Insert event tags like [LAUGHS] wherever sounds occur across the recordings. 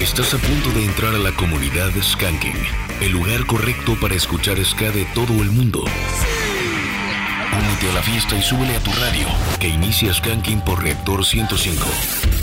Estás a punto de entrar a la comunidad Skanking, el lugar correcto para escuchar ska de todo el mundo. Únete a la fiesta y súbele a tu radio, que inicia Skanking por Reactor 105.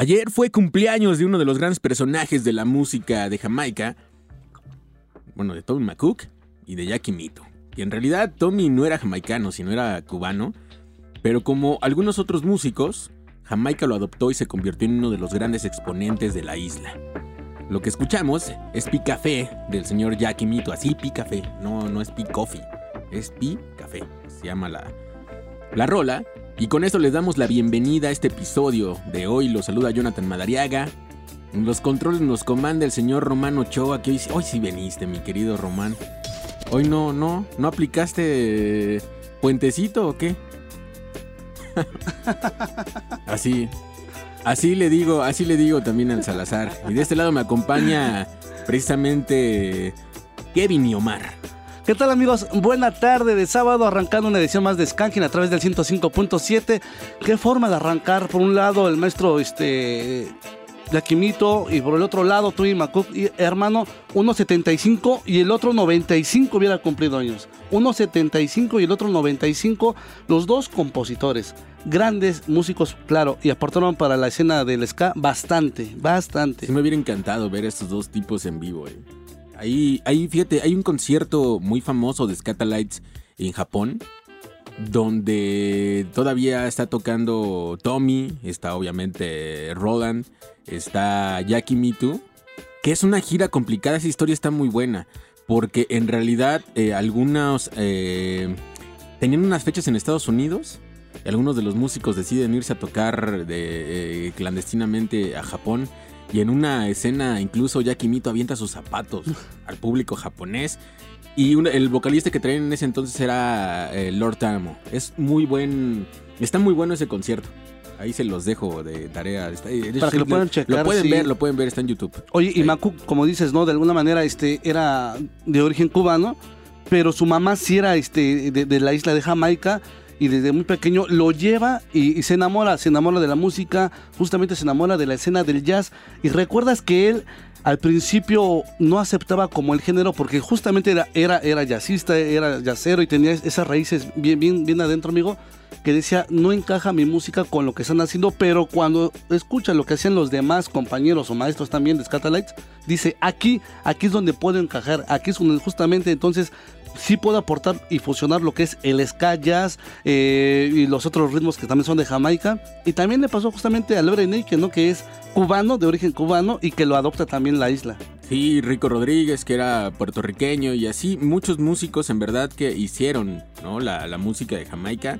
Ayer fue cumpleaños de uno de los grandes personajes de la música de Jamaica, bueno, de Tommy McCook y de Jackie Mito. Y en realidad Tommy no era jamaicano, sino era cubano, pero como algunos otros músicos, Jamaica lo adoptó y se convirtió en uno de los grandes exponentes de la isla. Lo que escuchamos es Pi Café del señor Jackie Mito, así Pi Café, no, no es Pi Coffee, es Pi Café, se llama la, la rola. Y con eso les damos la bienvenida a este episodio de hoy. Los saluda Jonathan Madariaga. Los controles nos comanda el señor Román Ochoa, que hoy, hoy sí veniste, mi querido Román. Hoy no, no, no aplicaste puentecito o qué? [LAUGHS] así, así le digo, así le digo también al Salazar. Y de este lado me acompaña precisamente Kevin y Omar. ¿Qué tal amigos? Buena tarde de sábado, arrancando una edición más de Skanking a través del 105.7. ¿Qué forma de arrancar? Por un lado el maestro este, y por el otro lado tú y y, hermano, 1.75 y el otro 95 hubiera cumplido años. 1.75 y el otro 95, los dos compositores. Grandes músicos, claro, y aportaron para la escena del ska bastante, bastante. Me hubiera encantado ver a estos dos tipos en vivo, eh. Ahí, ahí, fíjate, hay un concierto muy famoso de Scatalites en Japón, donde todavía está tocando Tommy, está obviamente Roland, está Jackie Mitu, que es una gira complicada, esa historia está muy buena, porque en realidad eh, algunos eh, tenían unas fechas en Estados Unidos, y algunos de los músicos deciden irse a tocar eh, clandestinamente a Japón y en una escena incluso Jackie Mito avienta sus zapatos [LAUGHS] al público japonés. Y el vocalista que traen en ese entonces era eh, Lord Tamo. Es muy buen. Está muy bueno ese concierto. Ahí se los dejo de tarea. Está- de hecho, Para que lo puedan checar, Lo pueden sí. ver, lo pueden ver, está en YouTube. Oye, y. Macu, como dices, ¿no? De alguna manera este, era de origen cubano, pero su mamá sí era este, de, de la isla de Jamaica y desde muy pequeño lo lleva y, se enamora, se enamora de la música, justamente se enamora de la escena del jazz. Y recuerdas que él al principio no aceptaba como el género porque justamente era, era, era jazzista, era jazzero y tenía esas raíces bien, bien, bien adentro, amigo que decía, no encaja mi música con lo que están haciendo, pero cuando escucha lo que hacían los demás compañeros o maestros también de Scatalites, dice, aquí, aquí es donde puedo encajar, aquí es donde justamente entonces sí puedo aportar y fusionar lo que es el ska jazz eh, y los otros ritmos que también son de Jamaica. Y también le pasó justamente a Lore Ney, que no, que es cubano, de origen cubano, y que lo adopta también la isla. Sí, Rico Rodríguez, que era puertorriqueño, y así muchos músicos en verdad que hicieron ¿no? la, la música de Jamaica.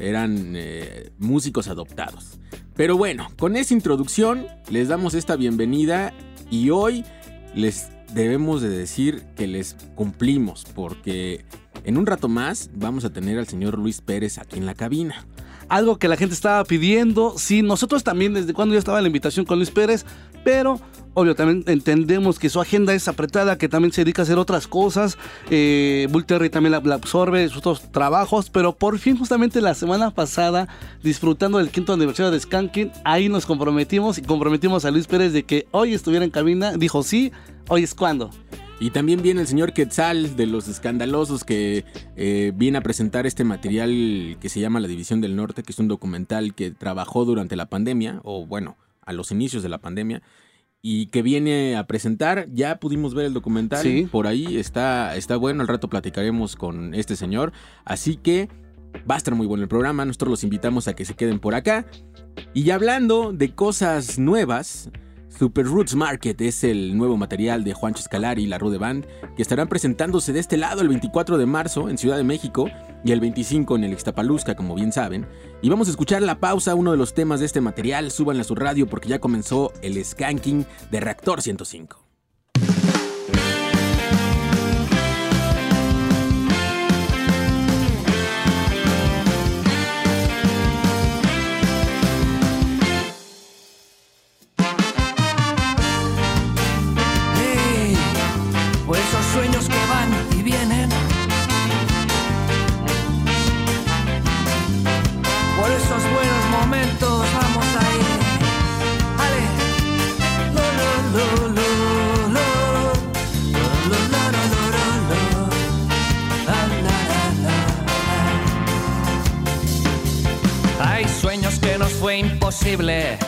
Eran eh, músicos adoptados. Pero bueno, con esa introducción les damos esta bienvenida y hoy les debemos de decir que les cumplimos porque en un rato más vamos a tener al señor Luis Pérez aquí en la cabina. algo que la gente estaba pidiendo. Sí, nosotros también desde cuando ya estaba la invitación con Luis Pérez, pero obvio también entendemos que su agenda es apretada, que también se dedica a hacer otras cosas. Eh, Bull Terry también la, la absorbe, sus otros trabajos, pero por fin justamente la semana pasada, disfrutando del quinto aniversario de Skanking, ahí nos comprometimos y comprometimos a Luis Pérez de que hoy estuviera en cabina. Dijo sí, hoy es cuando. Y también viene el señor Quetzal de los escandalosos que eh, viene a presentar este material que se llama La División del Norte, que es un documental que trabajó durante la pandemia, o bueno, a los inicios de la pandemia, y que viene a presentar. Ya pudimos ver el documental, Sí. por ahí está, está bueno, al rato platicaremos con este señor, así que va a estar muy bueno el programa, nosotros los invitamos a que se queden por acá. Y ya hablando de cosas nuevas, Super Roots Market es el nuevo material de Juancho Escalari y la Rude Band, que estarán presentándose de este lado el 24 de marzo en Ciudad de México y el 25 en el Ixtapaluzca, como bien saben. Y vamos a escuchar la pausa, uno de los temas de este material, súbanle a su radio porque ya comenzó el skanking de Reactor 105. Sueños que van y vienen. Por esos buenos momentos vamos a ir. Ale. Lo, lo, lo, lo. Hay sueños que nos fue imposible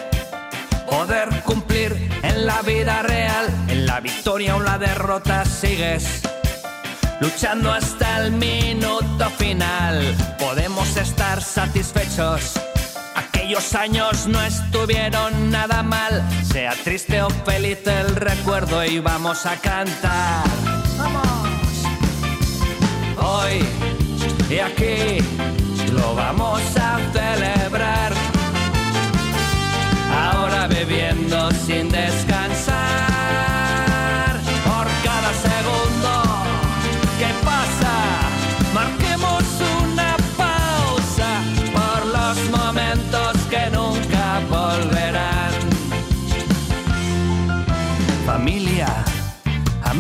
poder cumplir en la vida real. La victoria o la derrota sigues luchando hasta el minuto final. Podemos estar satisfechos. Aquellos años no estuvieron nada mal. Sea triste o feliz el recuerdo y vamos a cantar. Vamos. Hoy y aquí lo vamos a celebrar ahora bebiendo sin descansar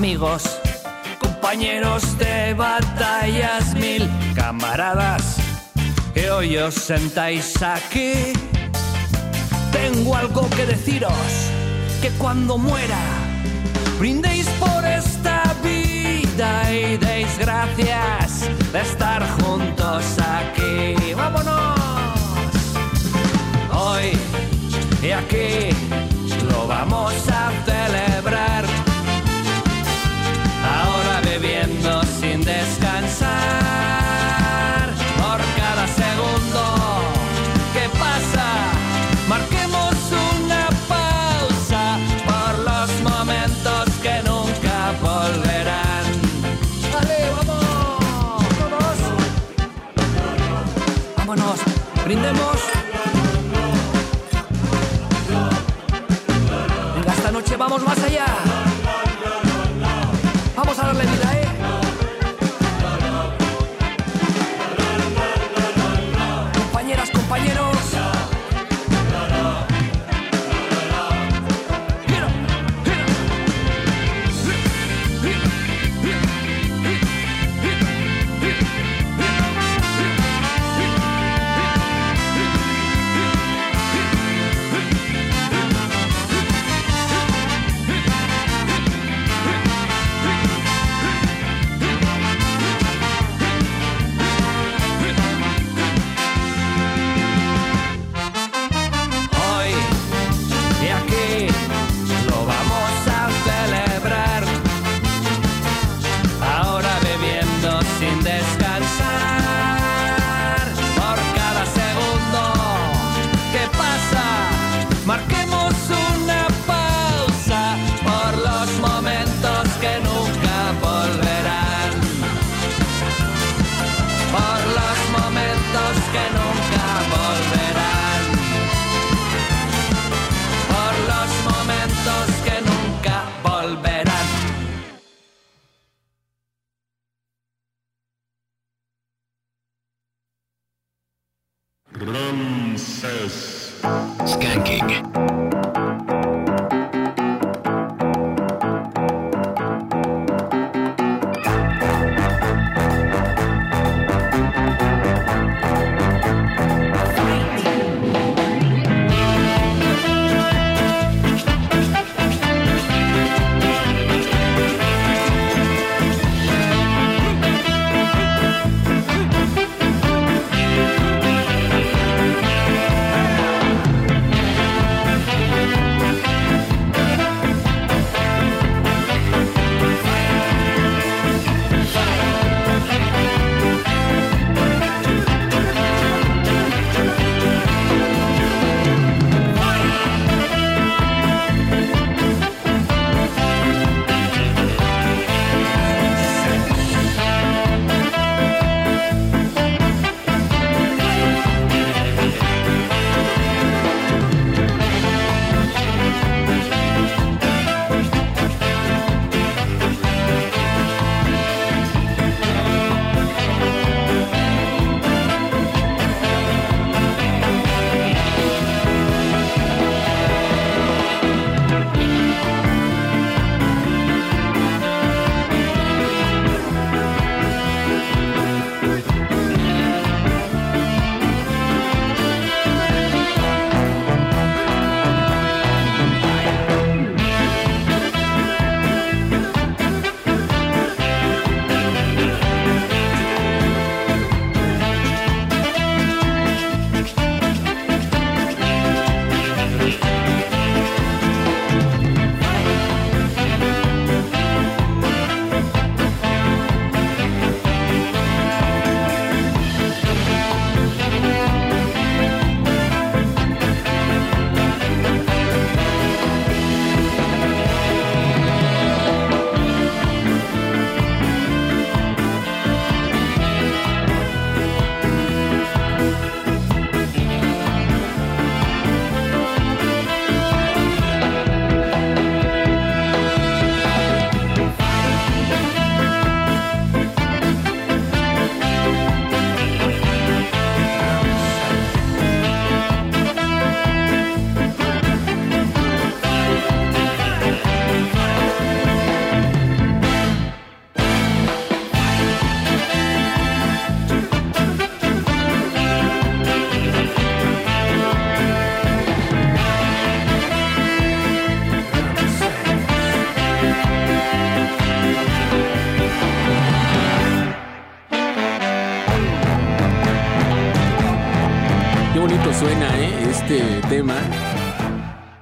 amigos, compañeros de batallas mil, camaradas que hoy os sentáis aquí. Tengo algo que deciros, que cuando muera brindéis por esta vida y deis gracias de estar juntos aquí. ¡Vámonos! Hoy y aquí lo vamos a celebrar.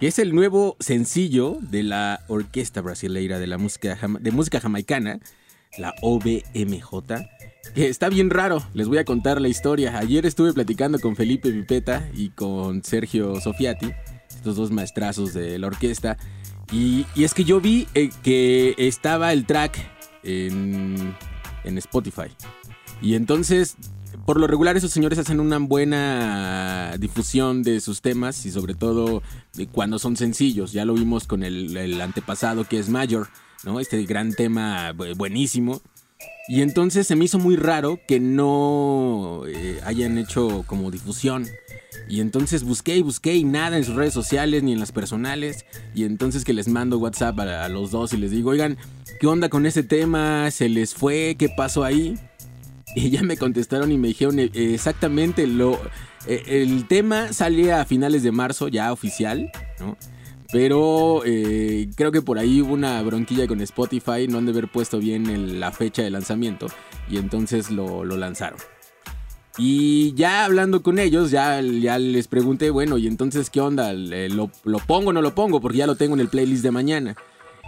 Es el nuevo sencillo de la orquesta brasileira de la música, de música jamaicana, la OBMJ, que está bien raro, les voy a contar la historia. Ayer estuve platicando con Felipe Pipeta y con Sergio Sofiati, estos dos maestrazos de la orquesta, y, es que yo vi eh, que estaba el track en, en Spotify. Y entonces por lo regular esos señores hacen una buena difusión de sus temas y sobre todo cuando son sencillos. Ya lo vimos con el, antepasado que es Mayor, ¿no? Este gran tema buenísimo. Y entonces se me hizo muy raro que no eh, hayan hecho como difusión. Y entonces busqué y busqué y nada en sus redes sociales ni en las personales. Y entonces que les mando WhatsApp a, a los dos y les digo, oigan, ¿qué onda con ese tema? ¿Se les fue? ¿Qué pasó ahí? [LAUGHS] Y ya me contestaron y me dijeron eh, exactamente lo... Eh, el tema sale a finales de marzo, ya oficial, ¿no? Pero eh, creo que por ahí hubo una bronquilla con Spotify, no han de haber puesto bien la fecha de lanzamiento y entonces lo, lanzaron. Y ya hablando con ellos, ya, ya les pregunté, bueno, y entonces, ¿qué onda? ¿Lo, pongo o no lo pongo? Porque ya lo tengo en el playlist de mañana.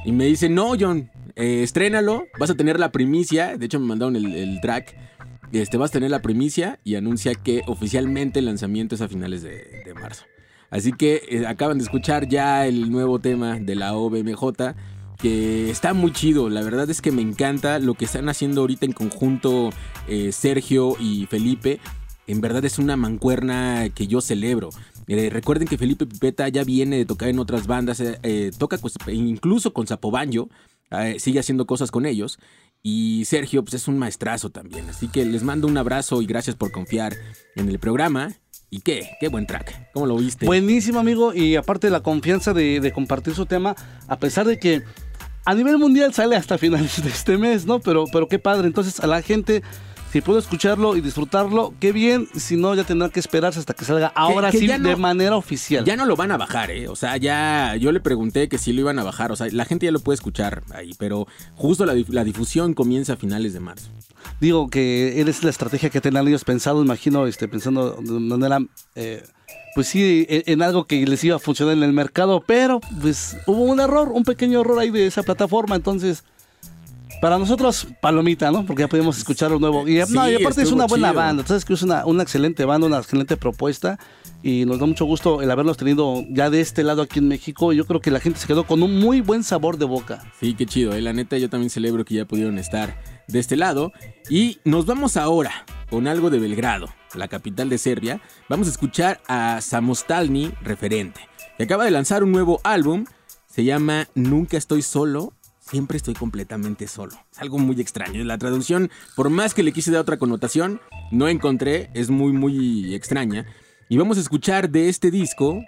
Y me dicen, no, John, estrénalo, vas a tener la primicia. De hecho, me mandaron el track este, vas a tener la primicia y anuncia que oficialmente el lanzamiento es a finales de, marzo. Así que eh, acaban de escuchar ya el nuevo tema de la OBMJ, que está muy chido. La verdad es que me encanta lo que están haciendo ahorita en conjunto eh, Sergio y Felipe. En verdad es una mancuerna que yo celebro. Eh, recuerden que Felipe Pipeta ya viene de tocar en otras bandas, toca pues, incluso con Zapobanjo, sigue haciendo cosas con ellos. Y Sergio, pues es un maestrazo también. Así que les mando un abrazo y gracias por confiar en el programa. ¿Y qué? Qué buen track. ¿Cómo lo viste? Buenísimo, amigo. Y aparte de la confianza de, de compartir su tema, a pesar de que a nivel mundial sale hasta finales de este mes, ¿no? Pero, pero qué padre. Entonces, a la gente si puedo escucharlo y disfrutarlo, qué bien. Si no, ya tendrá que esperarse hasta que salga ahora sí de manera oficial. Ya no lo van a bajar, ¿eh? O sea, ya yo le pregunté que si lo iban a bajar. O sea, la gente ya lo puede escuchar ahí, pero justo la, difusión comienza a finales de marzo. Digo que es la estrategia que tenían ellos pensado, imagino, este, pensando de manera. Eh, pues sí, en, algo que les iba a funcionar en el mercado, pero pues hubo un error, un pequeño error ahí de esa plataforma, entonces para nosotros, palomita, ¿no? Porque ya podemos escuchar lo nuevo. Y, aparte es una buena banda, sabes que es una, una excelente banda, una excelente propuesta. Y nos da mucho gusto el haberlos tenido ya de este lado aquí en México. Yo creo que la gente se quedó con un muy buen sabor de boca. Sí, qué chido. ¿eh? La neta, yo también celebro que ya pudieron estar de este lado. Y nos vamos ahora con algo de Belgrado, la capital de Serbia. Vamos a escuchar a Samostalni, referente, que acaba de lanzar un nuevo álbum. Se llama Nunca estoy solo siempre estoy completamente solo. Es algo muy extraño. La traducción, por más que le quise dar otra connotación, no encontré, es muy, muy extraña. Y vamos a escuchar de este disco,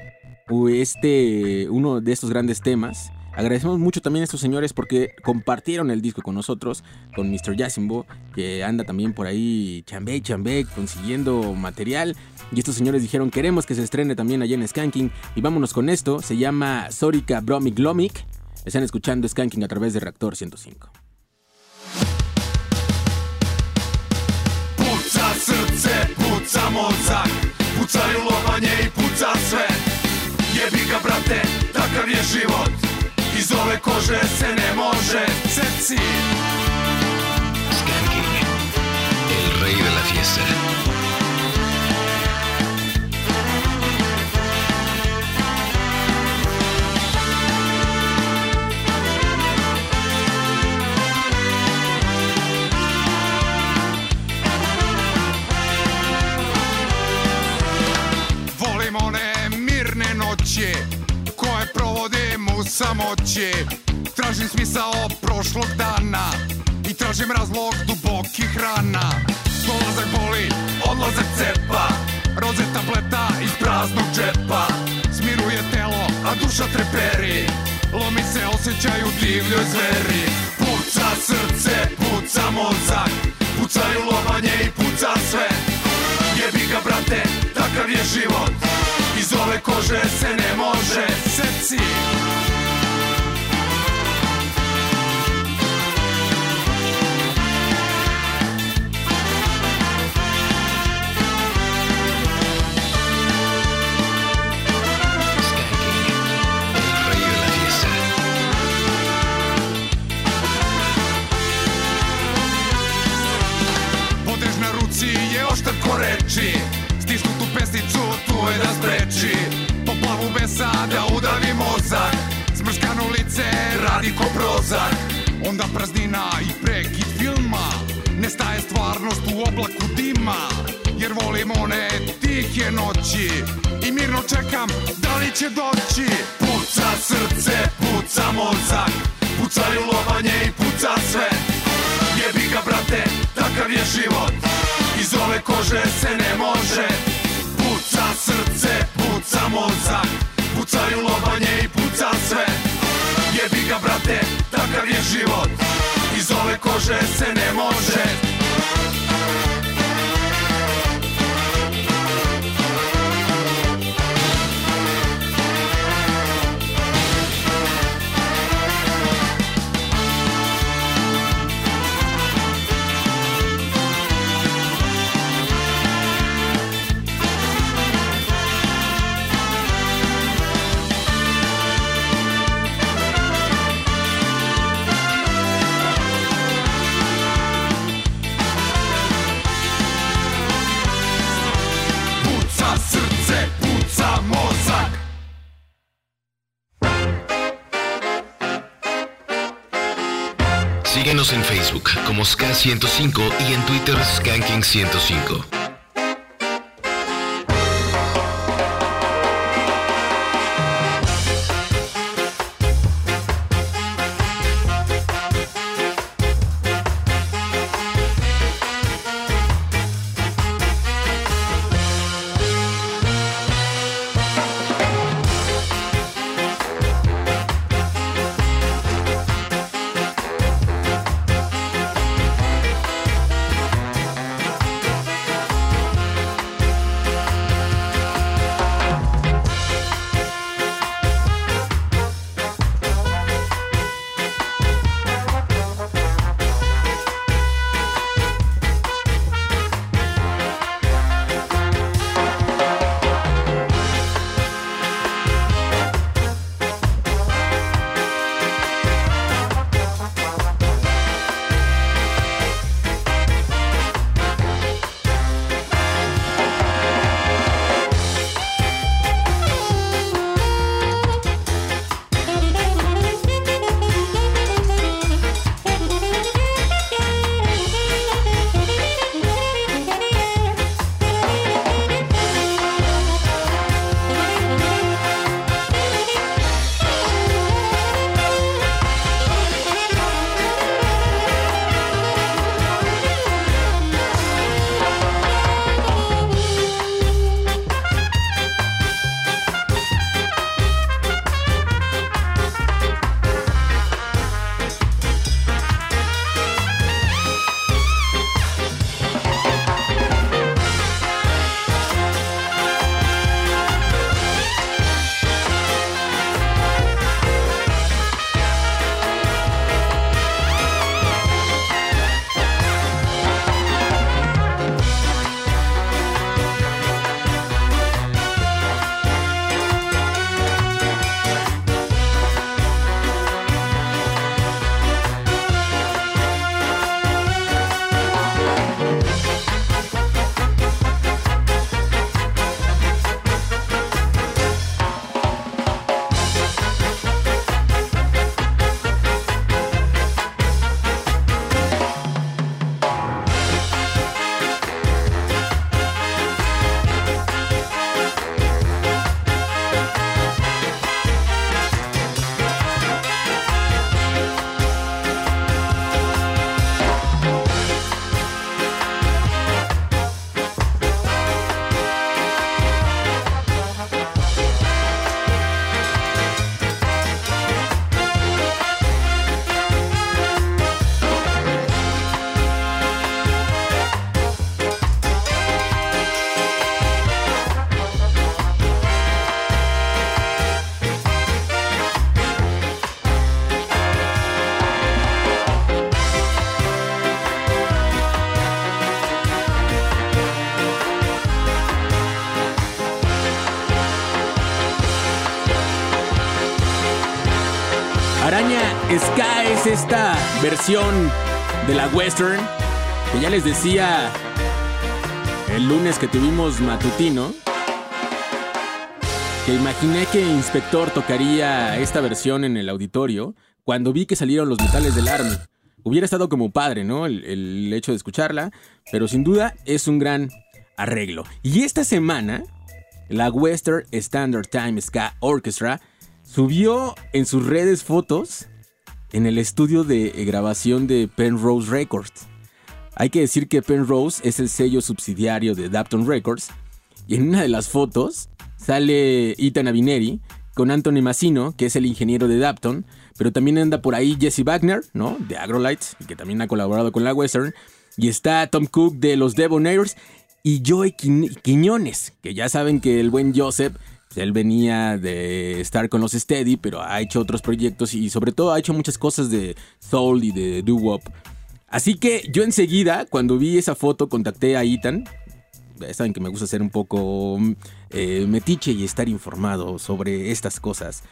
este, uno de estos grandes temas. Agradecemos mucho también a estos señores porque compartieron el disco con nosotros, con Mr. Yasimbo, que anda también por ahí chambe y chambe consiguiendo material. Y estos señores dijeron, queremos que se estrene también allá en Skanking. Y vámonos con esto, se llama Sorika Bromic Glomic están escuchando Skanking a través de Reactor 105. Puca srce, puca mozak Pucaju lovanje i puca sve. Jebi ga brate, takav je život. Iz ove kože se ne može Srci Skanking El rey de la fiesta noće koje provodim u samoći Tražim smisao prošlog dana i tražim razlog dubokih rana. Dolazak boli, odlazak cepa Roze tableta iz praznog džepa. Smiruje telo, a duša treperi Lomi se osjećaju divljoj zveri. Puca srce, puca mozak Pucaju lomanje i puca sve. Jebi ga brate, takav je život Iz ove kože se ne može. Je oštar ko reči Stisnutu pesnicu tu je da spreči. Poplavu besa da udavi mozak. Zmrskano lice radi ko prozak. Onda praznina i prekid filma. Nestaje stvarnost u oblaku dima. Jer volim one tihe noći. I mirno čekam da li će doći. Puca srce, puca mozak. Pucaju lovanje i puca sve. Jebi ga brate, takav je život. Iz ove kože se ne može srce, puca mozak Pucaju lobanje i puca sve. Jebi ga brate, takav je život. Iz ove kože se ne može Síguenos en Facebook como SK105 y en Twitter Skanking105. Esta versión de la western que ya les decía el lunes que tuvimos matutino. Que imaginé que Inspector tocaría esta versión en el auditorio cuando vi que salieron los metales del Army. Hubiera estado como padre, ¿no? El, el hecho de escucharla, pero sin duda es un gran arreglo. Y esta semana, la Western Standard Time Ska Orchestra subió en sus redes fotos en el estudio de grabación de Penrose Records. Hay que decir que Penrose es el sello subsidiario de Dapton Records y en una de las fotos sale Ethan Avineri con Anthony Massino, que es el ingeniero de Dapton, pero también anda por ahí Jesse Wagner, ¿no? De Agrolites, que también ha colaborado con la Western, y está Tom Cook de los Debonaires y Joey Quiñones, que ya saben que el buen Joseph él venía de estar con los Steady, pero ha hecho otros proyectos y sobre todo ha hecho muchas cosas de soul y de doo-wop. Así que yo enseguida, cuando vi esa foto, contacté a Ethan. Saben que me gusta ser un poco eh, metiche y estar informado sobre estas cosas.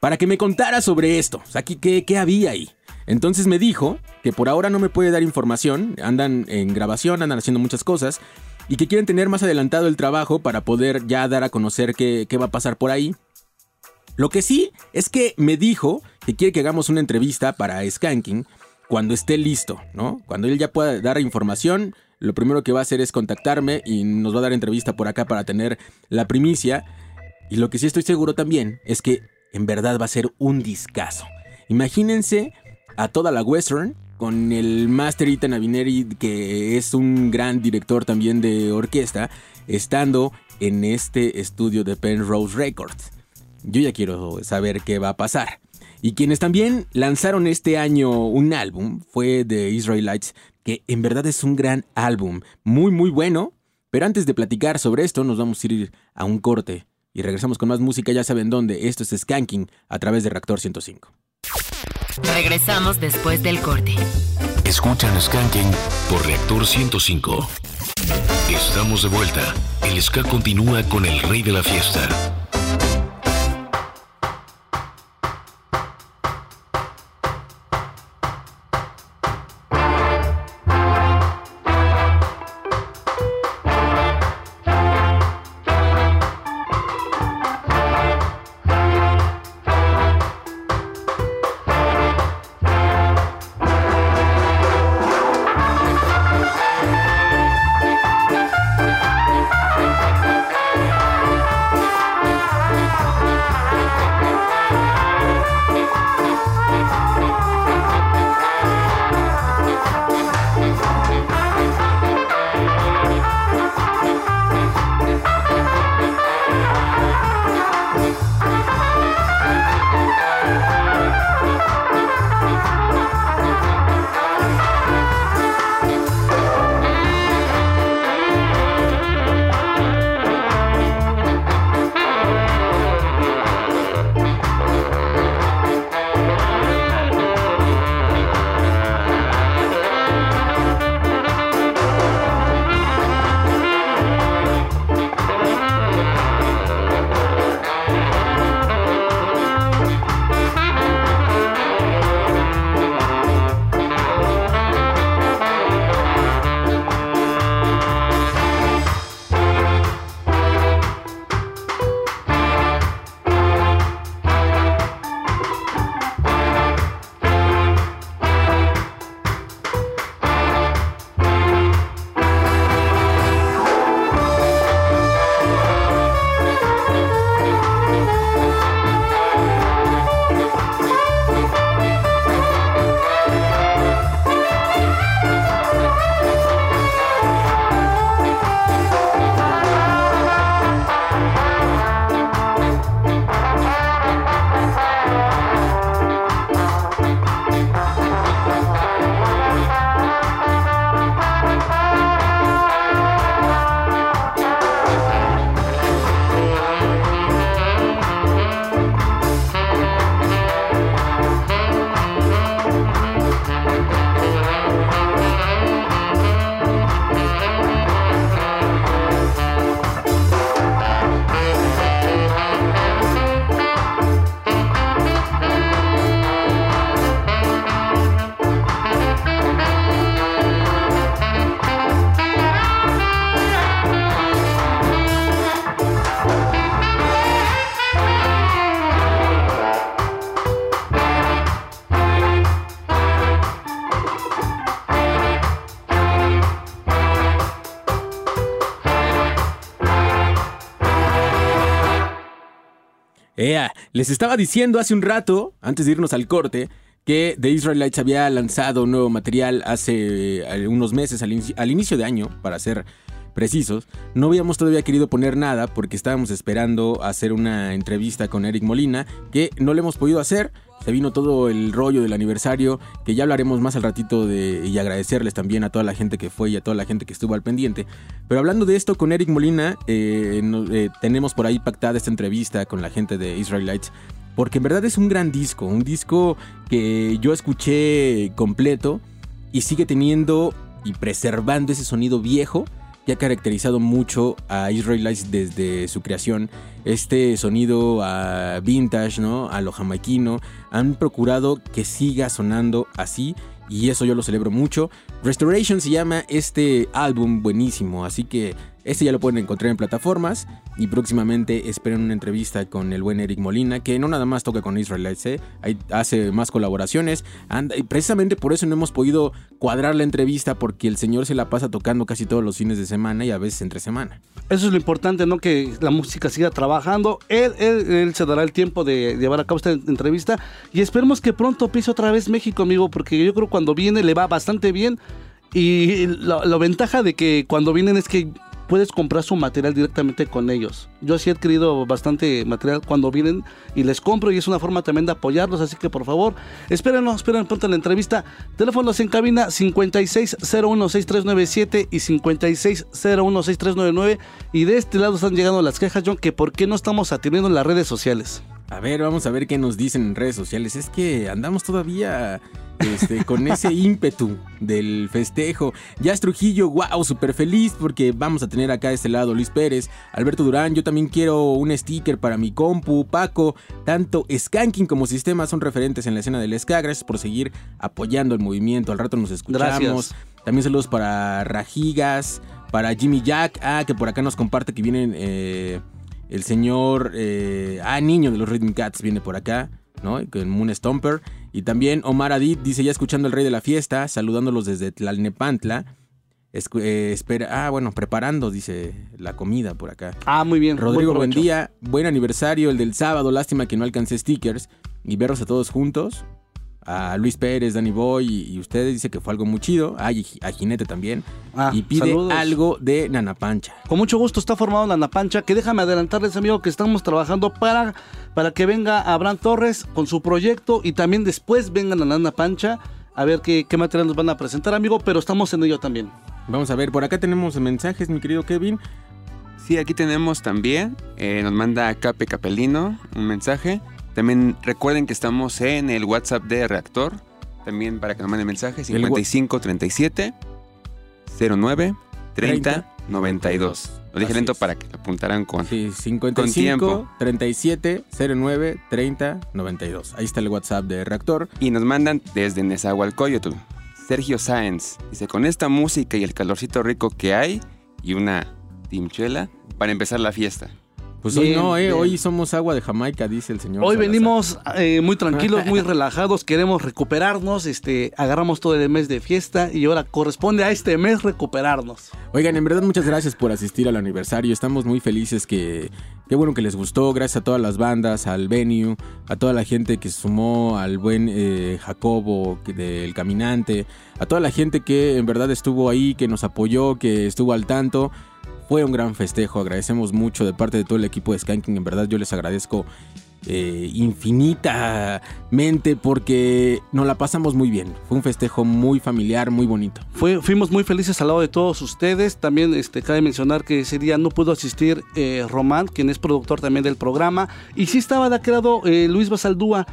Para que me contara sobre esto. O sea, ¿qué, ¿qué había ahí? Entonces me dijo que por ahora no me puede dar información. Andan en grabación, andan haciendo muchas cosas y que quieren tener más adelantado el trabajo para poder ya dar a conocer qué, va a pasar por ahí. Lo que sí es que me dijo que quiere que hagamos una entrevista para Skanking cuando esté listo, ¿no? Cuando él ya pueda dar información, lo primero que va a hacer es contactarme y nos va a dar entrevista por acá para tener la primicia. Y lo que sí estoy seguro también es que en verdad va a ser un discazo. Imagínense a toda la western con el Master Ethan Avineri, que es un gran director también de orquesta, estando en este estudio de Penrose Records. Yo ya quiero saber qué va a pasar. Y quienes también lanzaron este año un álbum fue The Israelites, que en verdad es un gran álbum, muy muy bueno. Pero antes de platicar sobre esto, nos vamos a ir a un corte y regresamos con más música, ya saben dónde. Esto es Skanking a través de Reactor 105. Regresamos después del corte. Escuchan Skanking por Reactor 105. Estamos de vuelta. El ska continúa con el rey de la fiesta. Les estaba diciendo hace un rato, antes de irnos al corte, que The Israelites había lanzado nuevo material hace eh, unos meses, al, inicio, al inicio de año, para ser precisos. No habíamos todavía querido poner nada porque estábamos esperando hacer una entrevista con Eric Molina, que no le hemos podido hacer. Se vino todo el rollo del aniversario, que ya hablaremos más al ratito de, y agradecerles también a toda la gente que fue y a toda la gente que estuvo al pendiente. Pero hablando de esto con Eric Molina, eh, eh, tenemos por ahí pactada esta entrevista con la gente de Israelites. Porque en verdad es un gran disco, un disco que yo escuché completo y sigue teniendo y preservando ese sonido viejo que ha caracterizado mucho a Israelites desde su creación. Este sonido a vintage, ¿no? A lo jamaiquino. Han procurado que siga sonando así y eso yo lo celebro mucho. Restoration se llama este álbum buenísimo, así que este ya lo pueden encontrar en plataformas y próximamente esperen una entrevista con el buen Eric Molina, que no nada más toca con Israelites, ¿eh? Hace más colaboraciones. Anda- y precisamente por eso no hemos podido cuadrar la entrevista, porque el señor se la pasa tocando casi todos los fines de semana y a veces entre semana. Eso es lo importante, ¿no? Que la música siga trabajando. Él, él, se dará el tiempo de llevar a cabo esta entrevista. Y esperemos que pronto pise otra vez México, amigo, porque yo creo que cuando viene le va bastante bien. Y la ventaja de que cuando vienen es que puedes comprar su material directamente con ellos. Yo sí he adquirido bastante material cuando vienen y les compro y es una forma también de apoyarlos, así que por favor, espérenos, esperen pronto la entrevista. Teléfonos en cabina 56016397 y 56016399 y de este lado están llegando las quejas, John, que por qué no estamos atendiendo en las redes sociales. A ver, vamos a ver qué nos dicen en redes sociales. Es que andamos todavía este, con ese ímpetu del festejo. Jazz Trujillo, wow, súper feliz porque vamos a tener acá de este lado Luis Pérez, Alberto Durán, yo también quiero un sticker para mi compu, Paco, tanto Skanking como Sistema son referentes en la escena del ska. Gracias por seguir apoyando el movimiento. Al rato nos escuchamos. Gracias. También saludos para Rajigas, para Jimmy Jack, ah, que por acá nos comparte que vienen... eh, el señor, eh, ah, niño de los Rhythm Cats viene por acá, ¿no? Con Moon Stomper. Y también Omar Adid dice, ya escuchando el rey de la fiesta, saludándolos desde Tlalnepantla. Eh, espera, ah, bueno, preparando, dice la comida por acá. Ah, muy bien. Rodrigo, buen provecho. día. Buen aniversario, el del sábado. Lástima que no alcancé stickers. Y verlos a todos juntos. A Luis Pérez, Danny Boy y, y ustedes dice que fue algo muy chido. Ah, y a Jinete también. Ah, y pide saludos. algo de Nana Pancha. Con mucho gusto está formado la Napancha, que déjame adelantarles, amigo, que estamos trabajando para, para que venga Abraham Torres con su proyecto y también después vengan a la Nana Pancha a ver qué, qué material nos van a presentar, amigo, pero estamos en ello también. Vamos a ver, por acá tenemos mensajes, mi querido Kevin. Sí, aquí tenemos también, eh, nos manda Cape Capelino un mensaje. También recuerden que estamos en el WhatsApp de Reactor, también para que nos manden mensaje, El wa- 55 37 09 30 92. Lo dije Así lento es. para que lo apuntaran con... Sí, Con 55 tiempo. 37 09 30 92. Ahí está el WhatsApp de Reactor. Y nos mandan desde Nezahualcóyotl. Sergio Sáenz dice, con esta música y el calorcito rico que hay y una timchuela para empezar la fiesta. Pues hoy no, ¿eh? Hoy somos agua de Jamaica, dice el señor. Hoy Salazar. venimos eh, muy tranquilos, muy [LAUGHS] relajados, queremos recuperarnos, este, agarramos todo el mes de fiesta y ahora corresponde a este mes recuperarnos. Oigan, en verdad muchas gracias por asistir al aniversario. Estamos muy felices que... Qué bueno que les gustó. Gracias a todas las bandas, al venue, a toda la gente que sumó, al buen eh, Jacobo del Caminante, a toda la gente que en verdad estuvo ahí, que nos apoyó, que estuvo al tanto. Fue un gran festejo, agradecemos mucho de parte de todo el equipo de Skanking, en verdad yo les agradezco eh, infinitamente porque nos la pasamos muy bien. Fue un festejo muy familiar, muy bonito. Fuimos muy felices al lado de todos ustedes. También este, cabe mencionar que ese día no pudo asistir eh, Román, quien es productor también del programa. Y sí estaba de lado eh, Luis Basaldúa.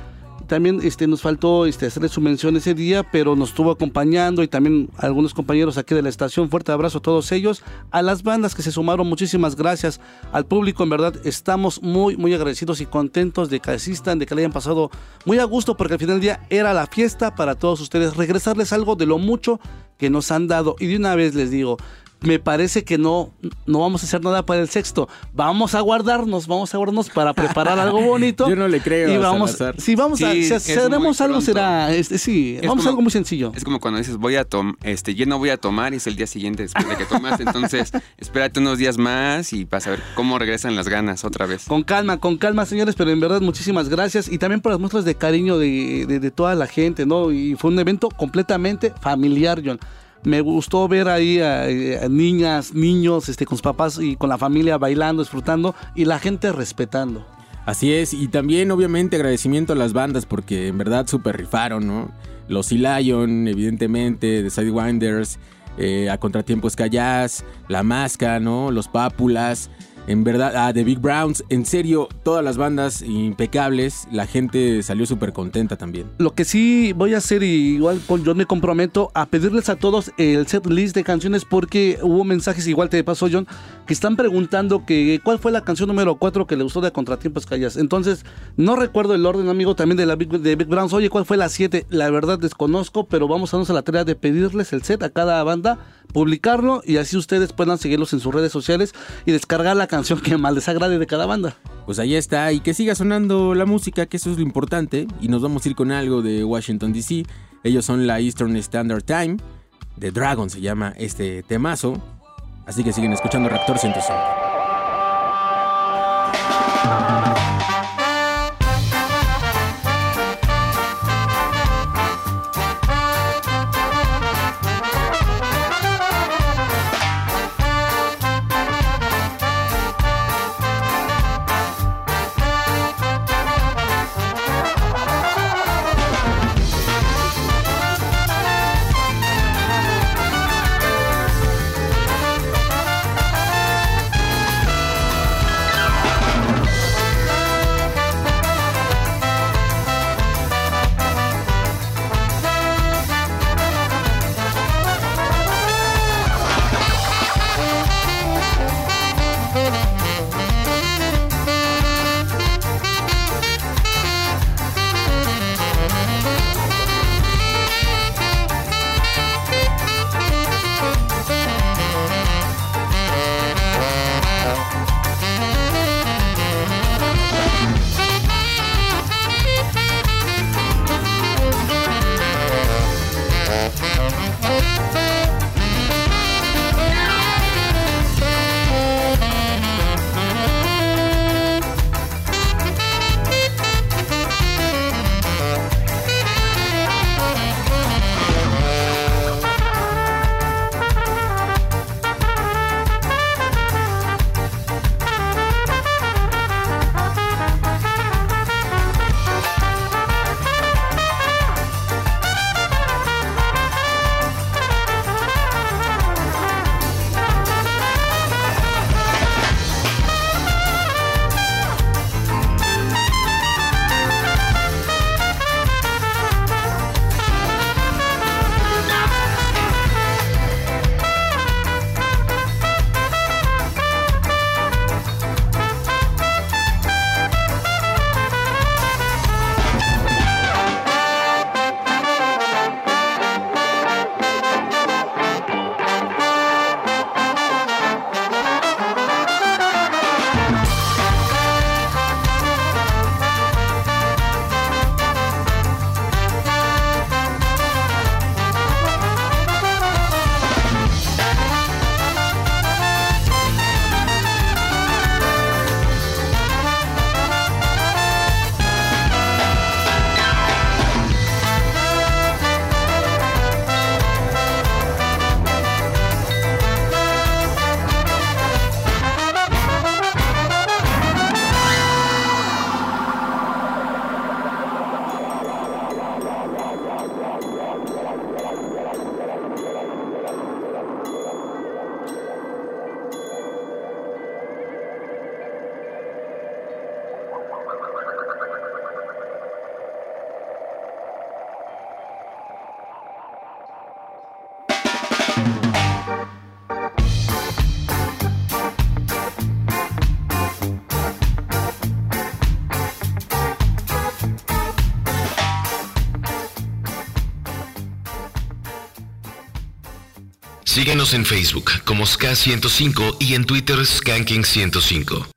También este, nos faltó este, hacerle su mención ese día, pero nos estuvo acompañando y también algunos compañeros aquí de la estación. Fuerte abrazo a todos ellos. A las bandas que se sumaron, muchísimas gracias. Al público, en verdad, estamos muy, muy agradecidos y contentos de que asistan, de que le hayan pasado muy a gusto, porque al final del día era la fiesta para todos ustedes. Regresarles algo de lo mucho que nos han dado. Y de una vez les digo, me parece que no, no vamos a hacer nada para el sexto. Vamos a guardarnos, vamos a guardarnos para preparar algo [LAUGHS] bonito. Yo no le creo. Y a vamos, Salazar. si vamos a, Sí, si es haremos muy algo será, este, sí, Es vamos a como- algo muy sencillo. Es como cuando dices, voy a tomar, este, yo no voy a tomar y es el día siguiente después de que tomas. Entonces, [LAUGHS] espérate unos días más y vas a ver cómo regresan las ganas otra vez. Con calma, con calma, señores, pero en verdad muchísimas gracias y también por las muestras de cariño de, de- de toda la gente, ¿no? Y fue un evento completamente familiar, John. Me gustó ver ahí a, a niñas, niños, este, con sus papás y con la familia bailando, disfrutando y la gente respetando. Así es, y también obviamente agradecimiento a las bandas porque en verdad super rifaron, ¿no? Los Sea Lion, evidentemente, The Sidewinders, eh, a Contratiempos Callas, La Masca, ¿no? Los Pápulas, en verdad, ah, The Big Browns, en serio, todas las bandas impecables, la gente salió súper contenta también. Lo que sí voy a hacer, y igual John me comprometo a pedirles a todos el set list de canciones porque hubo mensajes, igual te pasó John, que están preguntando que cuál fue la canción número 4 que le gustó de Contratiempos Callas. Entonces, no recuerdo el orden, amigo, también de la Big, de Big Browns. Oye, ¿cuál fue la 7? La verdad desconozco, pero vamos a darnos a la tarea de pedirles el set a cada banda, publicarlo y así ustedes puedan seguirlos en sus redes sociales y descargar la canción que más les agrade de cada banda. Pues ahí está, y que siga sonando la música, que eso es lo importante. Y nos vamos a ir con algo de Washington DC. Ellos son la Eastern Standard Time. The Dragon se llama este temazo. Así que siguen escuchando Raptor 105. Síguenos en Facebook como SK105 y en Twitter Skanking105.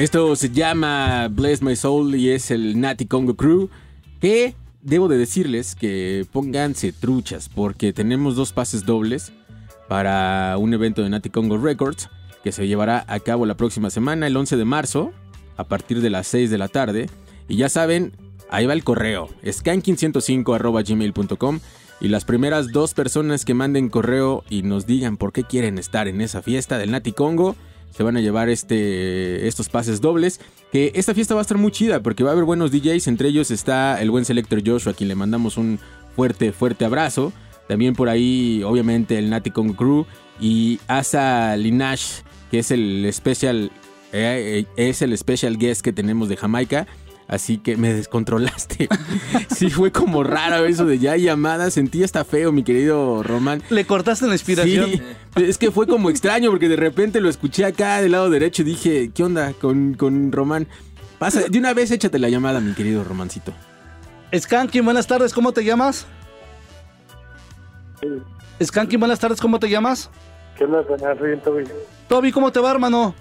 Esto se llama Bless My Soul y es el Natty Congo Crew. Que debo de decirles que pónganse truchas porque tenemos dos pases dobles para un evento de Natty Congo Records que se llevará a cabo la próxima semana, el 11 de marzo, a partir de las 6 de la tarde. Y ya saben, ahí va el correo, skanking105.gmail.com y las primeras dos personas que manden correo y nos digan por qué quieren estar en esa fiesta del Nati Congo, se van a llevar este, estos pases dobles. Que esta fiesta va a estar muy chida porque va a haber buenos DJs, entre ellos está el buen Selector Joshua, a quien le mandamos un fuerte, fuerte abrazo. También por ahí, obviamente, el Nati Congo Crew y Asa Linash, que es el special, eh, eh, es el special guest que tenemos de Jamaica. Así que me descontrolaste. [LAUGHS] sí, fue como raro eso de ya llamada. Sentí hasta feo, mi querido Román. Le cortaste la inspiración. Sí, es que fue como extraño porque de repente lo escuché acá del lado derecho y dije, ¿qué onda con, con Román? Pasa, de una vez échate la llamada, mi querido Romancito. Skanky, buenas tardes, ¿cómo te llamas? Skanky, buenas tardes, ¿cómo te llamas? ¿Qué onda? Soy Toby. Toby, ¿cómo te va, hermano?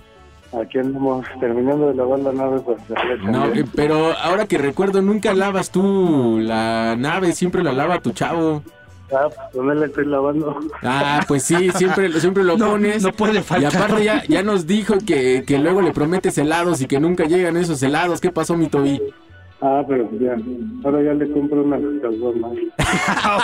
Aquí andamos terminando de lavar la nave pues, No, eh, pero ahora que recuerdo, nunca lavas tú la nave, siempre la lava tu chavo. Ah, pues la estoy lavando. Ah, pues sí, siempre, siempre lo [LAUGHS] No, pones. no puede Y faltar. aparte ya, ya nos dijo que, que luego le prometes helados y que nunca llegan esos helados. ¿Qué pasó, mi Toby? Ah, pero pues ya. Ahora ya le compro unas caguamas.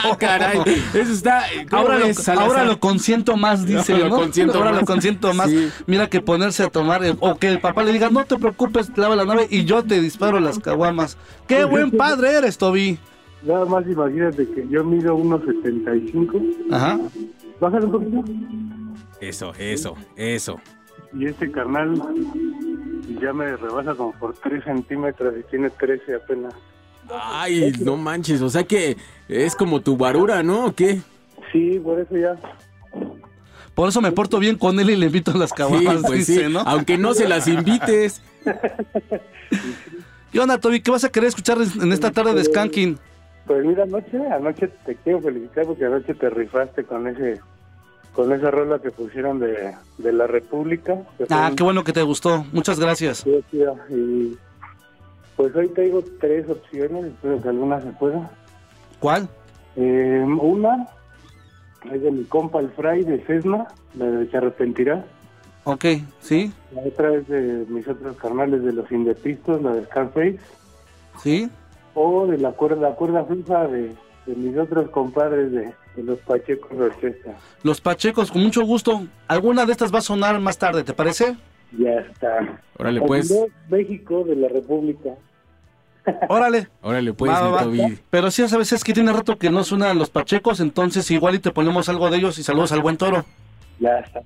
Oh, [LAUGHS] caray, eso está... ¿cómo Ahora lo, ves, Salazar? ahora lo consiento más, dice, Ahora ¿no? lo consiento ahora más. lo consiento más. Sí. Mira que ponerse a tomar, eh, o que el papá le diga, no te preocupes, lava la nave y yo te disparo las caguamas. ¡Qué buen padre eres, Toby! Nada más imagínate que yo mido unos 75. Ajá. Bájale un poquito. Eso, eso, eso. Y este carnal ya me rebasa como por 3 centímetros y tiene 13 apenas. Ay, no manches, o sea que es como tu barura, ¿no? ¿O qué? Sí, por eso ya. Por eso me porto bien con él y le invito las Sí, caguamas, pues dice, sí, ¿no? aunque no se las invites. [LAUGHS] ¿Qué onda, Toby? ¿Qué vas a querer escuchar en esta tarde de Skanking? Pues mira, anoche, anoche te quiero felicitar porque anoche te rifaste con ese con esa rola que pusieron de, de la República. Ah, qué bueno que te gustó. Muchas gracias. Sí, sí, Y pues hoy traigo tres opciones, espero que alguna se pueda. ¿Cuál? Eh, una es de mi compa el Fray de Cesna, la de Se Arrepentirá. Ok, ¿sí? La otra es de mis otros carnales de los Indepistos, la de Scarface. ¿Sí? O de la cuerda, la cuerda fija de, de mis otros compadres de, de los Pachecos Orquesta. Los Pachecos, con mucho gusto. Alguna de estas va a sonar más tarde, ¿te parece? Ya está. Órale, pues. México de la República. [LAUGHS] Órale. Órale, pues, Va, va. Pero sí, sabes, es que tiene rato que no suenan los Pachecos, entonces igual y te ponemos algo de ellos y saludos al buen toro. Ya está.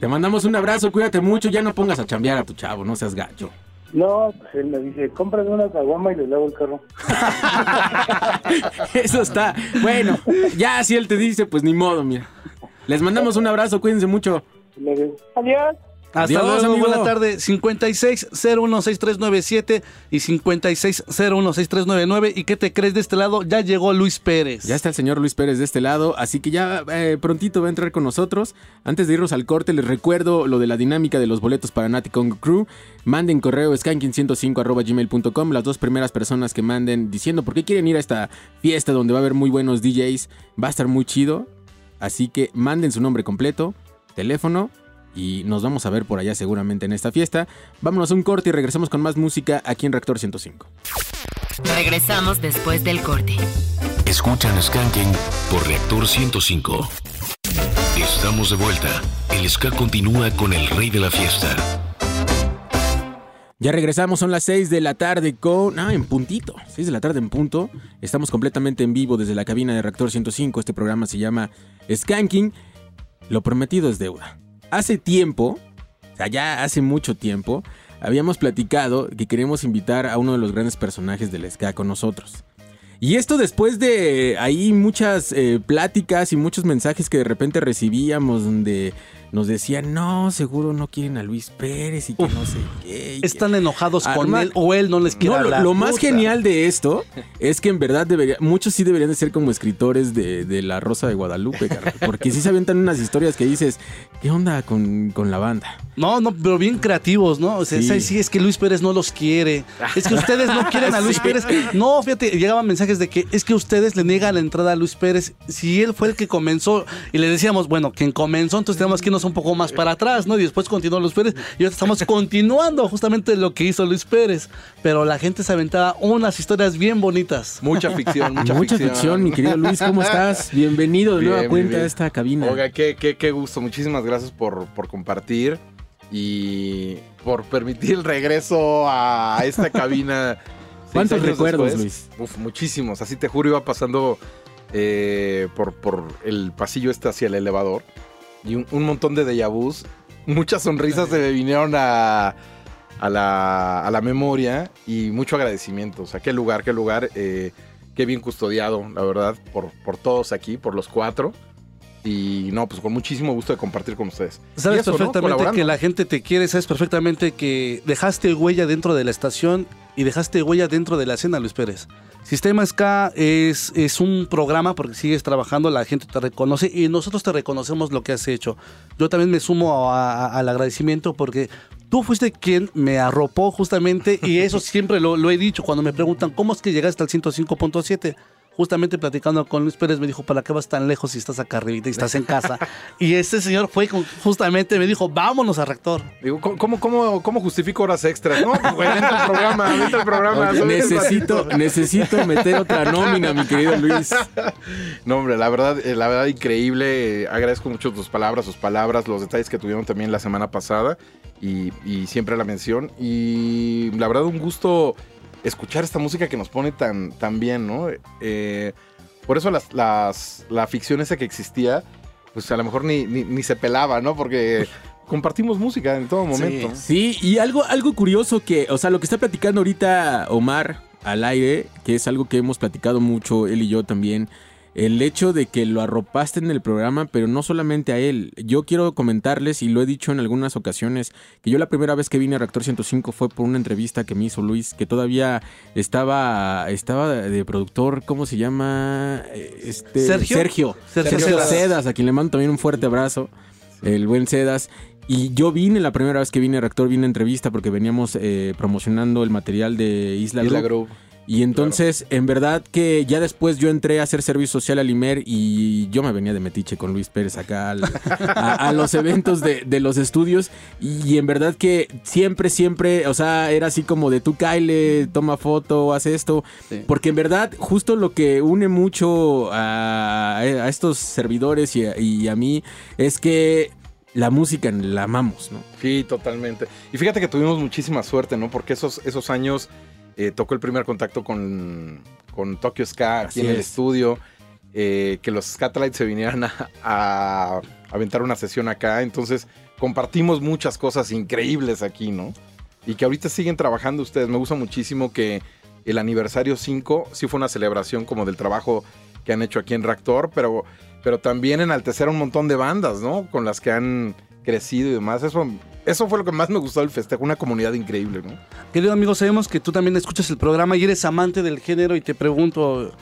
Te mandamos un abrazo, cuídate mucho, ya no pongas a chambear a tu chavo, no seas gacho. No, pues él me dice, cómprame una caguama y le lavo el carro. [LAUGHS] Eso está. Bueno, ya si él te dice, pues ni modo, mira. Les mandamos un abrazo, cuídense mucho. Adiós. Hasta luego, amigo. buena tarde. 56016397 y 56016399. ¿Y qué te crees de este lado? Ya llegó Luis Pérez. Ya está el señor Luis Pérez de este lado, así que ya eh, prontito va a entrar con nosotros. Antes de irnos al corte, les recuerdo lo de la dinámica de los boletos para Nati Congo Crew. Manden correo skanking105.gmail.com. Las dos primeras personas que manden diciendo por qué quieren ir a esta fiesta donde va a haber muy buenos DJs, va a estar muy chido. Así que manden su nombre completo, teléfono y nos vamos a ver por allá seguramente en esta fiesta. Vámonos a un corte y regresamos con más música aquí en Reactor 105. Regresamos después del corte. Escuchan Skanking por Reactor 105. Estamos de vuelta. El ska continúa con el rey de la fiesta. Ya regresamos, son las 6 de la tarde con... Ah, en puntito. 6 de la tarde en punto. Estamos completamente en vivo desde la cabina de Reactor 105. Este programa se llama Skanking. Lo prometido es deuda. Hace tiempo, o sea, ya hace mucho tiempo, habíamos platicado que queremos invitar a uno de los grandes personajes del ska con nosotros. Y esto después de ahí muchas eh, pláticas y muchos mensajes que de repente recibíamos donde nos decían, no, seguro no quieren a Luis Pérez y que no sé qué. que- Están enojados con él o él no les quiere no, hablar. lo más genial de esto es que en verdad debería, muchos sí deberían de ser como escritores de, de La Rosa de Guadalupe, porque sí se avientan unas historias que dices, ¿qué onda con, con la banda? No, no, pero bien creativos, ¿no? O sea, Sí. es que Luis Pérez no los quiere. Es que ustedes no quieren a Luis [LAUGHS] Sí. Pérez. No, fíjate, llegaban mensajes de que es que ustedes le niegan la entrada a Luis Pérez. Si él fue el que comenzó y le decíamos, bueno, quien comenzó, entonces tenemos que irnos un poco más para atrás, ¿no? Y después continuó Luis Pérez. Y ahora estamos continuando justamente lo que hizo Luis Pérez. Pero la gente se aventaba unas historias bien bonitas. Mucha ficción, mucha, Mucha ficción, mi querido Luis, ¿cómo estás? Bienvenido de Bien, nueva cuenta bien. a esta cabina. Oiga, qué, qué, qué gusto. Muchísimas gracias por, por compartir y por permitir el regreso a esta cabina. [LAUGHS] ¿Cuántos recuerdos, después. Uf, muchísimos. Así te juro, iba pasando eh, por, por el pasillo este hacia el elevador y un, montón de déjà vus. Muchas sonrisas se me vinieron a, a, la, a la memoria y mucho agradecimiento. O sea, qué lugar, qué lugar. eh, qué bien custodiado, la verdad, por, por todos aquí, por los cuatro. Y no, pues con muchísimo gusto de compartir con ustedes. Sabes eso, ¿no? perfectamente Colaborando. que la gente te quiere, sabes perfectamente que dejaste huella dentro de la estación y dejaste huella dentro de la escena, Luis Pérez. Sistema SK es, es un programa porque sigues trabajando, la gente te reconoce y nosotros te reconocemos lo que has hecho. Yo también me sumo a- a- al agradecimiento porque tú fuiste quien me arropó justamente y eso siempre lo, lo he dicho cuando me preguntan cómo es que llegaste al 105.7. Justamente platicando con Luis Pérez me dijo, ¿para qué vas tan lejos si estás acá arribita y estás en casa? [LAUGHS] y ese señor fue con- justamente, me dijo, vámonos a Rector. Digo, ¿cómo, cómo, cómo, justifico horas extras? No, pues, güey, vente al programa, vente al programa. Oye, necesito, necesito meter otra nómina, mi querido Luis. [LAUGHS] No, hombre, la verdad, eh, la verdad increíble. Agradezco mucho tus palabras, sus palabras, los detalles que tuvieron también la semana pasada y, y siempre la mención. Y la verdad, un gusto escuchar esta música que nos pone tan, tan bien, ¿no? Eh, por eso las, las, la ficción esa que existía, pues a lo mejor ni, ni, ni se pelaba, ¿no? Porque [LAUGHS] compartimos música en todo momento. Sí, y algo, algo curioso que, o sea, lo que está platicando ahorita Omar al aire, que es algo que hemos platicado mucho, él y yo también, el hecho de que lo arropaste en el programa, pero no solamente a él. Yo quiero comentarles, y lo he dicho en algunas ocasiones, que yo la primera vez que vine a Reactor 105 fue por una entrevista que me hizo Luis, que todavía estaba, estaba de productor, ¿cómo se llama? Eh, Este, ¿Sergio? Sergio. Sergio Sergio Sedas. Sedas, a quien le mando también un fuerte abrazo. El buen Sedas. Y yo vine, la primera vez que vine a Reactor, vine a entrevista porque veníamos eh, promocionando el material de Isla, Isla Group. Group. Y entonces, en verdad que ya después yo entré a hacer servicio social al IMER y yo me venía de Metiche con Luis Pérez acá al- a, a los eventos de, de los estudios. Y, en verdad que siempre, siempre, o sea, era así como de tú, Kyle, toma foto, haz esto. Sí. Porque en verdad, justo lo que une mucho a, a estos servidores y a, y a mí es que la música la amamos, ¿no? Sí, totalmente. Y fíjate que tuvimos muchísima suerte, ¿no? Porque esos, esos años eh, tocó el primer contacto con, con Tokyo Ska aquí Así en el es. estudio. eh, que los Scatolites se vinieran a, a aventar una sesión acá. Entonces compartimos muchas cosas increíbles aquí, ¿no? Y que ahorita siguen trabajando ustedes. Me gusta muchísimo que el aniversario 5 sí fue una celebración como del trabajo que han hecho aquí en Reactor, pero, pero también enaltecer a un montón de bandas, ¿no? Con las que han crecido y demás. Eso, eso fue lo que más me gustó del festejo, una comunidad increíble, ¿no? Querido amigo, sabemos que tú también escuchas el programa y eres amante del género y te pregunto,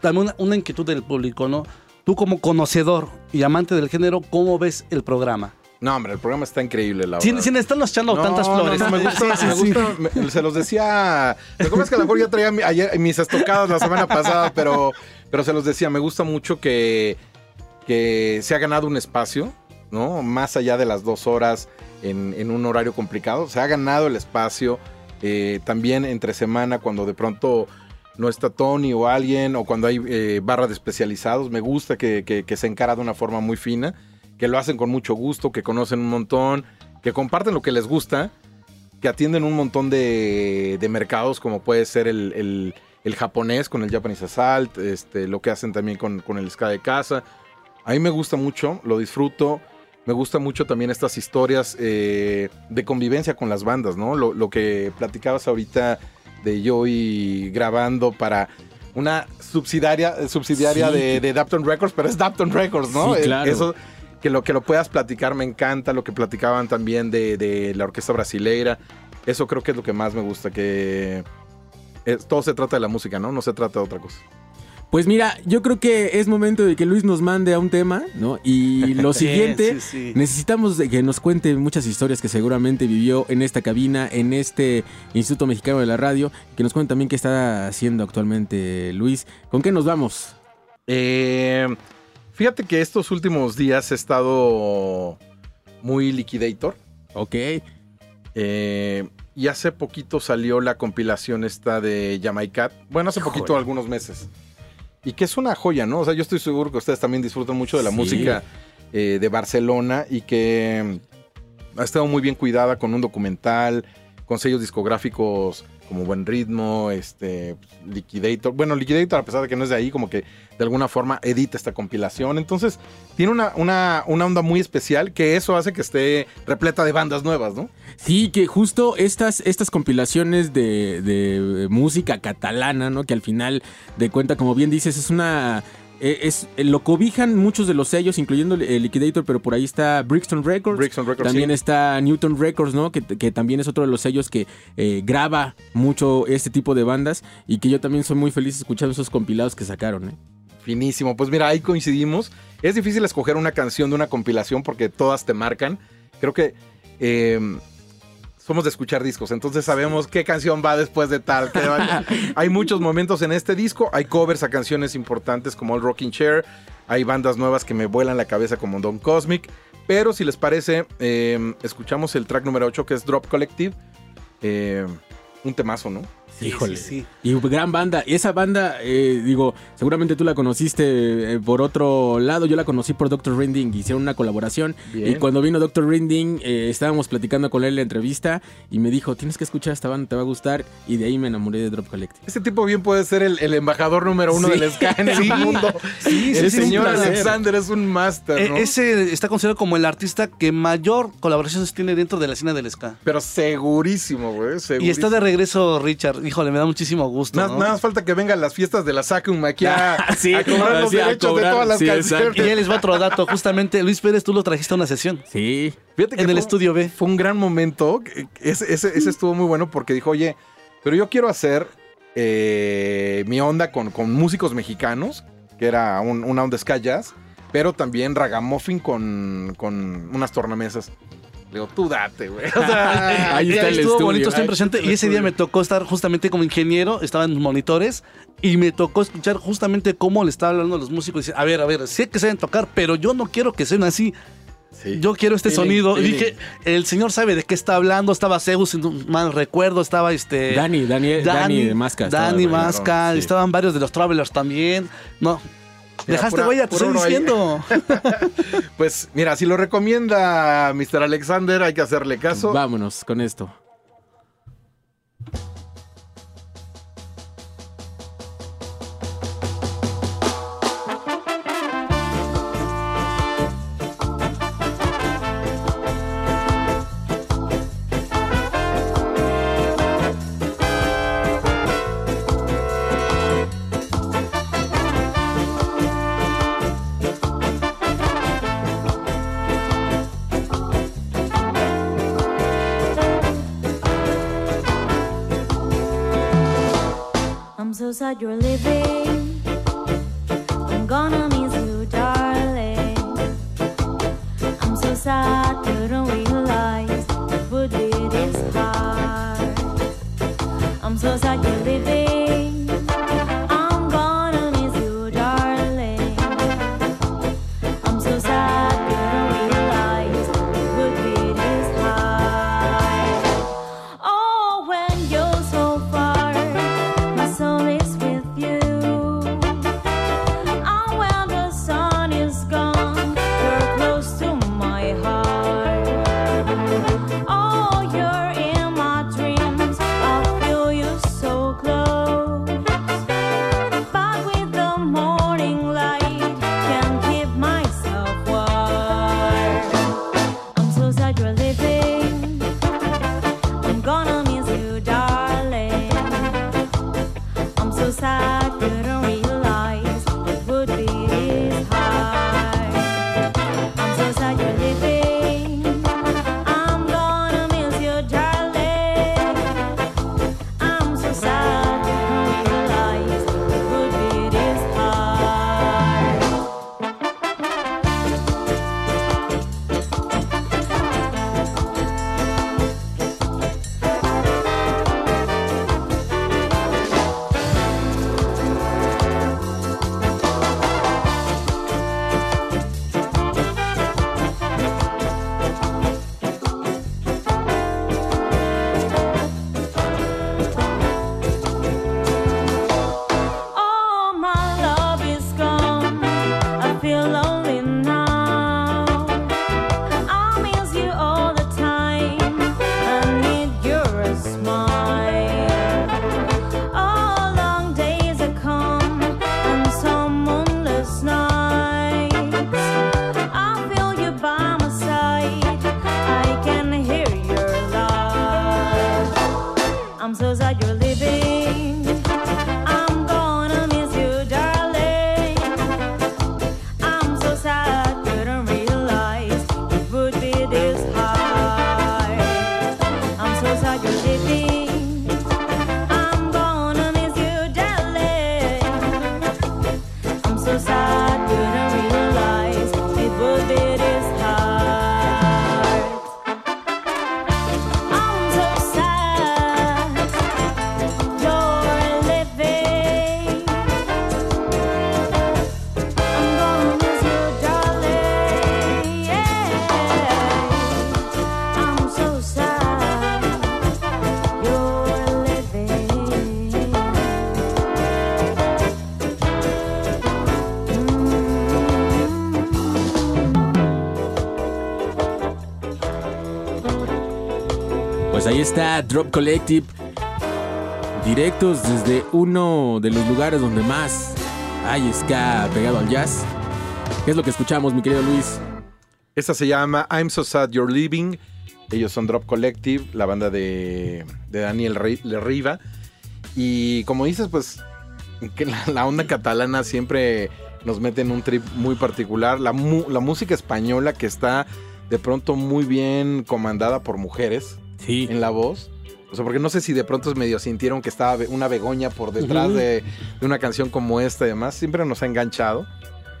también una, una inquietud del público, ¿no? Tú como conocedor y amante del género, ¿cómo ves el programa? No, hombre, el programa está increíble, la Sin, verdad. sin estarnos echando No, tantas flores. no, me [LAUGHS] gusta, Sí, me sí, sí. gusta, me- se los decía. Lo es que a lo mejor ya traía mi- ayer, mis estocadas la semana pasada, pero, pero se los decía, me gusta mucho que, que se ha ganado un espacio, ¿no? Más allá de las dos horas en, un horario complicado. Se ha ganado el espacio eh, también entre semana cuando de pronto no está Tony o alguien o cuando hay eh, barra de especializados. Me gusta que, se encara de una forma muy fina, que lo hacen con mucho gusto, que conocen un montón, que comparten lo que les gusta, que atienden un montón de, mercados como puede ser el, japonés con el Japanese Assault, este, lo que hacen también con, el Ska de casa. A mí me gusta mucho, lo disfruto. Me gusta mucho también estas historias eh, de convivencia con las bandas, ¿no? Lo, lo que platicabas ahorita de Joey grabando para una subsidiaria, subsidiaria Sí. de, de Dapton Records, pero es Dapton Records, ¿no? Sí, Eh, claro. Eso, que lo que lo puedas platicar me encanta, lo que platicaban también de, de la orquesta brasileira. Eso creo que es lo que más me gusta, que es- todo se trata de la música, ¿no? No se trata de otra cosa. Pues mira, yo creo que es momento de que Luis nos mande a un tema, ¿no? Y lo [LAUGHS] Sí, siguiente, sí, sí. necesitamos de que nos cuente muchas historias que seguramente vivió en esta cabina, en este Instituto Mexicano de la Radio, que nos cuente también qué está haciendo actualmente Luis. ¿Con qué nos vamos? Eh, fíjate que estos últimos días he estado muy Liquidator. Ok. Eh, y hace poquito salió la compilación esta de Jamaicat. Bueno, hace poquito, algunos meses. Y que es una joya, ¿no? O sea, yo estoy seguro que ustedes también disfrutan mucho de la Sí. música eh, de Barcelona y que mm, ha estado muy bien cuidada con un documental, con sellos discográficos como Buen Ritmo, este, Liquidator. Bueno, Liquidator, a pesar de que no es de ahí, como que de alguna forma edita esta compilación. Entonces, tiene una, una, una onda muy especial que eso hace que esté repleta de bandas nuevas, ¿no? Sí, que justo estas, estas compilaciones de, de música catalana, ¿no? Que al final de cuenta, como bien dices, es una. eh, Es, lo cobijan muchos de los sellos, incluyendo el Liquidator, pero por ahí está Brixton Records. Brixton Records, También sí. está Newton Records, ¿no? Que, que también es otro de los sellos que eh, graba mucho este tipo de bandas y que yo también soy muy feliz escuchando esos compilados que sacaron, ¿eh? Finísimo. Pues mira, ahí coincidimos. Es difícil escoger una canción de una compilación porque todas te marcan. Creo que eh, somos de escuchar discos, entonces sabemos qué canción va después de tal. va- [LAUGHS] hay muchos momentos en este disco. Hay covers a canciones importantes como el Rocking Chair. Hay bandas nuevas que me vuelan la cabeza como Don Cosmic. Pero si les parece, eh, escuchamos el track número 8 que es Drop Collective. Eh, un temazo, ¿no? Híjole. sí, sí. Y gran banda. Y esa banda, eh, digo, seguramente tú la conociste eh, por otro lado. Yo la conocí por Dr. Rinding. Hicieron una colaboración. Bien. Y cuando vino Dr. Rinding, eh, estábamos platicando con él en la entrevista. Y me dijo: Tienes que escuchar esta banda, te va a gustar. Y de ahí me enamoré de Drop Collective. Este tipo bien puede ser el, el embajador número uno Sí. del ska en el mundo. Sí, sí, el señor. Alexander es un máster, ¿no? E- Ese está considerado como el artista que mayor colaboraciones tiene dentro de la escena del ska. Pero segurísimo, güey. Y está de regreso Richard. Híjole, me da muchísimo gusto. Nada más falta que vengan las fiestas de la Sacum aquí a, [LAUGHS] Sí, a cobrar los sí, a derechos cobrar, de todas las sí, canciones. Y ya les va otro dato. Justamente, Luis Pérez, tú lo trajiste a una sesión. Sí. Fíjate que En el estudio B. Fue un gran momento. ese estuvo muy bueno porque dijo, oye, pero yo quiero hacer eh, mi onda con, con músicos mexicanos, que era un- una onda ska jazz, pero también ragamuffin con, con unas tornamesas. Le digo, tú date, güey. O sea, [LAUGHS] Ahí está el estuvo estudio. bonito, estuvo Ahí impresionante. está el Y ese día me tocó estar justamente como ingeniero, estaba en los monitores y me tocó escuchar justamente cómo le estaba hablando a los músicos. Dice, a ver, a ver, sé que saben tocar, pero yo no quiero que suenen así. Sí. Yo quiero este Feeling, sonido. Y feeling. dije, el señor sabe de qué está hablando. Estaba Zeus, no mal recuerdo, estaba este. Dani, Dani, Dani, de Masca. Dani. Masca, estaban varios de los Travelers también. No. Mira, Dejaste pura- huella, te estoy diciendo. [LAUGHS] Pues mira, si lo recomienda Mr. Alexander, hay que hacerle caso. Vámonos con esto. I'm so sad you're leaving. Está Drop Collective. Directos desde uno de los lugares donde más hay ska pegado al jazz. ¿Qué es lo que escuchamos, mi querido Luis? Esta se llama I'm So Sad You're Leaving. Ellos son Drop Collective, la banda de, de Daniel Ri- Riva. Y como dices, pues la, onda catalana siempre nos mete en un trip muy particular. La música española que está de pronto muy bien comandada por mujeres Sí. en la voz. O sea, porque no sé si de pronto medio sintieron que estaba una begoña por detrás Ujú. de, de una canción como esta y demás. Siempre nos ha enganchado.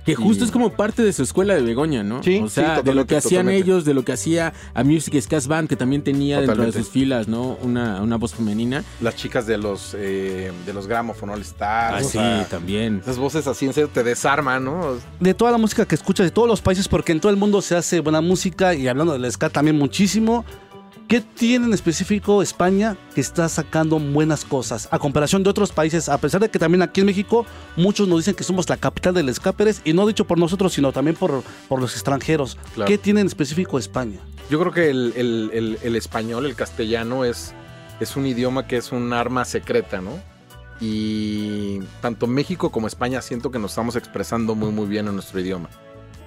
Que justo Y- es como parte de su escuela de Begoña, ¿no? Sí, o sí, sea, de lo totalmente, que hacían totalmente. ellos, de lo que hacía a Music Scas Band, que también tenía dentro de Totalmente. sus filas, ¿no? Una, una voz femenina. Las chicas de los, eh, de los Gramophone All Stars. Ah, o sí, sea, también. Esas voces así en serio te desarman, ¿no? de toda la música que escuchas de todos los países, porque en todo el mundo se hace buena música y hablando del ska también muchísimo. ¿Qué tiene en específico España que está sacando buenas cosas? A comparación de otros países, a pesar de que también aquí en México muchos nos dicen que somos la capital del Pérez, y no dicho por nosotros, sino también por, por los extranjeros. Claro. ¿Qué tiene en específico España? Yo creo que el, el- el- el español, el castellano, es, es un idioma que es un arma secreta, ¿no? Y tanto México como España siento que nos estamos expresando muy, muy bien en nuestro idioma.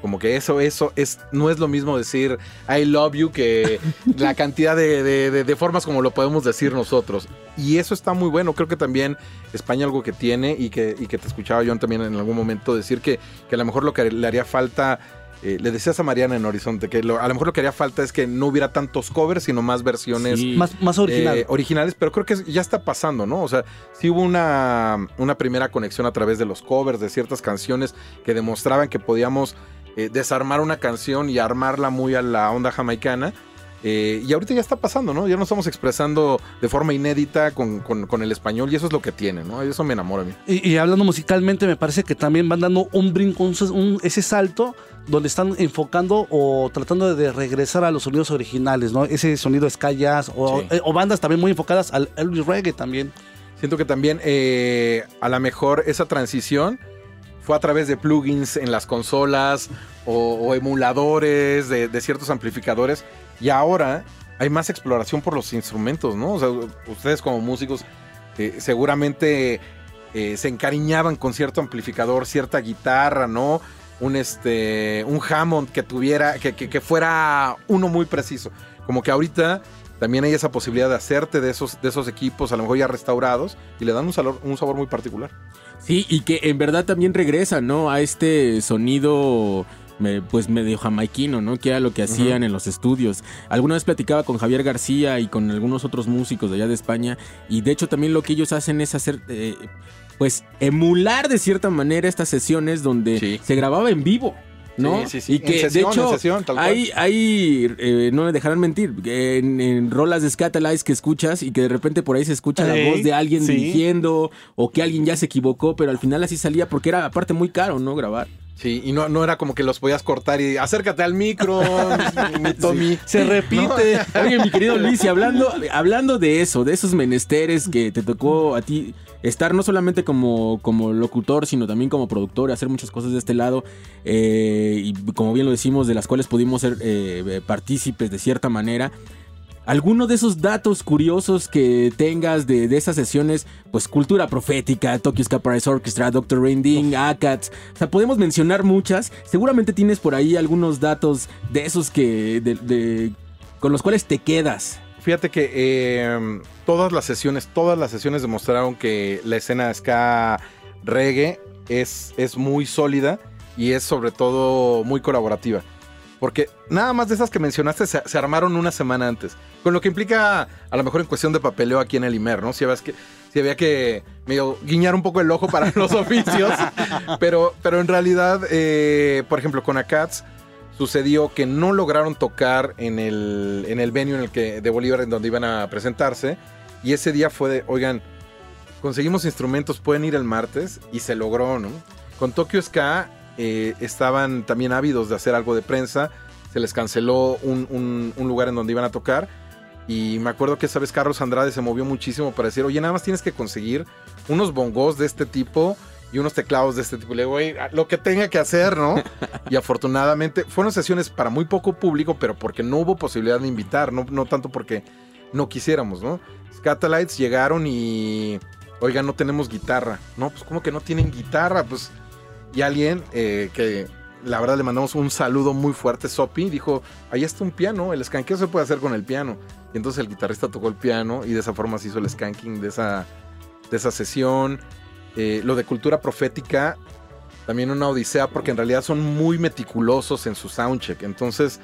Como que eso, eso es, no es lo mismo decir I love you que [LAUGHS] la cantidad de, de- de- de formas como lo podemos decir nosotros. Y eso está muy bueno. Creo que también España algo que tiene y que, y que te escuchaba yo también en algún momento decir que, que a lo mejor lo que le haría falta, eh, le decías a Mariana en Horizonte, que lo- a lo mejor lo que haría falta es que no hubiera tantos covers, sino más versiones Sí. Más, más original. eh, originales, pero creo que ya está pasando, ¿no? O sea, sí hubo una, una primera conexión a través de los covers de ciertas canciones que demostraban que podíamos eh, desarmar una canción y armarla muy a la onda jamaicana. Eh, y ahorita ya está pasando, ¿no? Ya nos estamos expresando de forma inédita con, con- con el español y eso es lo que tiene, ¿no? Eso me enamora a mí. Y, y hablando musicalmente, me parece que también van dando un brinco, un, un- ese salto donde están enfocando o tratando de regresar a los sonidos originales, ¿no? Ese sonido ska jazz o, Sí. eh, o bandas también muy enfocadas al Elvis Reggae también. Siento que también eh, a lo mejor esa transición fue a través de plugins en las consolas o, emuladores de, de ciertos amplificadores y ahora hay más exploración por los instrumentos, ¿no? O sea, ustedes como músicos eh, seguramente eh, se encariñaban con cierto amplificador, cierta guitarra, ¿no? Un, este, un Hammond que tuviera, que, que- que fuera uno muy preciso. Como que ahorita también hay esa posibilidad de hacerte de esos, de esos equipos, a lo mejor ya restaurados, y le dan un sabor, un sabor muy particular. Sí, y que en verdad también regresa, ¿no? A este sonido, me- pues medio jamaiquino, ¿no? Que era lo que hacían en los estudios. Alguna vez platicaba con Javier García y con algunos otros músicos de allá de España, y de hecho también lo que ellos hacen es hacer, eh, pues, emular de cierta manera estas sesiones donde Sí. se grababa en vivo. ¿No? Sí, sí, sí. Y que sesión, de hecho sesión, hay, hay eh, no me dejarán mentir, en, en rolas de Scatalize que escuchas y que de repente por ahí se escucha la voz de alguien dirigiendo o que alguien ya se equivocó, pero al final así salía porque era aparte muy caro, ¿no? Grabar. Sí, y no, no era como que los podías cortar y acércate al micro, [LAUGHS] mi Tommy. Se repite. [LAUGHS] Oye, mi querido Luis, y hablando, hablando de eso, de esos menesteres que te tocó a ti estar no solamente como, como locutor, sino también como productor, hacer muchas cosas de este lado, eh, y como bien lo decimos, de las cuales pudimos ser eh, partícipes de cierta manera. ¿Alguno de esos datos curiosos que tengas de, de esas sesiones, pues cultura profética, Tokyo Ska Paradise Orchestra, Dr. Rainding, ACATS? O sea, podemos mencionar muchas. Seguramente tienes por ahí algunos datos de esos que, de- de- con los cuales te quedas. Fíjate que eh, todas las sesiones, todas las sesiones demostraron que la escena ska reggae es, es muy sólida y es sobre todo muy colaborativa. Porque nada más de esas que mencionaste se, se armaron una semana antes. Con lo que implica, a lo mejor en cuestión de papeleo aquí en el IMER, ¿no? Si que, sí había que medio guiñar un poco el ojo para [LAUGHS] los oficios. pero, pero en realidad, eh, por ejemplo, con Acats sucedió que no lograron tocar en el, en el venue en el que, de Bolívar en donde iban a presentarse. Y ese día fue de, oigan, conseguimos instrumentos, pueden ir el martes. Y se logró, ¿no? Con Tokyo Ska eh, estaban también ávidos de hacer algo de prensa. Se les canceló un- un lugar en donde iban a tocar. Y me acuerdo que esa vez Carlos Andrade se movió muchísimo para decir, oye, nada más tienes que conseguir unos bongos de este tipo y unos teclados de este tipo. Le digo, "Güey, lo que tenga que hacer, ¿no? [LAUGHS] y afortunadamente fueron sesiones para muy poco público, pero porque no hubo posibilidad de invitar, no, no tanto porque no quisiéramos, ¿no? Scatalites llegaron y, oiga, no tenemos guitarra. No, pues ¿cómo que no tienen guitarra? Pues, y alguien eh, que la verdad le mandamos un saludo muy fuerte, Sopi, dijo, ahí está un piano, el skanking se puede hacer con el piano. Y entonces el guitarrista tocó el piano y de esa forma se hizo el skanking de esa, de esa sesión. Eh, lo de cultura profética, también una odisea, porque en realidad son muy meticulosos en su soundcheck. Entonces...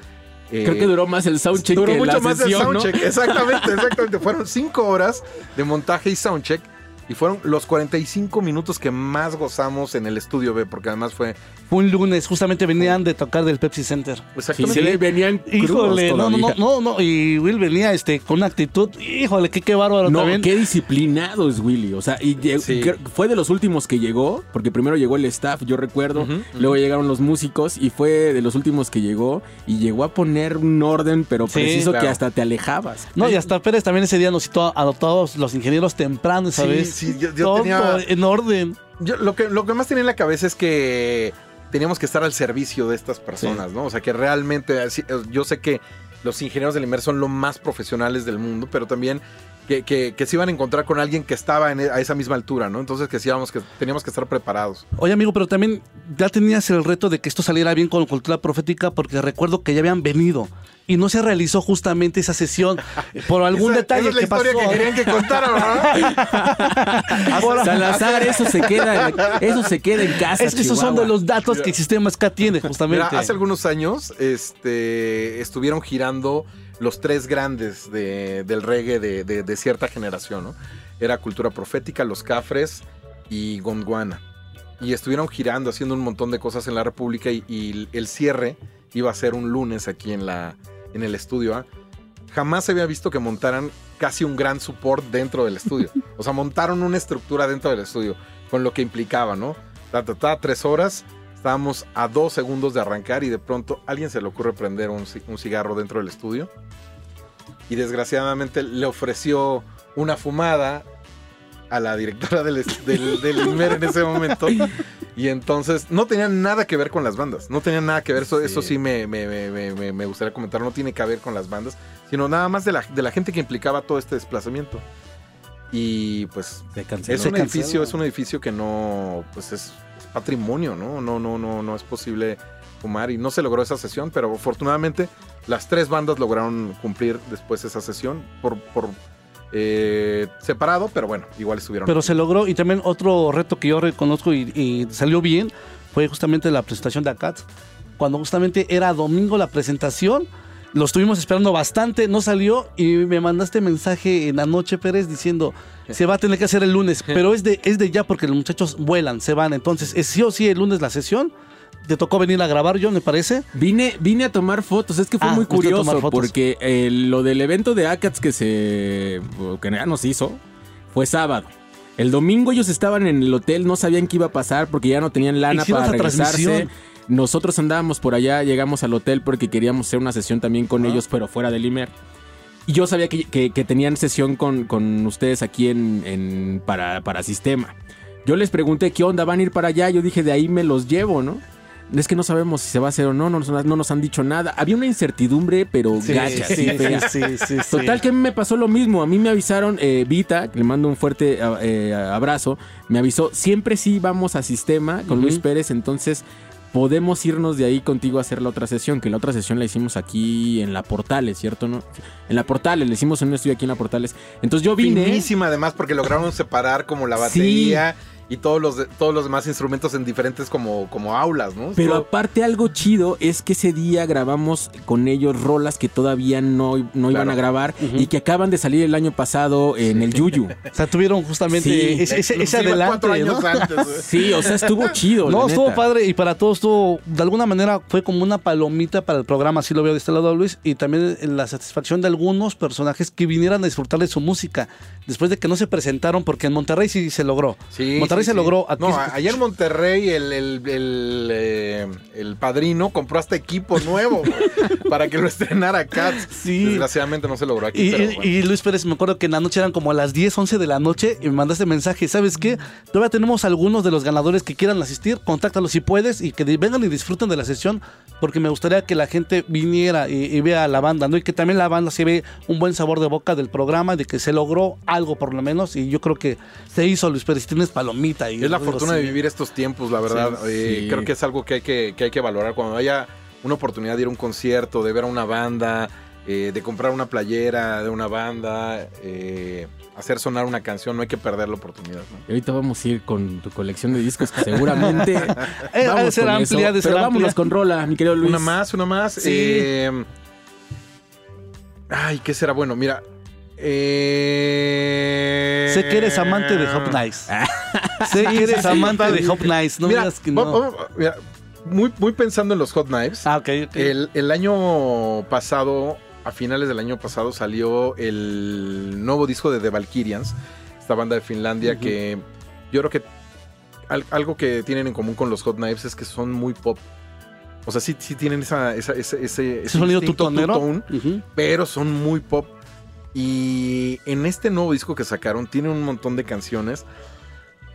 eh, Creo que duró más el soundcheck Duró que mucho la más sesión, el ¿no? soundcheck. Exactamente, exactamente. Fueron cinco horas de montaje y soundcheck. Y fueron los 45 minutos que más gozamos en el estudio B, porque además fue. Fue un lunes, justamente venían de tocar del Pepsi Center. Exactamente. Sí, sí, venían Híjole, no, no, no, no, no, y Will venía este con una actitud, híjole, qué, qué bárbaro No, también. qué disciplinado es Willy. O sea, y Sí. fue de los últimos que llegó, porque primero llegó el staff, yo recuerdo, luego llegaron los músicos y fue de los últimos que llegó y llegó a poner un orden, pero Sí, preciso claro. que hasta te alejabas. No, y hasta Pérez también ese día nos citó a todos los ingenieros temprano, ¿sabes? Sí, sí, yo- yo Todo tenía- en orden. Yo, lo, que, lo que más tenía en la cabeza es que teníamos que estar al servicio de estas personas, ¿no? O sea, que realmente, así- eh, yo sé que los ingenieros del Imer son lo más profesionales del mundo, pero también que, que- que se iban a encontrar con alguien que estaba en e- a esa misma altura, ¿no? Entonces que, sí que teníamos que estar preparados. Oye, amigo, pero también ya tenías el reto de que esto saliera bien con cultura profética, porque recuerdo que ya habían venido y no se realizó justamente esa sesión por algún Esa- detalle esa es la que pasó. historia que querían que contara, ¿verdad? [LAUGHS] Por- Salazar, eso se queda, eso se queda en casa. Es que esos son de los datos que el sistema SK tiene, justamente. Mira, hace algunos años este, estuvieron girando los tres grandes de- del reggae de, de- de cierta generación, ¿no? Era Cultura Profética, Los Cafres y Gondwana. Y estuvieron girando, haciendo un montón de cosas en la República y, y el cierre iba a ser un lunes aquí en, la, en el estudio. Jamás se había visto que montaran casi un gran support dentro del estudio. [LAUGHS] O sea, montaron una estructura dentro del estudio, con lo que implicaba, ¿no? Ta, ta, ta, tres horas, estábamos a dos segundos de arrancar y de pronto a alguien se le ocurre prender un, ci- un cigarro dentro del estudio. Y desgraciadamente le ofreció una fumada a la directora del, del, en ese momento. [LAUGHS] Y entonces no tenía nada que ver con las bandas. No tenía nada que ver. Eso sí, eso sí me, me- me- me- gustaría comentar. No tiene que ver con las bandas, sino nada más de la, de la gente que implicaba todo este desplazamiento. Y pues es un edificio, es un edificio que no, pues es, es patrimonio, ¿no? No, no, no, no es posible fumar y no se logró esa sesión, pero afortunadamente las tres bandas lograron cumplir después esa sesión por, por eh, separado, pero bueno, igual estuvieron. Pero se logró y también otro reto que yo reconozco y, y salió bien fue justamente la presentación de ACAT. Cuando justamente era domingo la presentación, lo estuvimos esperando bastante, no salió y me mandaste mensaje en la noche, Pérez, diciendo se va a tener que hacer el lunes, pero es de, es de ya porque los muchachos vuelan, se van. Entonces, es sí o sí el lunes la sesión. Te tocó venir a grabar, yo me parece. Vine, vine a tomar fotos, es que fue Ah, muy curioso porque eh, lo del evento de ACATS que se que ya nos hizo fue sábado. El domingo ellos estaban en el hotel, no sabían qué iba a pasar porque ya no tenían lana para esa regresarse. Nosotros andábamos por allá, llegamos al hotel porque queríamos hacer una sesión también con ellos, pero fuera del Imer. Y yo sabía que, que- que tenían sesión con, con ustedes aquí en, en- para, para sistema. Yo les pregunté qué onda, van a ir para allá. Yo dije, de ahí me los llevo, ¿no? Es que no sabemos si se va a hacer o no, no, nos- no nos han dicho nada. Había una incertidumbre, pero gacha, sí, sí, fea. sí, sí, sí. Total que a mí me pasó lo mismo. A mí me avisaron, eh, Vita, que le mando un fuerte eh, abrazo, me avisó, siempre sí vamos a sistema con Luis Pérez, entonces podemos irnos de ahí contigo a hacer la otra sesión, que la otra sesión la hicimos aquí en la Portales, ¿cierto? ¿No? En la Portales, la hicimos en un estudio aquí en la Portales. Entonces yo vine... Finísima además porque lograron separar como la batería y todos los, de- todos los demás instrumentos en diferentes como, como aulas, ¿no? Pero Todo- aparte algo chido es que ese día grabamos con ellos rolas que todavía no, no iban a grabar y que acaban de salir el año pasado en el Yuyu. [LAUGHS] O sea, tuvieron justamente Sí. ese, ese- adelante. cuatro años ¿no? antes, güey. [LAUGHS] Sí, o sea, estuvo [LAUGHS] chido. No, la estuvo neta. padre y para todos estuvo, de alguna manera fue como una palomita para el programa, así lo veo de este lado Luis, y también la satisfacción de algunos personajes que vinieran a disfrutar de su música, después de que no se presentaron, porque en Monterrey sí se logró. Sí, Monterrey sí, se sí. logró. No, se- a- ayer en Monterrey el, el, el, eh, el padrino compró hasta equipo nuevo [LAUGHS] para que lo estrenara Cats. Sí. Desgraciadamente no se logró aquí. Y, pero bueno. y Luis Pérez, me acuerdo que en la noche eran como a las 10, 11 de la noche y me mandaste mensaje. ¿Sabes qué? Todavía tenemos algunos de los ganadores que quieran asistir. Contáctalos si puedes y que vengan y disfruten de la sesión porque me gustaría que la gente viniera y, y vea a la banda, ¿no? Y que también la banda se ve un buen sabor de boca del programa, de que se logró algo por lo menos. Y yo creo que se hizo Luis Pérez. Tienes Y Es la fortuna de vivir estos tiempos, la verdad. Sí, Eh, sí. Creo que es algo que hay que, que hay que valorar. Cuando haya una oportunidad de ir a un concierto, de ver a una banda, eh, de comprar una playera de una banda, eh, hacer sonar una canción, no hay que perder la oportunidad. ¿no? Y ahorita vamos a ir con tu colección de discos que seguramente [LAUGHS] ha de vamos ser con amplia, de ser Pero vámonos amplia. con rola, mi querido Luis. Una más, una más. Sí. Eh, ay, ¿qué será? Bueno, mira. Eh, Sé que eres amante de Hop Nice. [LAUGHS] sé que eres amante de Hop Nice. No mira, digas que no. mira, muy, muy pensando en los Hot Knives. Ah, ok, ok. El, el año pasado, a finales del año pasado, salió el nuevo disco de The Valkyrians, esta banda de Finlandia que yo creo que al- algo que tienen en común con los Hot Knives es que son muy pop. O sea, sí, sí tienen esa, esa- ese, ese, ¿Ese sonido tutonero? Ujú. pero son muy pop. Y en este nuevo disco que sacaron, tiene un montón de canciones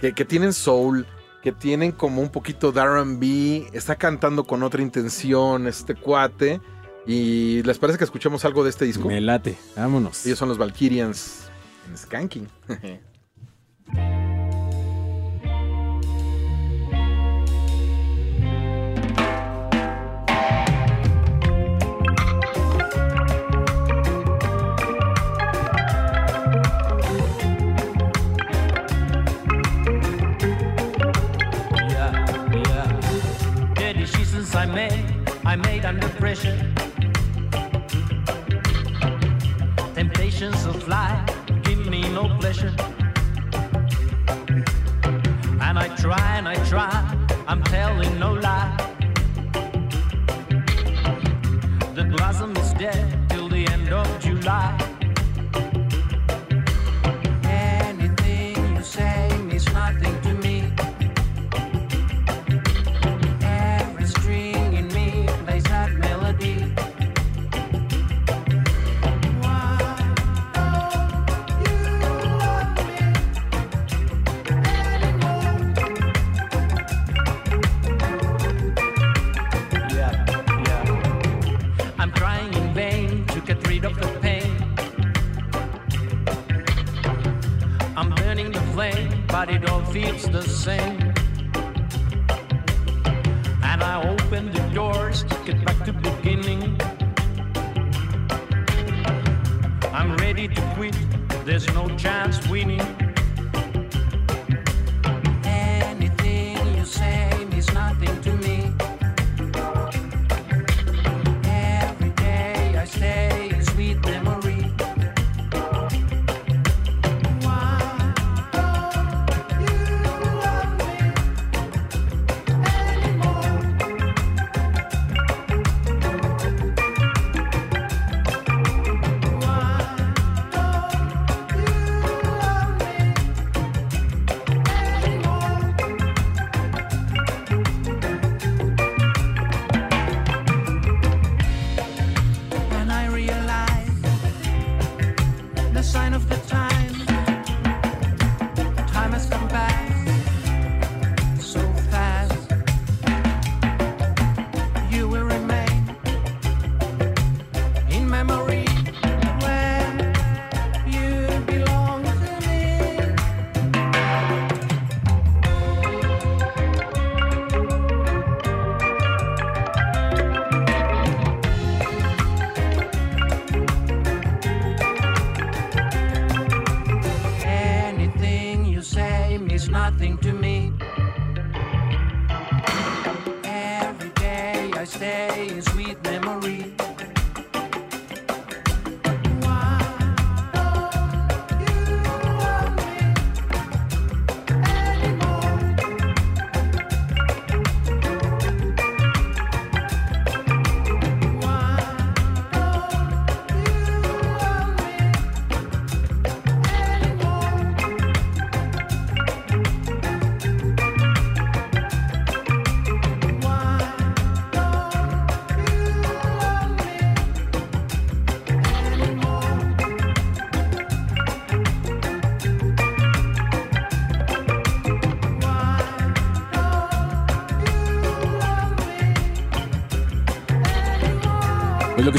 que, que tienen soul, que tienen como un poquito de RB. Está cantando con otra intención este cuate. ¿Y les parece que escuchemos algo de este disco? Me late, vámonos. Ellos son los Valkyrians en Skanking. [LAUGHS] I made, I made under pressure. Temptations of life give me no pleasure. And I try and I try, I'm telling no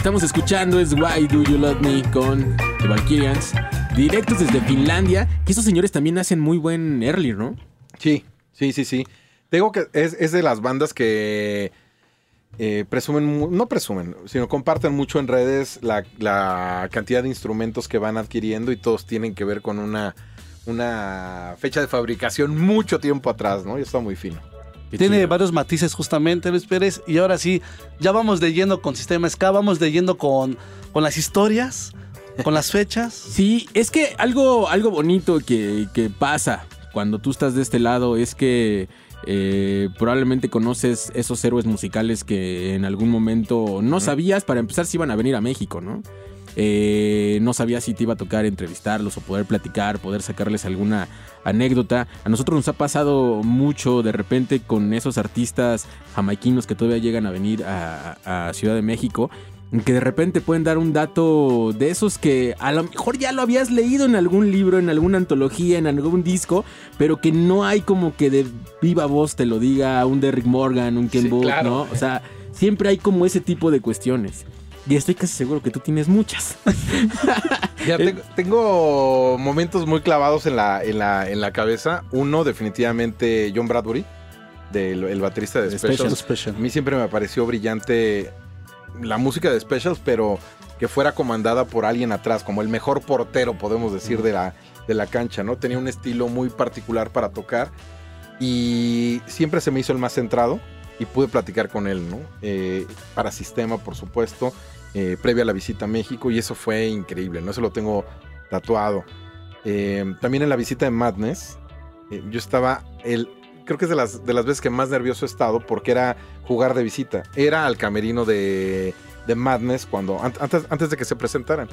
estamos escuchando es Why Do You Love Me con The Valkyrians, directos desde Finlandia, que esos señores también hacen muy buen early, ¿no? Sí, sí, sí, sí. Tengo que es, es de las bandas que eh, presumen, no presumen, sino comparten mucho en redes la, la cantidad de instrumentos que van adquiriendo y todos tienen que ver con una, una fecha de fabricación mucho tiempo atrás, ¿no? Y está muy fino. Qué Tiene chido. varios matices justamente, Luis Pérez. Y ahora sí, ya vamos de yendo con Sistema Ska, vamos de yendo con, con las historias, con las fechas. [LAUGHS] Sí, es que algo, algo bonito que, que pasa cuando tú estás de este lado es que eh, probablemente conoces esos héroes musicales que en algún momento no sabías, para empezar, si iban a venir a México, ¿no? Eh, no sabías si te iba a tocar entrevistarlos o poder platicar, poder sacarles alguna anécdota. A nosotros nos ha pasado mucho de repente con esos artistas jamaiquinos que todavía llegan a venir a, a Ciudad de México que de repente pueden dar un dato de esos que a lo mejor ya lo habías leído en algún libro, en alguna antología, en algún disco, pero que no hay como que de viva voz te lo diga un Derrick Morgan, un Ken Sí, claro. ¿no? O sea, siempre hay como ese tipo de cuestiones. Y estoy casi seguro que tú tienes muchas. [LAUGHS] Ya tengo, tengo momentos muy clavados en la, en la, en la cabeza. Uno, definitivamente, John Bradbury, del, el baterista de De Specials. Special. A mí siempre me pareció brillante la música de Specials, pero que fuera comandada por alguien atrás, como el mejor portero, podemos decir, de la, de la cancha, ¿no? Tenía un estilo muy particular para tocar y siempre se me hizo el más centrado y pude platicar con él, ¿no? Eh, para Sistema, por supuesto, eh, previa a la visita a México y eso fue increíble, ¿no? Eso lo tengo tatuado. Eh, también en la visita de Madness, eh, yo estaba, el, creo que es de las, de las veces que más nervioso he estado porque era jugar de visita. Era al camerino de, de Madness cuando, an- antes, antes de que se presentaran.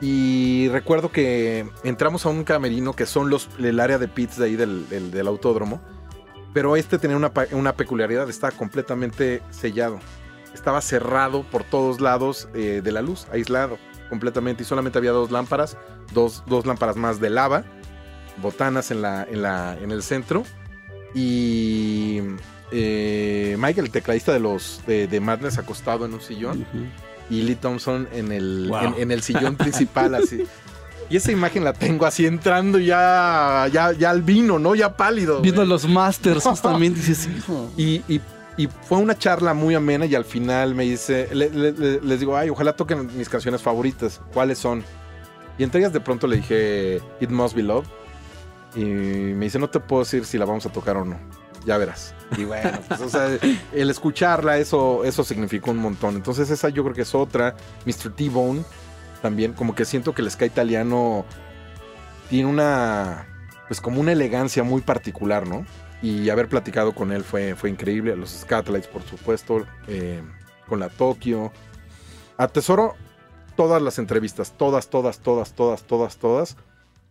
Y recuerdo que entramos a un camerino que son los, el área de pits de ahí del, del- autódromo. Pero este tenía una, una peculiaridad, estaba completamente sellado. Estaba cerrado por todos lados eh, de la luz, aislado completamente. Y solamente había dos lámparas, dos, dos lámparas más de lava, botanas en, la, en, la, en el centro. Y eh, Michael, el tecladista de los de, de Madness, acostado en un sillón. Y Lee Thompson en el, Wow. en, en el sillón [LAUGHS] principal, así. Y esa imagen la tengo así entrando ya, ya, ya al vino, ¿no? Ya pálido. Viendo güey. los masters, [LAUGHS] justamente dices, hijo. Y, y- y fue una charla muy amena y al final me dice, le- le- le- les digo, ay, ojalá toquen mis canciones favoritas. ¿Cuáles son? Y entre ellas de pronto le dije, It Must Be Love. Y me dice, no te puedo decir si la vamos a tocar o no. Ya verás. Y bueno, pues, o sea, el escucharla, eso, eso significó un montón. Entonces esa yo creo que es otra. Mr. T-Bone también, como que siento que el ska italiano tiene una, pues como una elegancia muy particular, ¿no? Y haber platicado con él fue, fue increíble. Los Scatlights, por supuesto, eh, con la Tokio. Atesoro todas las entrevistas, todas, todas, todas, todas, todas, todas.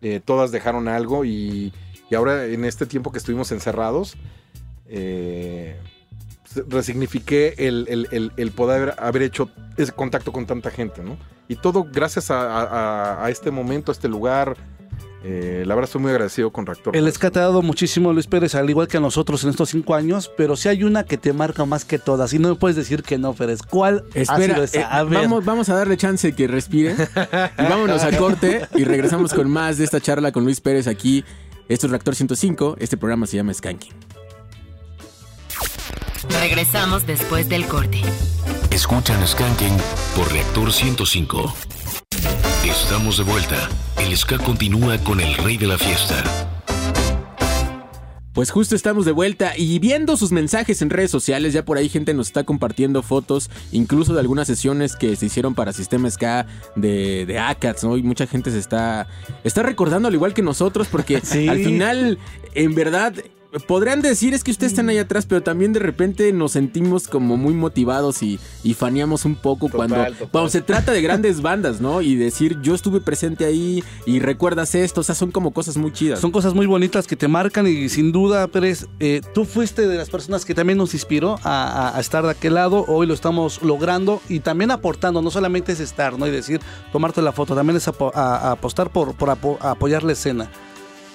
Eh, todas dejaron algo y, y ahora en este tiempo que estuvimos encerrados, eh, resignifiqué el, el- el- poder haber hecho ese contacto con tanta gente, ¿no? Y todo gracias a- a este momento, a este lugar. Eh, la verdad estoy muy agradecido con Reactor. El ska te ha dado muchísimo, Luis Pérez, al igual que a nosotros en estos cinco años, pero sí hay una que te marca más que todas. Y no me puedes decir que no, Pérez. ¿Cuál ha Espera, sido esa? eh, A ver. vamos, vamos a darle chance que respire. y vámonos a corte y regresamos con más de esta charla con Luis Pérez aquí. Esto es Reactor 105. Este programa se llama Skanking. Regresamos después del corte. Escuchan Skanking por Reactor 105. Estamos de vuelta. El ska continúa con el rey de la fiesta. Pues justo estamos de vuelta y viendo sus mensajes en redes sociales, ya por ahí gente nos está compartiendo fotos, incluso de algunas sesiones que se hicieron para Sistema SK de, de ACATS, ¿no? Y mucha gente se está, está recordando al igual que nosotros, porque [LAUGHS] Sí. al final, en verdad, podrían decir es que ustedes están ahí atrás, pero también de repente nos sentimos como muy motivados y, y faneamos un poco cuando, total. cuando se trata de grandes [LAUGHS] bandas, ¿no? Y decir yo estuve presente ahí y recuerdas esto, o sea, son como cosas muy chidas. Son cosas muy bonitas que te marcan y sin duda, Pérez, eh, tú fuiste de las personas que también nos inspiró a, a- a estar de aquel lado. Hoy lo estamos logrando y también aportando. No solamente es estar, ¿no? Y decir, tomarte la foto, también es apo- a- a apostar por, por apo- apoyar la escena.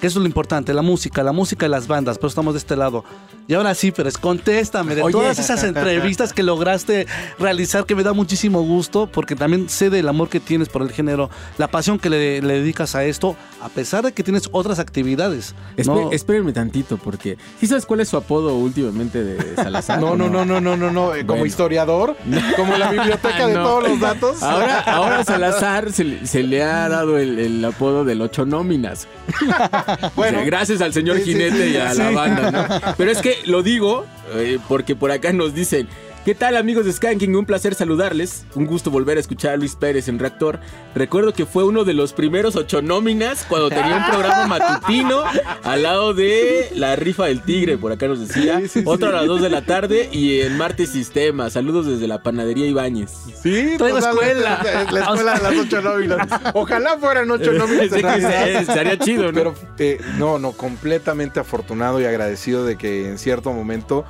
Que eso es lo importante, la música, la música y las bandas, pero estamos de este lado. Y ahora sí, Pérez, contéstame de Oye. todas esas entrevistas que lograste realizar, que me da muchísimo gusto, porque también sé del amor que tienes por el género, la pasión que le, le dedicas a esto, a pesar de que tienes otras actividades. Espe- ¿no? Espérenme tantito, porque ¿sí sabes cuál es su apodo últimamente de Salazar? [LAUGHS] No, no, no, no, no, no, no. eh, Como Bueno. historiador, como la biblioteca de [LAUGHS] No. todos los datos. Ahora, ahora Salazar se, le- se le ha dado el, el apodo del ocho nóminas. [LAUGHS] [LAUGHS] Bueno. O sea, gracias al señor jinete y a la banda, ¿no? [LAUGHS] Pero es que lo digo eh, porque por acá nos dicen. ¿Qué tal amigos de Skanking? Un placer saludarles. Un gusto volver a escuchar a Luis Pérez en Reactor. Recuerdo que fue uno de los primeros ocho nóminas cuando tenía un [LAUGHS] programa matutino al lado de la rifa del tigre, por acá nos decía. Sí, sí, sí. Otro a las 2 de la tarde y en martes sistema. Saludos desde la panadería Ibáñez. Sí, escuela. La [LAUGHS] escuela de las ocho nóminas. Ojalá fueran ocho nóminas. Sí, en que realidad. se- estaría chido, ¿no? Pero eh, no, no, completamente afortunado y agradecido de que en cierto momento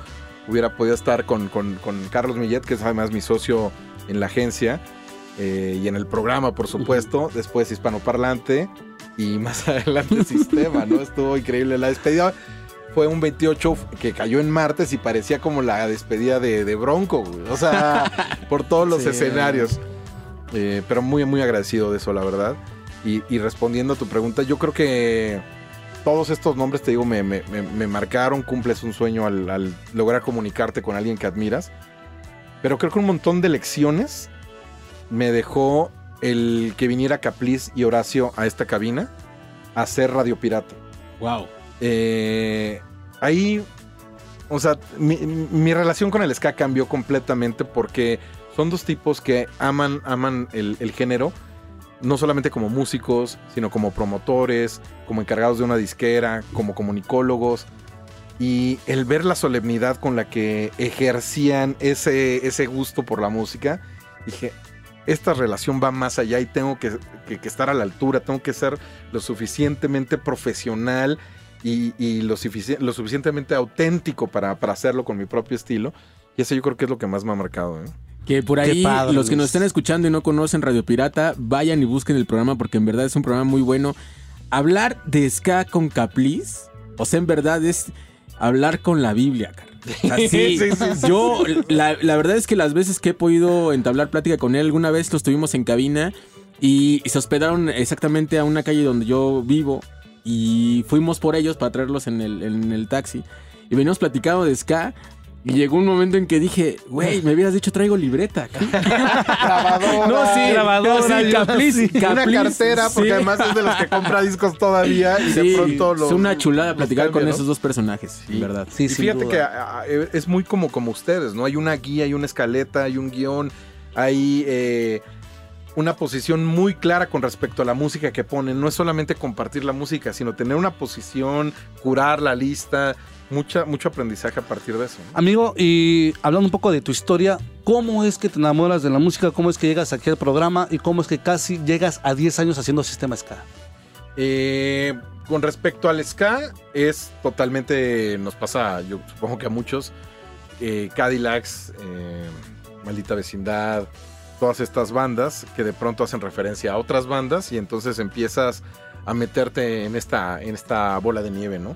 hubiera podido estar con, con- con Carlos Millet, que es además mi socio en la agencia eh, y en el programa, por supuesto. Después hispanoparlante y más [LAUGHS] adelante sistema, ¿no? Estuvo increíble. La despedida fue un 28 que cayó en martes y parecía como la despedida de, de Bronco, güey. O sea, [LAUGHS] por todos los Sí. escenarios. Eh, pero muy, muy agradecido de eso, la verdad. Y, y respondiendo a tu pregunta, yo creo que todos estos nombres, te digo, me, me- me- me marcaron, cumples un sueño al, al lograr comunicarte con alguien que admiras. Pero creo que un montón de lecciones me dejó el que viniera Capliz y Horacio a esta cabina a hacer Radio Pirata. Wow. Eh, ahí, o sea, mi, mi relación con el ska cambió completamente porque son dos tipos que aman, aman el, el género, no solamente como músicos, sino como promotores, como encargados de una disquera, como comunicólogos. Y el ver la solemnidad con la que ejercían ese, ese gusto por la música, dije, esta relación va más allá y tengo que, que- estar a la altura, tengo que ser lo suficientemente profesional y, y lo, sufici- lo suficientemente auténtico para, para hacerlo con mi propio estilo. Y eso yo creo que es lo que más me ha marcado. ¿eh? Que por ahí, los que nos están escuchando y no conocen Radio Pirata, vayan y busquen el programa porque en verdad es un programa muy bueno. Hablar de ska con Capliz, o sea, en verdad es hablar con la Biblia, cara. [LAUGHS] Sea, sí, Sí, sí, sí, yo, la, la verdad es que las veces que he podido entablar plática con él, alguna vez los tuvimos en cabina y, y se hospedaron exactamente a una calle donde yo vivo y fuimos por ellos para traerlos en el, en el taxi. Y venimos platicando de ska. Y llegó un momento en que dije, güey, me hubieras dicho traigo libreta. [LAUGHS] Grabadora. No, sí, grabadora, sí. Una cartera, porque sí. además es de los que compra discos todavía y de pronto los. es una chulada platicar con esos dos personajes, en verdad. Sí, y fíjate duda. que a- a- es muy como, como ustedes, ¿no? Hay una guía, hay una escaleta, hay un guion, hay eh, una posición muy clara con respecto a la música que ponen. No es solamente compartir la música, sino tener una posición, curar la lista, mucha, mucho aprendizaje a partir de eso. ¿no? Amigo, y hablando un poco de tu historia, ¿cómo es que te enamoras de la música? ¿Cómo es que llegas aquí al programa? ¿Y cómo es que casi llegas a 10 años haciendo Sistema Ska? Eh, con respecto al ska, es totalmente, nos pasa, yo supongo que a muchos, eh, Cadillacs, eh, Maldita Vecindad, todas estas bandas que de pronto hacen referencia a otras bandas y entonces empiezas a meterte en esta, en esta bola de nieve, ¿no?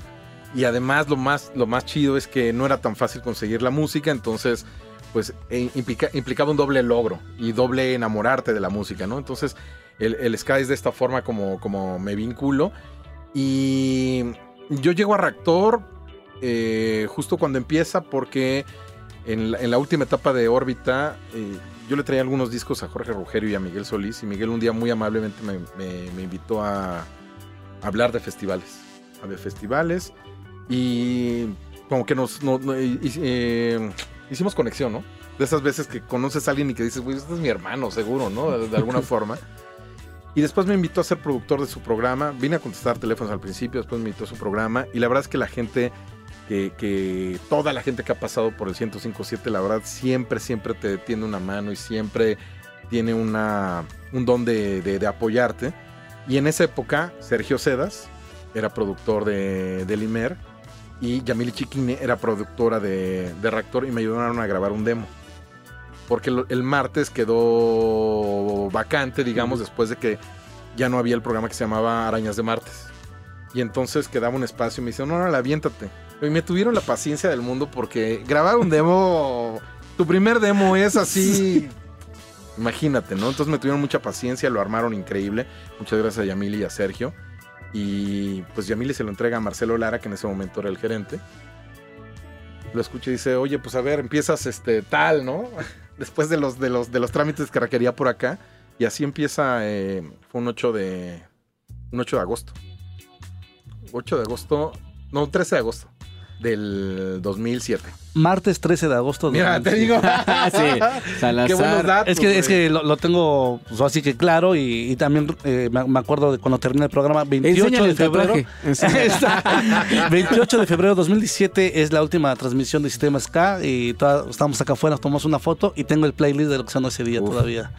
Y además lo más, lo más chido es que no era tan fácil conseguir la música, entonces pues eh, implica- implicaba un doble logro y doble enamorarte de la música, ¿no? Entonces el, el ska es de esta forma como, como me vinculo. Y yo llego a Reactor eh, justo cuando empieza porque en la, en la última etapa de órbita eh, yo le traía algunos discos a Jorge Rugerio y a Miguel Solís y Miguel un día muy amablemente me, me- me invitó a, hablar de festivales. Había festivales Y como que nos no- no- y- y- eh, hicimos conexión, ¿no? De esas veces que conoces a alguien y que dices, güey, este es mi hermano, seguro, ¿no? De, de alguna [LAUGHS] forma. Y después me invitó a ser productor de su programa. Vine a contestar teléfonos al principio, después me invitó a su programa. Y la verdad es que la gente, que, que toda la gente que ha pasado por el 1057, la verdad, siempre, siempre te tiende una mano y siempre tiene una, un don de, de- de apoyarte. Y en esa época, Sergio Sedas era productor de, de Limer y Yamili Chiquine era productora de, de Reactor y me ayudaron a grabar un demo. Porque lo- el martes quedó vacante, digamos, después de que ya no había el programa que se llamaba Arañas de Martes. Y entonces quedaba un espacio y me dijeron, no, no, aviéntate. Y me tuvieron la paciencia del mundo porque grabar un demo, [LAUGHS] tu primer demo es así, imagínate, ¿no? Entonces me tuvieron mucha paciencia, lo armaron increíble. Muchas gracias a Yamili y a Sergio. Y pues Yamili se lo entrega a Marcelo Lara, que en ese momento era el gerente. Lo escucha y dice, oye, pues a ver, empiezas este tal, ¿no? [LAUGHS] Después de los, de los, de los trámites que requería por acá. Y así empieza, eh, fue un 8 de, un 8 de agosto. 8 de agosto, no, 13 de agosto del 2007. Martes 13 de agosto. de Mira, te digo. [LAUGHS] sí, Salazar. Qué buenos datos. Es que, es que lo, lo tengo pues, así que claro y, y también eh, me, me acuerdo de cuando terminé el programa 28 Enséñale de febrero. tatuaje. Enséñale. [LAUGHS] Está. 28 de febrero de 2017 es la última transmisión de Sistema K y toda- estamos acá afuera, tomamos una foto y tengo el playlist de lo que sonó ese día Uf. todavía.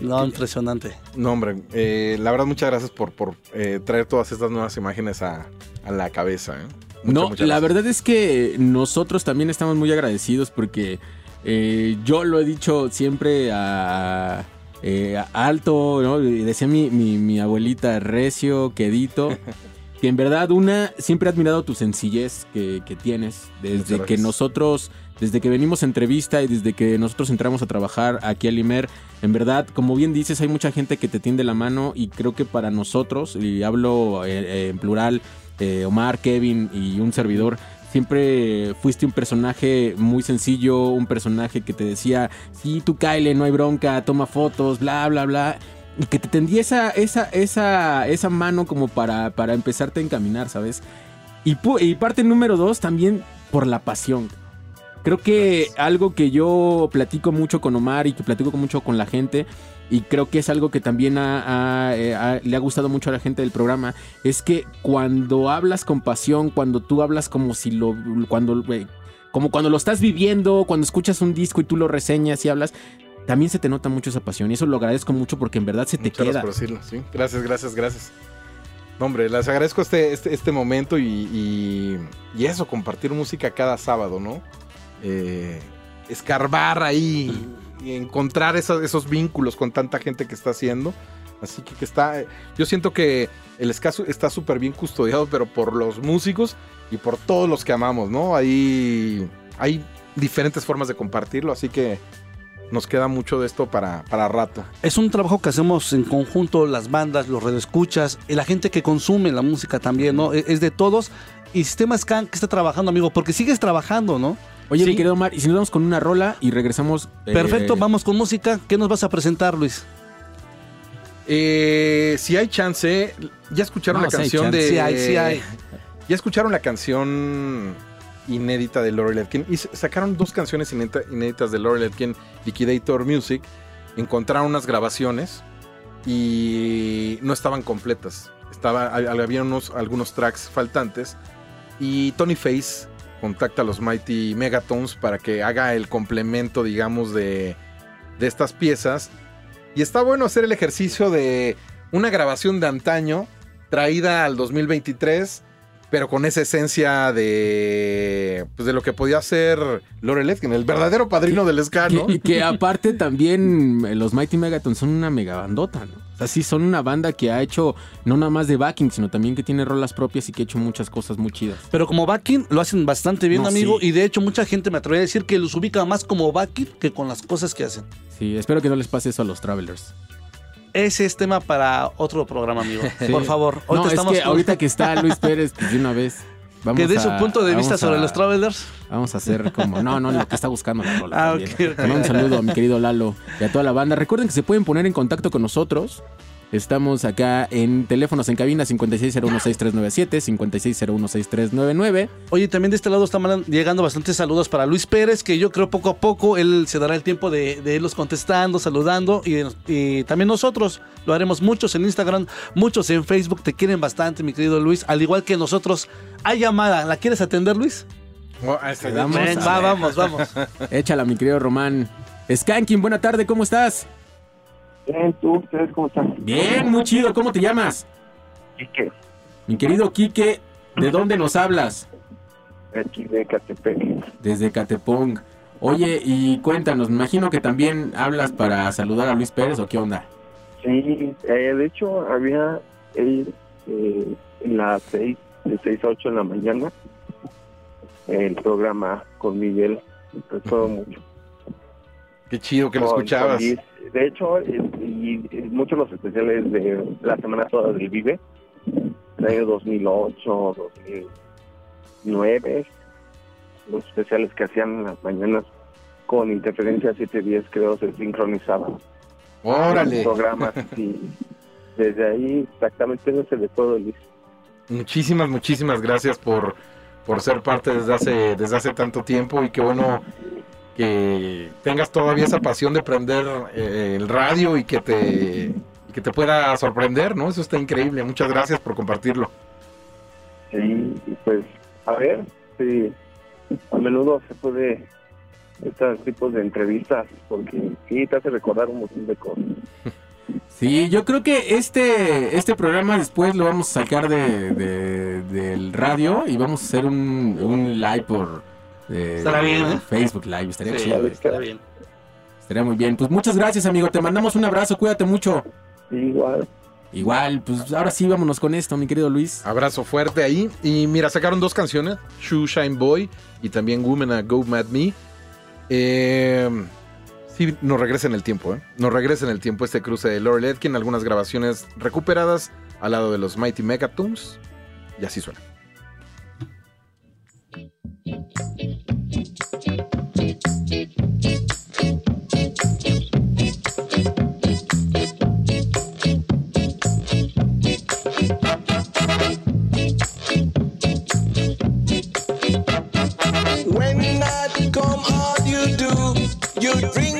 No, impresionante. No, hombre, eh, la verdad, muchas gracias por, por eh, traer todas estas nuevas imágenes a, a la cabeza. ¿eh? Muchas, No, muchas la verdad es que nosotros también estamos muy agradecidos porque eh, yo lo he dicho siempre a, eh, a alto, ¿no? Decía mi, mi- mi abuelita recio, quedito, [LAUGHS] que en verdad una, siempre he admirado tu sencillez que, que tienes desde que nosotros, desde que venimos a entrevista y desde que nosotros entramos a trabajar aquí al Imer, en verdad, como bien dices, hay mucha gente que te tiende la mano y creo que para nosotros, y hablo eh, en plural, eh, Omar, Kevin y un servidor, siempre fuiste un personaje muy sencillo, un personaje que te decía, sí, tú Kyle, no hay bronca, toma fotos, bla, bla, bla. Y que te tendía esa, esa, esa, esa mano como para, para empezarte a encaminar, ¿sabes? Y, y parte número dos, también por la pasión. Creo que algo que yo platico mucho con Omar y que platico mucho con la gente, y creo que es algo que también ha- ha- eh, ha- le ha gustado mucho a la gente del programa, es que cuando hablas con pasión, cuando tú hablas como si lo. cuando eh, como cuando lo estás viviendo, cuando escuchas un disco y tú lo reseñas y hablas, también se te nota mucho esa pasión. Y eso lo agradezco mucho porque en verdad se te Muchas queda. gracias por decirlo, sí. Gracias, gracias, gracias. No, hombre, les agradezco este, este, este momento y, y- y eso, compartir música cada sábado, ¿no? Eh, escarbar ahí encontrar esos, esos vínculos con tanta gente que está haciendo. Así que, que está. Yo siento que el escaso está súper bien custodiado, pero por los músicos y por todos los que amamos, ¿no? Ahí hay diferentes formas de compartirlo, así que nos queda mucho de esto para, para rato. Es un trabajo que hacemos en conjunto, las bandas, los radioescuchas, y la gente que consume la música también, ¿no? Es es de todos. Y Sistema Scan que está trabajando, amigo, porque sigues trabajando, ¿no? Oye, Sí. mi querido Omar, y si nos vamos con una rola y regresamos. eh, Perfecto, vamos con música. ¿Qué nos vas a presentar, Luis? Eh, si hay chance, ya escucharon No, la si canción de. Sí hay, sí hay. [LAUGHS] Ya escucharon la canción inédita de Laurel Etkin. Y sacaron dos canciones inédita- inéditas de Laurel Etkin, Liquidator Music. Encontraron unas grabaciones y no estaban completas. Estaba, ha- había unos, algunos tracks faltantes. Y Tony Face contacta a los Mighty Megatones para que haga el complemento, digamos, de, de estas piezas. Y está bueno hacer el ejercicio de una grabación de antaño traída al 2023, pero con esa esencia de, pues de lo que podía ser Laurel Etkin, el verdadero padrino del ska, ¿no? Que, que [LAUGHS] aparte también eh, los Mighty Megatons son una mega bandota, ¿no? O sea, sí son una banda que ha hecho no nada más de backing, sino también que tiene rolas propias y que ha hecho muchas cosas muy chidas. Pero como backing lo hacen bastante bien, No, amigo. sí. Y de hecho, mucha gente me atrevería a decir que los ubica más como backing que con las cosas que hacen. Sí, espero que no les pase eso a los Travelers. Ese es tema para otro programa, amigo. [LAUGHS] Sí. Por favor. No, Ahorita es estamos que ahorita [LAUGHS] que está Luis Pérez, pues de una vez. Vamos que dé su punto de vista sobre los Travelers. Vamos a hacer como. No, no, lo que está buscando la rola. [LAUGHS] Ah, también. ok, ok. Le mando Un saludo a mi querido Lalo y a toda la banda. Recuerden que se pueden poner en contacto con nosotros. Estamos acá en teléfonos en cabina 56016397, 56016399. Oye, también de este lado están llegando bastantes saludos para Luis Pérez, que yo creo poco a poco él se dará el tiempo de, de irlos contestando, saludando. Y, y también nosotros lo haremos muchos en Instagram, muchos en Facebook. Te quieren bastante, mi querido Luis. Al igual que nosotros. Hay llamada. ¿La quieres atender, Luis? Le damos Ven, a va, ver. vamos, vamos. [LAUGHS] Échala, mi querido Román. Skanking, buena tarde, ¿cómo estás? Bien, tú, ustedes cómo están. Bien, muy chido, ¿cómo te llamas? Quique, Mi querido Quique, ¿de dónde nos hablas? aquí de Catepec. Desde Catepong. Oye, y cuéntanos, me imagino que también hablas para saludar a Luis Pérez o qué onda. Sí, eh, de hecho había él eh, en las seis, de 6 a 8 en la mañana, el programa con Miguel, recuerdo mucho. Qué chido que lo Con- escuchabas. con. De hecho, y, y muchos de los especiales de la semana toda del Vive, del año 2008, 2009, los especiales que hacían en las mañanas con interferencia 710 creo se sincronizaban. Órale. Los programas y desde ahí exactamente no se le todo Luis. Muchísimas, muchísimas gracias por, por ser parte desde hace, desde hace tanto tiempo y qué bueno que tengas todavía esa pasión de prender eh, el radio y que te y que te pueda sorprender, ¿no? Eso está increíble. Muchas gracias por compartirlo. Sí, pues a ver si a menudo se puede estos tipos de entrevistas porque sí te hace recordar un montón de cosas. [LAUGHS] Sí, yo creo que este, este programa después lo vamos a sacar de, de- del radio y vamos a hacer un, un live por eh, Estará bien, ¿eh? Facebook Live. Estaría Sí, chido. bien. Estaría muy bien. Pues muchas gracias, amigo. Te mandamos un abrazo. Cuídate mucho. Igual. Igual, pues ahora sí vámonos con esto, mi querido Luis. Abrazo fuerte ahí. Y mira, sacaron dos canciones, Shoe Shine Boy y también Woman a Go Mad Me. Eh, sí, nos regresa en el tiempo, ¿eh? Nos regresa en el tiempo este cruce de Laurel Edkin, algunas grabaciones recuperadas al lado de los Mighty Megatoons. Y así suena. When night come, all you do, you drink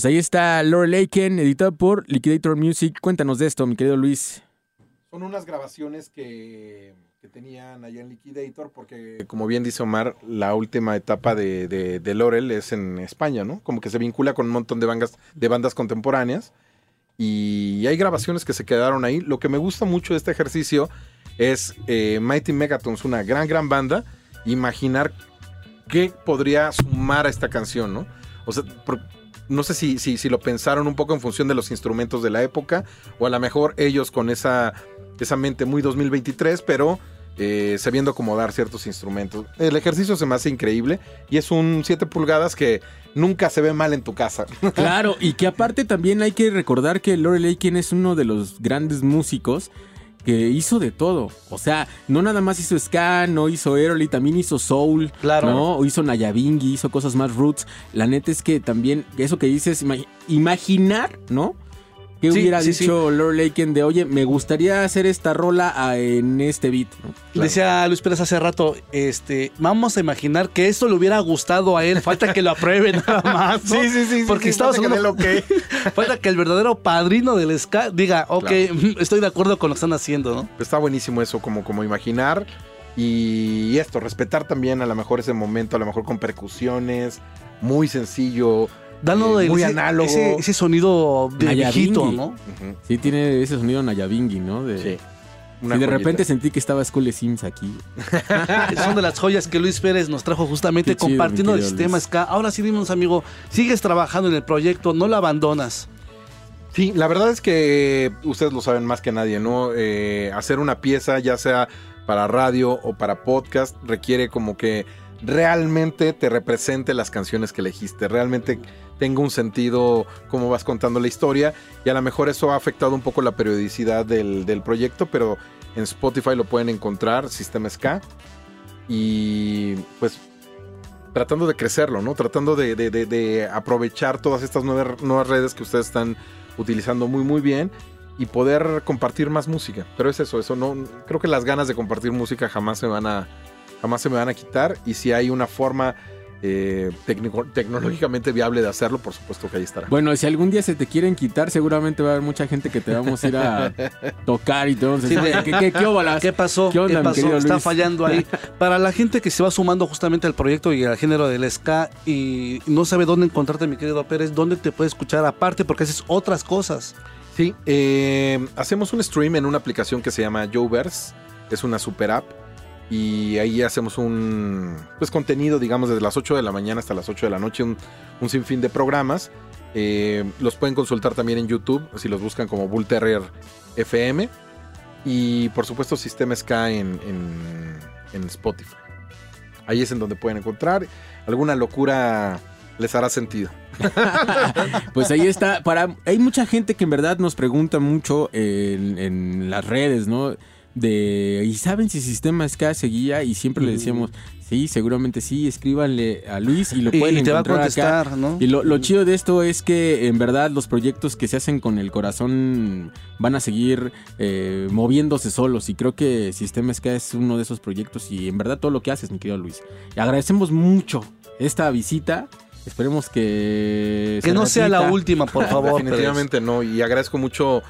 Pues ahí está Laurel Aiken, editado por Liquidator Music. Cuéntanos de esto, mi querido Luis. Son unas grabaciones que, tenían allá en Liquidator, porque como bien dice Omar, la última etapa de, de, Laurel es en España, ¿no? Como que se vincula con un montón de bandas, de bandas contemporáneas. Y hay grabaciones que se quedaron ahí. Lo que me gusta mucho de este ejercicio es eh, Mighty Megatons, una gran, gran banda. Imaginar qué podría sumar a esta canción, ¿no? O sea, por- no sé si, si, si lo pensaron un poco en función de los instrumentos de la época, o a lo mejor ellos con esa, esa mente muy 2023, pero eh, sabiendo acomodar ciertos instrumentos. El ejercicio se me hace increíble y es un 7 pulgadas que nunca se ve mal en tu casa. [LAUGHS] Claro, y que aparte también hay que recordar que Lorel Aiken es uno de los grandes músicos que hizo de todo. O sea, no nada más hizo ska, no hizo Aerosmith, también hizo soul, Claro. ¿no? O hizo Nayabingi, hizo cosas más roots. La neta es que también eso que dices, ima- imaginar, ¿no? ¿Qué Sí, hubiera sí, sí. dicho Lorel Aiken de, oye, me gustaría hacer esta rola en este beat, ¿no? Decía Luis Pérez hace rato, este, vamos a imaginar que esto le hubiera gustado a él, falta que lo apruebe nada [LAUGHS] más. ¿no? Sí, sí, sí, sí, Porque sí, estamos falta que hablando, [LAUGHS] dé falta que el verdadero padrino del ska diga, ok, Claro. [LAUGHS] estoy de acuerdo con lo que están haciendo, ¿no? Está buenísimo eso, como, como imaginar. Y esto, respetar también a lo mejor ese momento, a lo mejor con percusiones, muy sencillo, Dando eh, muy ese, análogo. ese, ese sonido de Nayabingi. viejito, ¿no? Sí, tiene ese sonido Nayabingi, ¿no? De, Sí. Sí, Una de joyita. repente sentí que estaba School Sims aquí. [LAUGHS] Son de las joyas que Luis Pérez nos trajo justamente chido, compartiendo el sistema Luis. ska. Ahora sí, dimos amigo, sigues trabajando en el proyecto, no lo abandonas. Sí, la verdad es que ustedes lo saben más que nadie, ¿no? Eh, hacer una pieza, ya sea para radio o para podcast, requiere como que realmente te represente las canciones que elegiste, realmente tenga un sentido cómo vas contando la historia y a lo mejor eso ha afectado un poco la periodicidad del, del proyecto, pero en Spotify lo pueden encontrar, Sistema Ska, y pues tratando de crecerlo, ¿no? Tratando de aprovechar todas estas nuevas, nuevas redes que ustedes están utilizando muy muy bien y poder compartir más música. Pero es eso, eso no creo que las ganas de compartir música jamás se van a jamás se me van a quitar y si hay una forma eh, técnico- tecnológicamente viable de hacerlo, por supuesto que ahí estará. Bueno, si algún día se te quieren quitar, seguramente va a haber mucha gente que te vamos a ir a [LAUGHS] tocar y te vamos a Sí, decir, de- ¿qué, qué, qué óbalas? ¿Qué pasó? ¿Qué onda, pasó? Está Luis? fallando ahí. [LAUGHS] Para la gente que se va sumando justamente al proyecto y al género del ska y no sabe dónde encontrarte, mi querido Pérez, ¿dónde te puede escuchar aparte? Porque haces otras cosas. Sí, eh, hacemos un stream en una aplicación que se llama Joverse. Es una super app. Y ahí hacemos un pues, contenido, digamos, desde las 8 de la mañana hasta las 8 de la noche, un, un sinfín de programas. Eh, los pueden consultar también en YouTube, si los buscan como Bull Terrier FM. Y por supuesto, Sistema Ska en, en- en Spotify. Ahí es en donde pueden encontrar. Alguna locura les hará sentido. [LAUGHS] [LAUGHS] Pues ahí está. Para, hay mucha gente que en verdad nos pregunta mucho en, en las redes, ¿no? De, ¿y saben si Sistema Ska seguía? Y siempre le decíamos, sí, seguramente sí, escríbanle a Luis y lo [LAUGHS] pueden y te va a encontrar acá. contestar, ¿no? Y lo, lo chido de esto es que en verdad los proyectos que se hacen con el corazón van a seguir eh, moviéndose solos. Y creo que Sistema Ska es uno de esos proyectos y en verdad todo lo que haces, mi querido Luis. Y agradecemos mucho esta visita. Esperemos que... Que se no sea la última, por [LAUGHS] favor. Definitivamente no. Y agradezco mucho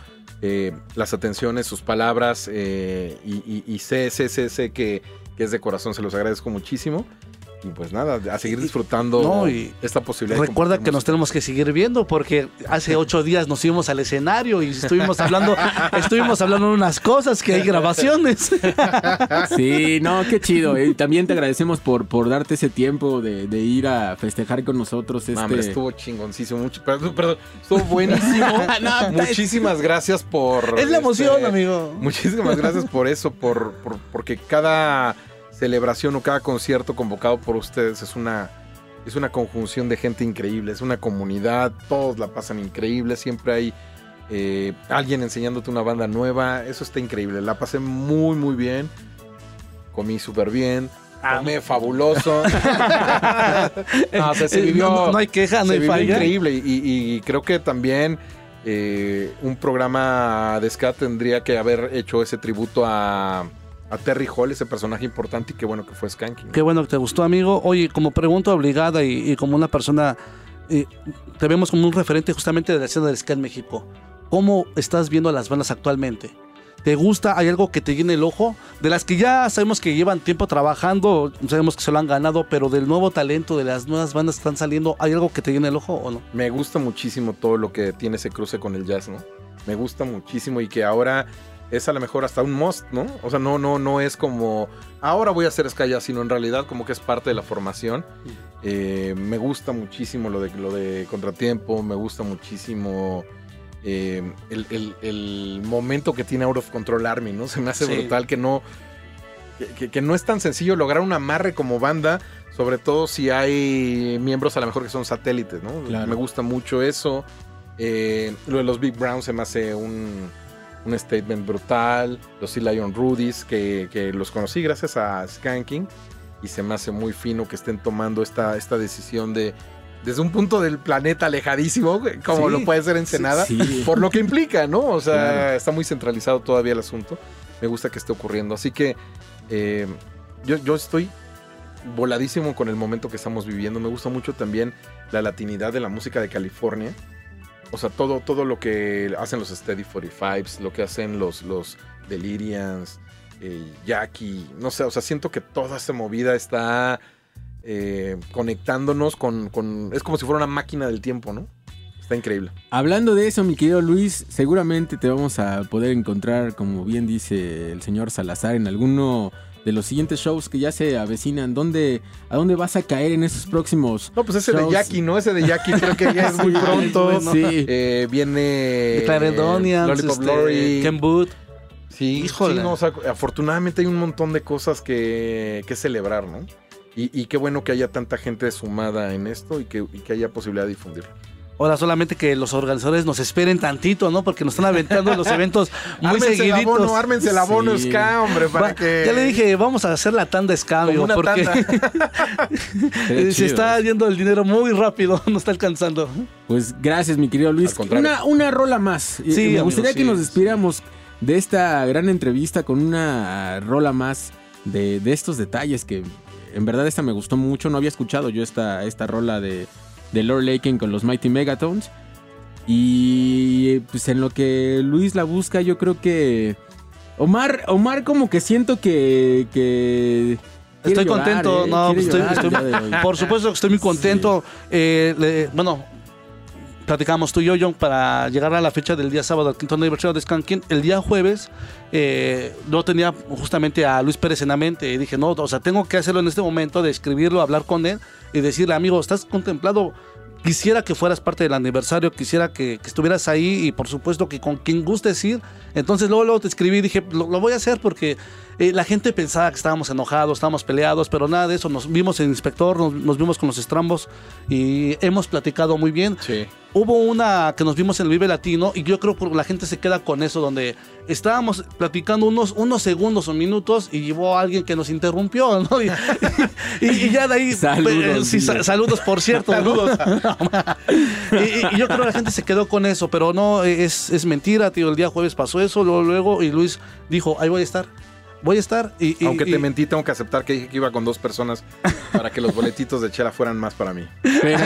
eh, las atenciones, sus palabras. eh, y, y- sé, sé, sé, sé que es de corazón. Se los agradezco muchísimo. Y pues nada, a seguir disfrutando No, y esta posibilidad. Recuerda que nos tenemos que seguir viendo porque hace ocho [LAUGHS] días nos fuimos al escenario y estuvimos hablando, estuvimos hablando de unas cosas que hay grabaciones. [LAUGHS] Sí, no, qué chido. Y también te agradecemos por, por darte ese tiempo de, de ir a festejar con nosotros. Este... Hombre, estuvo chingoncísimo. Mucho, perdón, perdón, estuvo buenísimo. [LAUGHS] No, Muchísimas gracias por. Es la emoción, este, amigo. Muchísimas gracias por eso, por, por- porque cada celebración o cada concierto convocado por ustedes es una, es una conjunción de gente increíble, es una comunidad, todos la pasan increíble, siempre hay eh, alguien enseñándote una banda nueva, eso está increíble, la pasé muy muy bien, comí súper bien. Tomé fabuloso. [LAUGHS] no, o sea, se Eh, vivió. no- no hay queja, no se hay falla. increíble. Y, y creo que también eh, un programa de ska tendría que haber hecho ese tributo a, a Terry Hall, ese personaje importante y qué bueno que fue Skanky. ¿no? Qué bueno que te gustó, amigo. Oye, como pregunta obligada y, y como una persona, eh, te vemos como un referente justamente de la escena del ska en México. ¿Cómo estás viendo a las bandas actualmente? ¿Te gusta? ¿Hay algo que te llene el ojo? De las que ya sabemos que llevan tiempo trabajando, sabemos que se lo han ganado, pero del nuevo talento, de las nuevas bandas que están saliendo, ¿hay algo que te llene el ojo o no? Me gusta muchísimo todo lo que tiene ese cruce con el jazz, ¿no? Me gusta muchísimo y que ahora es a lo mejor hasta un must, ¿no? O sea, no, no, no es como ahora voy a hacer ska ya, sino en realidad como que es parte de la formación. Eh, me gusta muchísimo lo de, lo de Contratiempo, me gusta muchísimo eh, el, el- el momento que tiene Out of Control Army, ¿no? [LAUGHS] Se me hace Sí. brutal que no, que, que- que no es tan sencillo lograr un amarre como banda, sobre todo si hay miembros a lo mejor que son satélites, ¿no? Claro. Me gusta mucho eso. Eh, lo de los Big Browns se me hace un, un statement brutal. Los Sea Lion Rudies, que, que los conocí gracias a Skanking. Y se me hace muy fino que estén tomando esta, esta decisión de. Desde un punto del planeta alejadísimo, como Sí, lo puede ser Ensenada, sí. por lo que implica, ¿no? O sea, está muy centralizado todavía el asunto. Me gusta que esté ocurriendo. Así que eh, yo, yo estoy voladísimo con el momento que estamos viviendo. Me gusta mucho también la latinidad de la música de California. O sea, todo, todo lo que hacen los Steady 45s, lo que hacen los, los Delirians, eh, Jackie, no sé, o sea, siento que toda esa movida está eh, conectándonos con, con... Es como si fuera una máquina del tiempo, ¿no? Está increíble. Hablando de eso, mi querido Luis, seguramente te vamos a poder encontrar, como bien dice el señor Salazar, en alguno de los siguientes shows que ya se avecinan. ¿Dónde, ¿A dónde vas a caer en esos próximos No, pues ese de? Jackie, ¿no? Ese de Jackie creo que ya es [LAUGHS] muy pronto. sí. Eh, viene... The Clarendonians, Lollipop este, Glory. Ken Booth. Sí, Híjole. sí, no, o sea, afortunadamente hay un montón de cosas que, que celebrar, ¿no? Y, y qué bueno que haya tanta gente sumada en esto y que, y que haya posibilidad de difundirlo. Ahora solamente que los organizadores nos esperen tantito, ¿no? Porque nos están aventando los eventos [LAUGHS] muy ármense el seguiditos. abono, ármense el abono Sí. ska, hombre, para Va- que... Ya le dije, vamos a hacer la tanda Como una porque [LAUGHS] se está yendo el dinero muy rápido, [LAUGHS] no está alcanzando. Pues gracias, mi querido Luis. Una, una rola más. Sí, me amigo, gustaría que sí, nos sí, despidiéramos de esta gran entrevista con una rola más de, de estos detalles que en verdad esta me gustó mucho. No había escuchado yo esta, esta rola de, de Lord Laken con los Mighty Megatones. Y pues en lo que Luis la busca, yo creo que Omar, Omar como que siento que... que Estoy llorar, contento, ¿eh? no, estoy- llorar estoy-. [LAUGHS] Por supuesto que estoy muy contento. Eh, le- bueno, platicamos tú y yo, John, para llegar a la fecha del día sábado al quinto aniversario de Skanking. El día jueves eh, no tenía justamente a Luis Pérez en la mente y dije, no, o sea, tengo que hacerlo en este momento, de escribirlo, hablar con él y decirle, amigo, estás contemplado. Quisiera que fueras parte del aniversario, quisiera que, estuvieras ahí y por supuesto que con quien gustes ir. Entonces luego, luego te escribí y dije, lo voy a hacer porque eh, la gente pensaba que estábamos enojados, estábamos peleados, pero nada de eso. Nos vimos en Inspector, nos, nos vimos con los estrambos y hemos platicado muy bien. Sí. Hubo una que nos vimos en el Vive Latino y yo creo que la gente se queda con eso, donde estábamos platicando unos, unos segundos o minutos y llevó a alguien que nos interrumpió, ¿no? Y, y- y ya de ahí... [LAUGHS] Saludos, eh, sí, saludos, por cierto. [LAUGHS] y, y yo creo que la gente se quedó con eso, pero no, es, es mentira, tío. El día jueves pasó eso, luego, luego y Luis dijo, ahí voy a estar. Voy a estar y... y- Aunque y- te mentí, tengo que aceptar que dije que iba con dos personas para que los boletitos de chela fueran más para mí. Pero,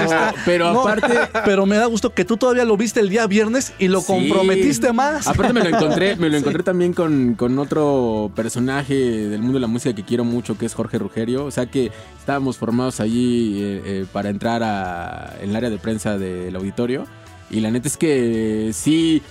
pero No, aparte... [LAUGHS] Pero me da gusto que tú todavía lo viste el día viernes y lo Sí. comprometiste más. Aparte me lo encontré, me lo [LAUGHS] Sí. encontré también con, con otro personaje del mundo de la música que quiero mucho, que es Jorge Rugerio. O sea que estábamos formados allí eh, eh, para entrar a, en el área de prensa del auditorio. Y la neta es que sí,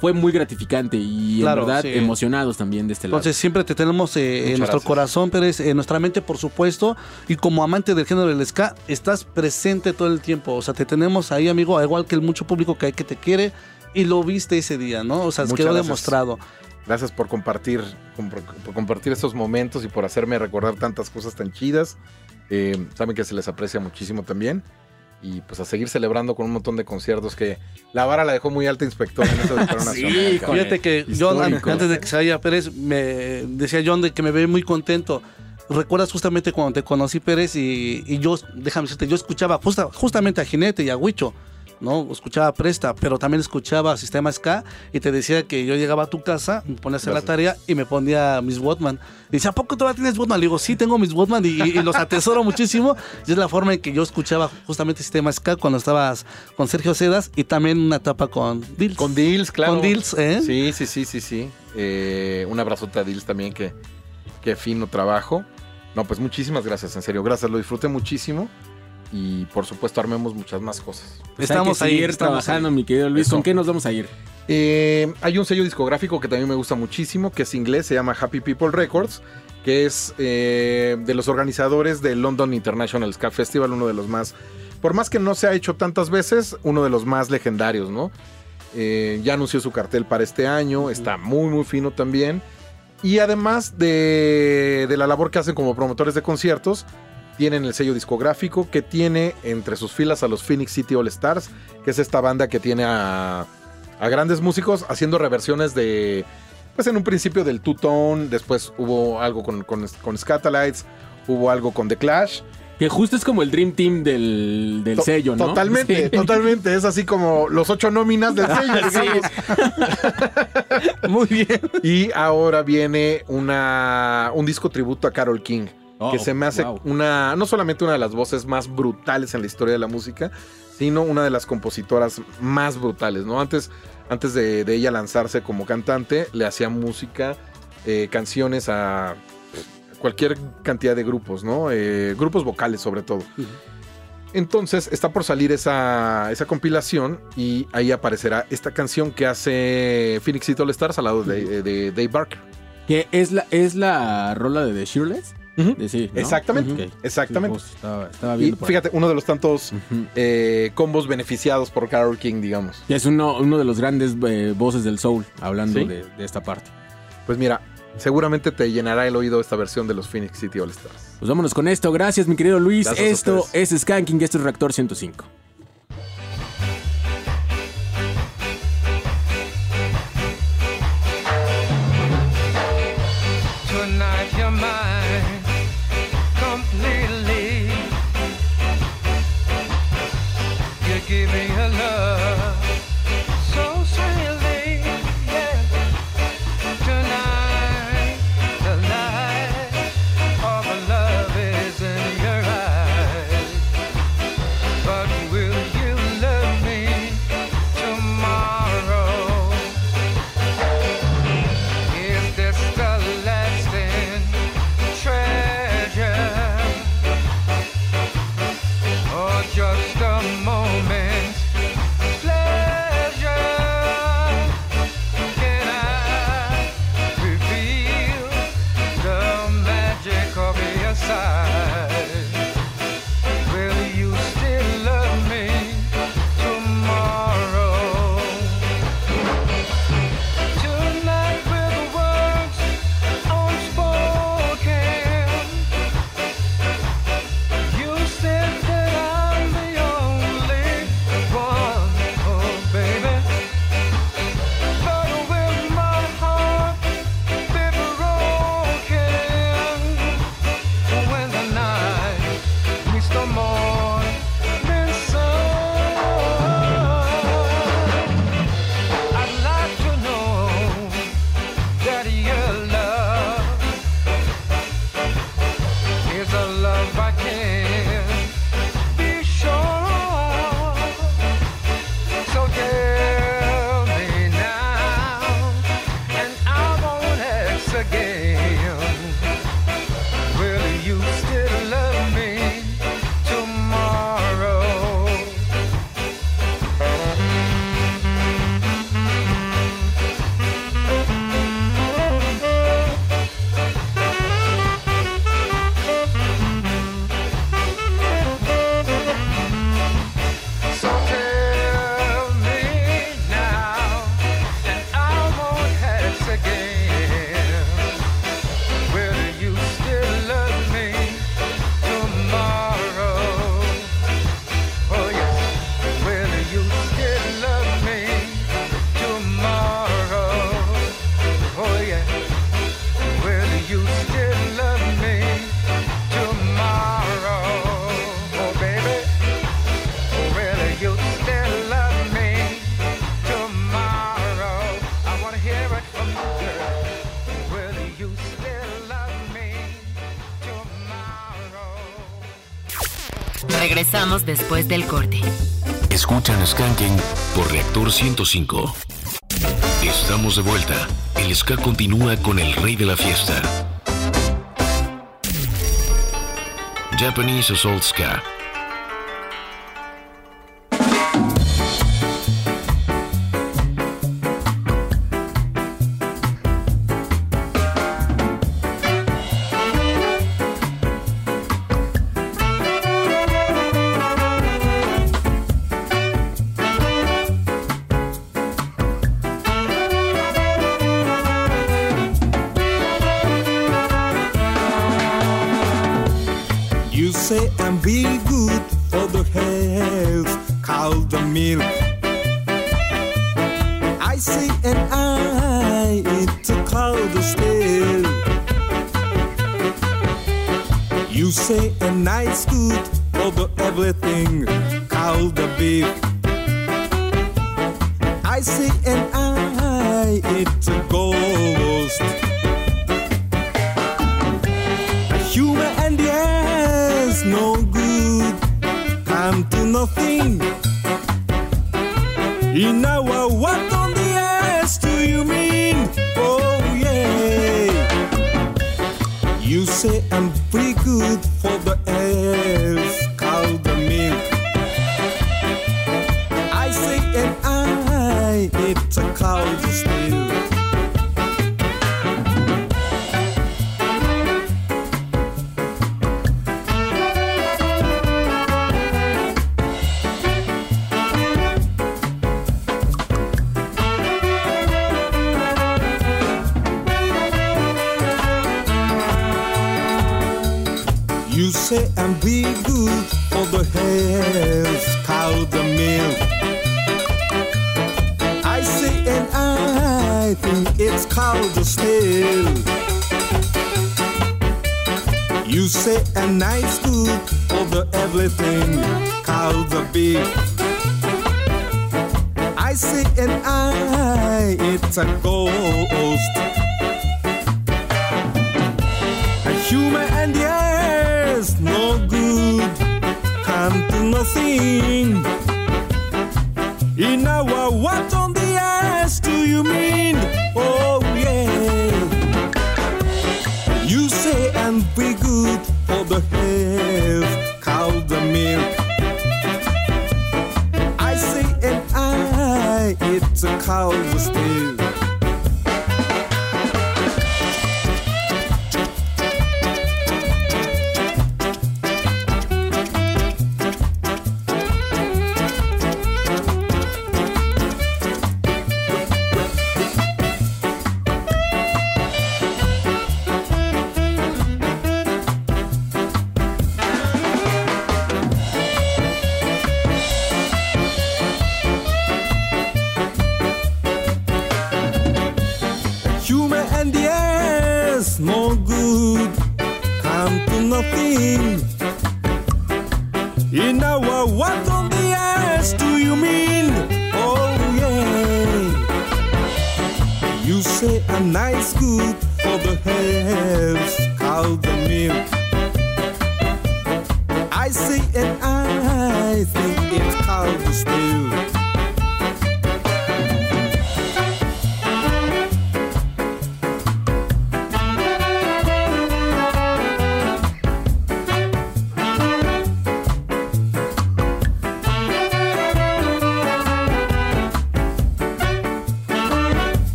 fue muy gratificante y Claro, en verdad sí. emocionados también de este lado. Entonces siempre te tenemos eh, en nuestro gracias. corazón, Pérez, en nuestra mente, por supuesto. Y como amante del género del ska, estás presente todo el tiempo. O sea, te tenemos ahí, amigo, al igual que el mucho público que hay que te quiere. Y lo viste ese día, ¿no? O sea, Muchas quedó gracias. demostrado. Gracias por compartir, com- por compartir estos momentos y por hacerme recordar tantas cosas tan chidas. Eh, saben que se les aprecia muchísimo también. Y pues a seguir celebrando con un montón de conciertos que la vara la dejó muy alta inspector en eso paro [LAUGHS] Sí, nacional. Fíjate que John, antes de que se vaya Pérez, me decía John de que me ve muy contento. ¿Recuerdas justamente cuando te conocí, Pérez? Y, y yo, déjame decirte, yo escuchaba justa- justamente a Jinete y a Huicho, ¿no? Escuchaba Presta, pero también escuchaba Sistema Ska y te decía que yo llegaba a tu casa, me ponía a hacer la tarea y me ponía mis Watman. Dice, ¿a poco todavía tienes Watman? Le digo, sí, tengo mis Watman y, y los atesoro muchísimo. Y es la forma en que yo escuchaba justamente Sistema Ska cuando estabas con Sergio Sedas y también una etapa con Dils. Con Deals, claro. Con Dils, ¿eh? Sí, sí, sí, sí, sí. Eh, un abrazote a Deals también, que, que fino trabajo. No, pues muchísimas gracias, en serio. Gracias, lo disfruté muchísimo. Y por supuesto armemos muchas más cosas. Pues que seguir trabajando, mi querido Luis. ¿Con qué nos vamos a ir? Eh, hay un sello discográfico que también me gusta muchísimo, que es inglés, se llama Happy People Records, que es eh, de los organizadores del London International Ska Festival, uno de los más, por más que no se ha hecho tantas veces, uno de los más legendarios, ¿no? Eh, ya anunció su cartel para este año, está muy, muy fino también. Y además de, de la labor que hacen como promotores de conciertos, tienen el sello discográfico que tiene entre sus filas a los Phoenix City All Stars, que es esta banda que tiene a, a grandes músicos haciendo reversiones de, pues en un principio del Two-Tone, después hubo algo con, con, con Scatalites, hubo algo con The Clash. Que justo es como el Dream Team del, del To- sello, ¿no? Totalmente, Sí. totalmente. Es así como los ocho nóminas del sello, [LAUGHS] Sí. [LAUGHS] Muy bien. Y ahora viene una, un disco tributo a Carol King. Oh, que se me hace wow. una, no solamente una de las voces más brutales en la historia de la música, sino una de las compositoras más brutales, ¿no? Antes, antes de, de ella lanzarse como cantante, le hacía música, eh, canciones a cualquier cantidad de grupos, ¿no? Eh, grupos vocales sobre todo. Entonces está por salir esa, esa compilación y ahí aparecerá esta canción que hace Phoenix City All Stars al lado de, de Dave Barker. Que es la, es la rola de The Shirless. De- sí, ¿no? Exactamente, exactamente. Sí, estaba, estaba Y fíjate, uno de los tantos eh, combos beneficiados por Carol King, digamos. Es uno, uno de los grandes eh, voces del soul, hablando ¿Sí? de, de esta parte. Pues mira, seguramente te llenará el oído esta versión de los Phoenix City All Stars. Pues vámonos con esto. Gracias, mi querido Luis. Gracias esto es Skanking, esto es Reactor 105. You Regresamos después del corte. Escuchan Skanking por Reactor 105. Estamos de vuelta. El ska continúa con el rey de la fiesta. Japanese Assault Ska.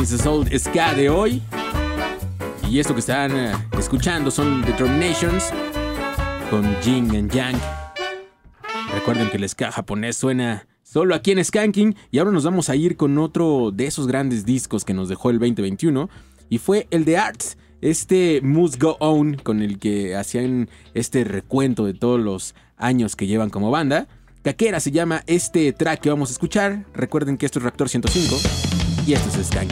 Is the Ska de hoy. Y esto que están eh, escuchando son Determinations con Jing and Yang. Recuerden que el ska japonés suena solo aquí en Skanking y ahora nos vamos a ir con otro de esos grandes discos que nos dejó el 2021 y fue el de Arts. Este Must Go On con el que hacían este recuento de todos los años que llevan como banda. Caquera se llama este track que vamos a escuchar. Recuerden que esto es Reactor 105. Yes, es ist dein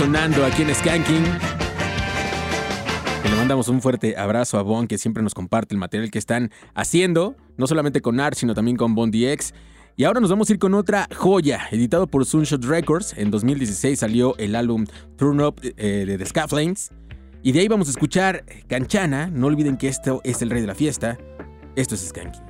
sonando aquí en Skanking. Le mandamos un fuerte abrazo a Bon, que siempre nos comparte el material que están haciendo, no solamente con Art, sino también con Bon DX. Y ahora nos vamos a ir con otra joya, editado por Sunshot Records. En 2016 salió el álbum Turn Up eh, de The Scaflanes. Y de ahí vamos a escuchar Canchana. No olviden que esto es el rey de la fiesta. Esto es Skanking.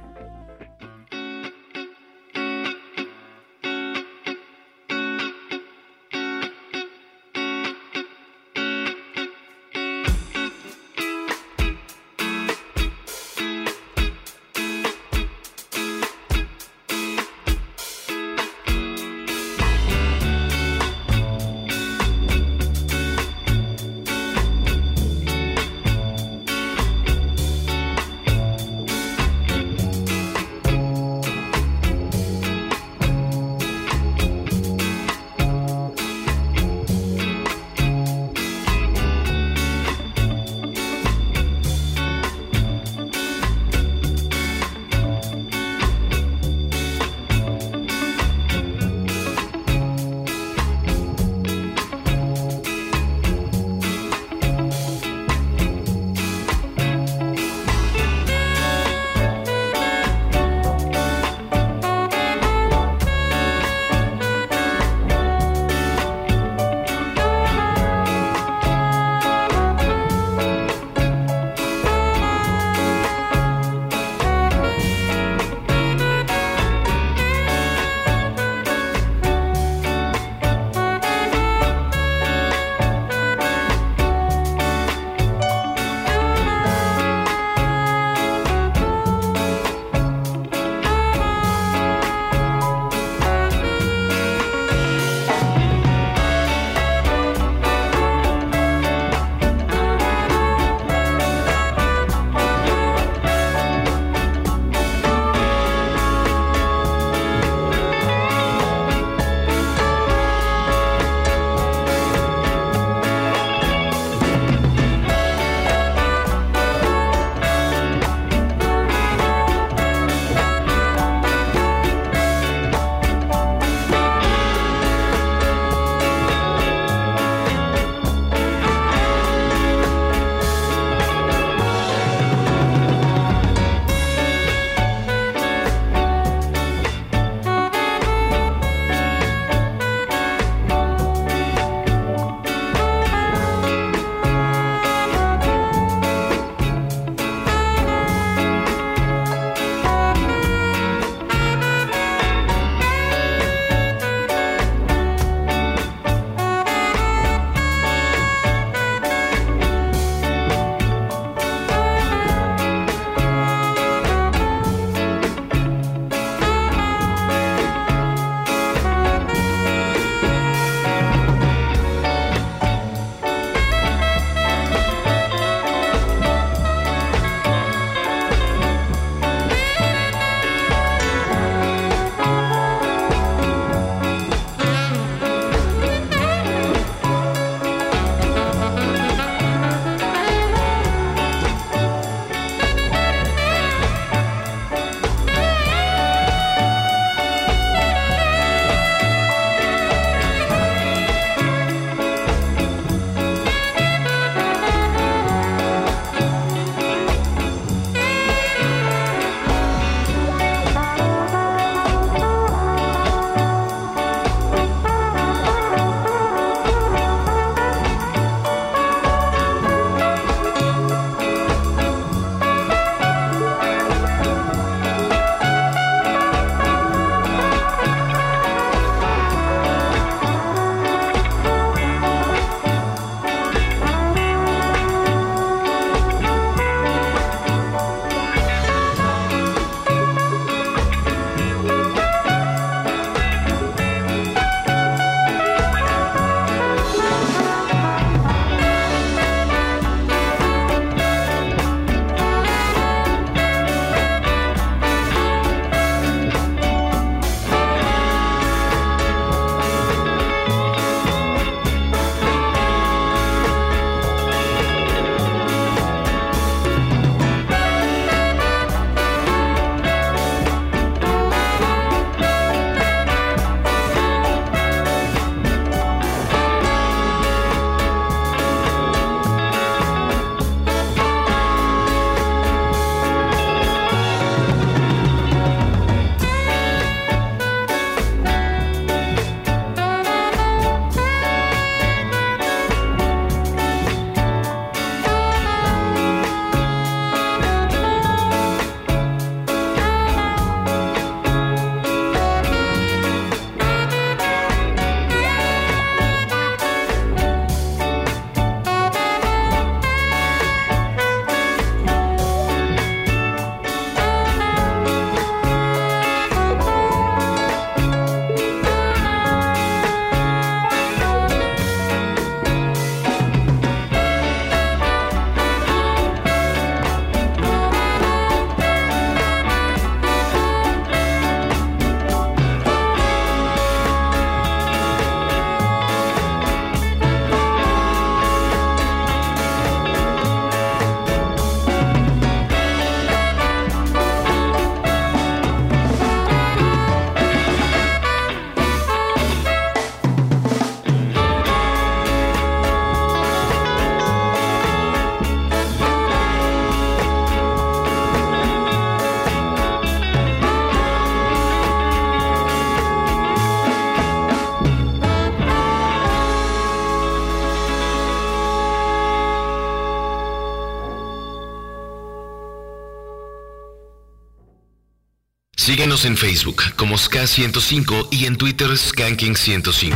Síguenos en Facebook como SK105 y en Twitter Skanking105.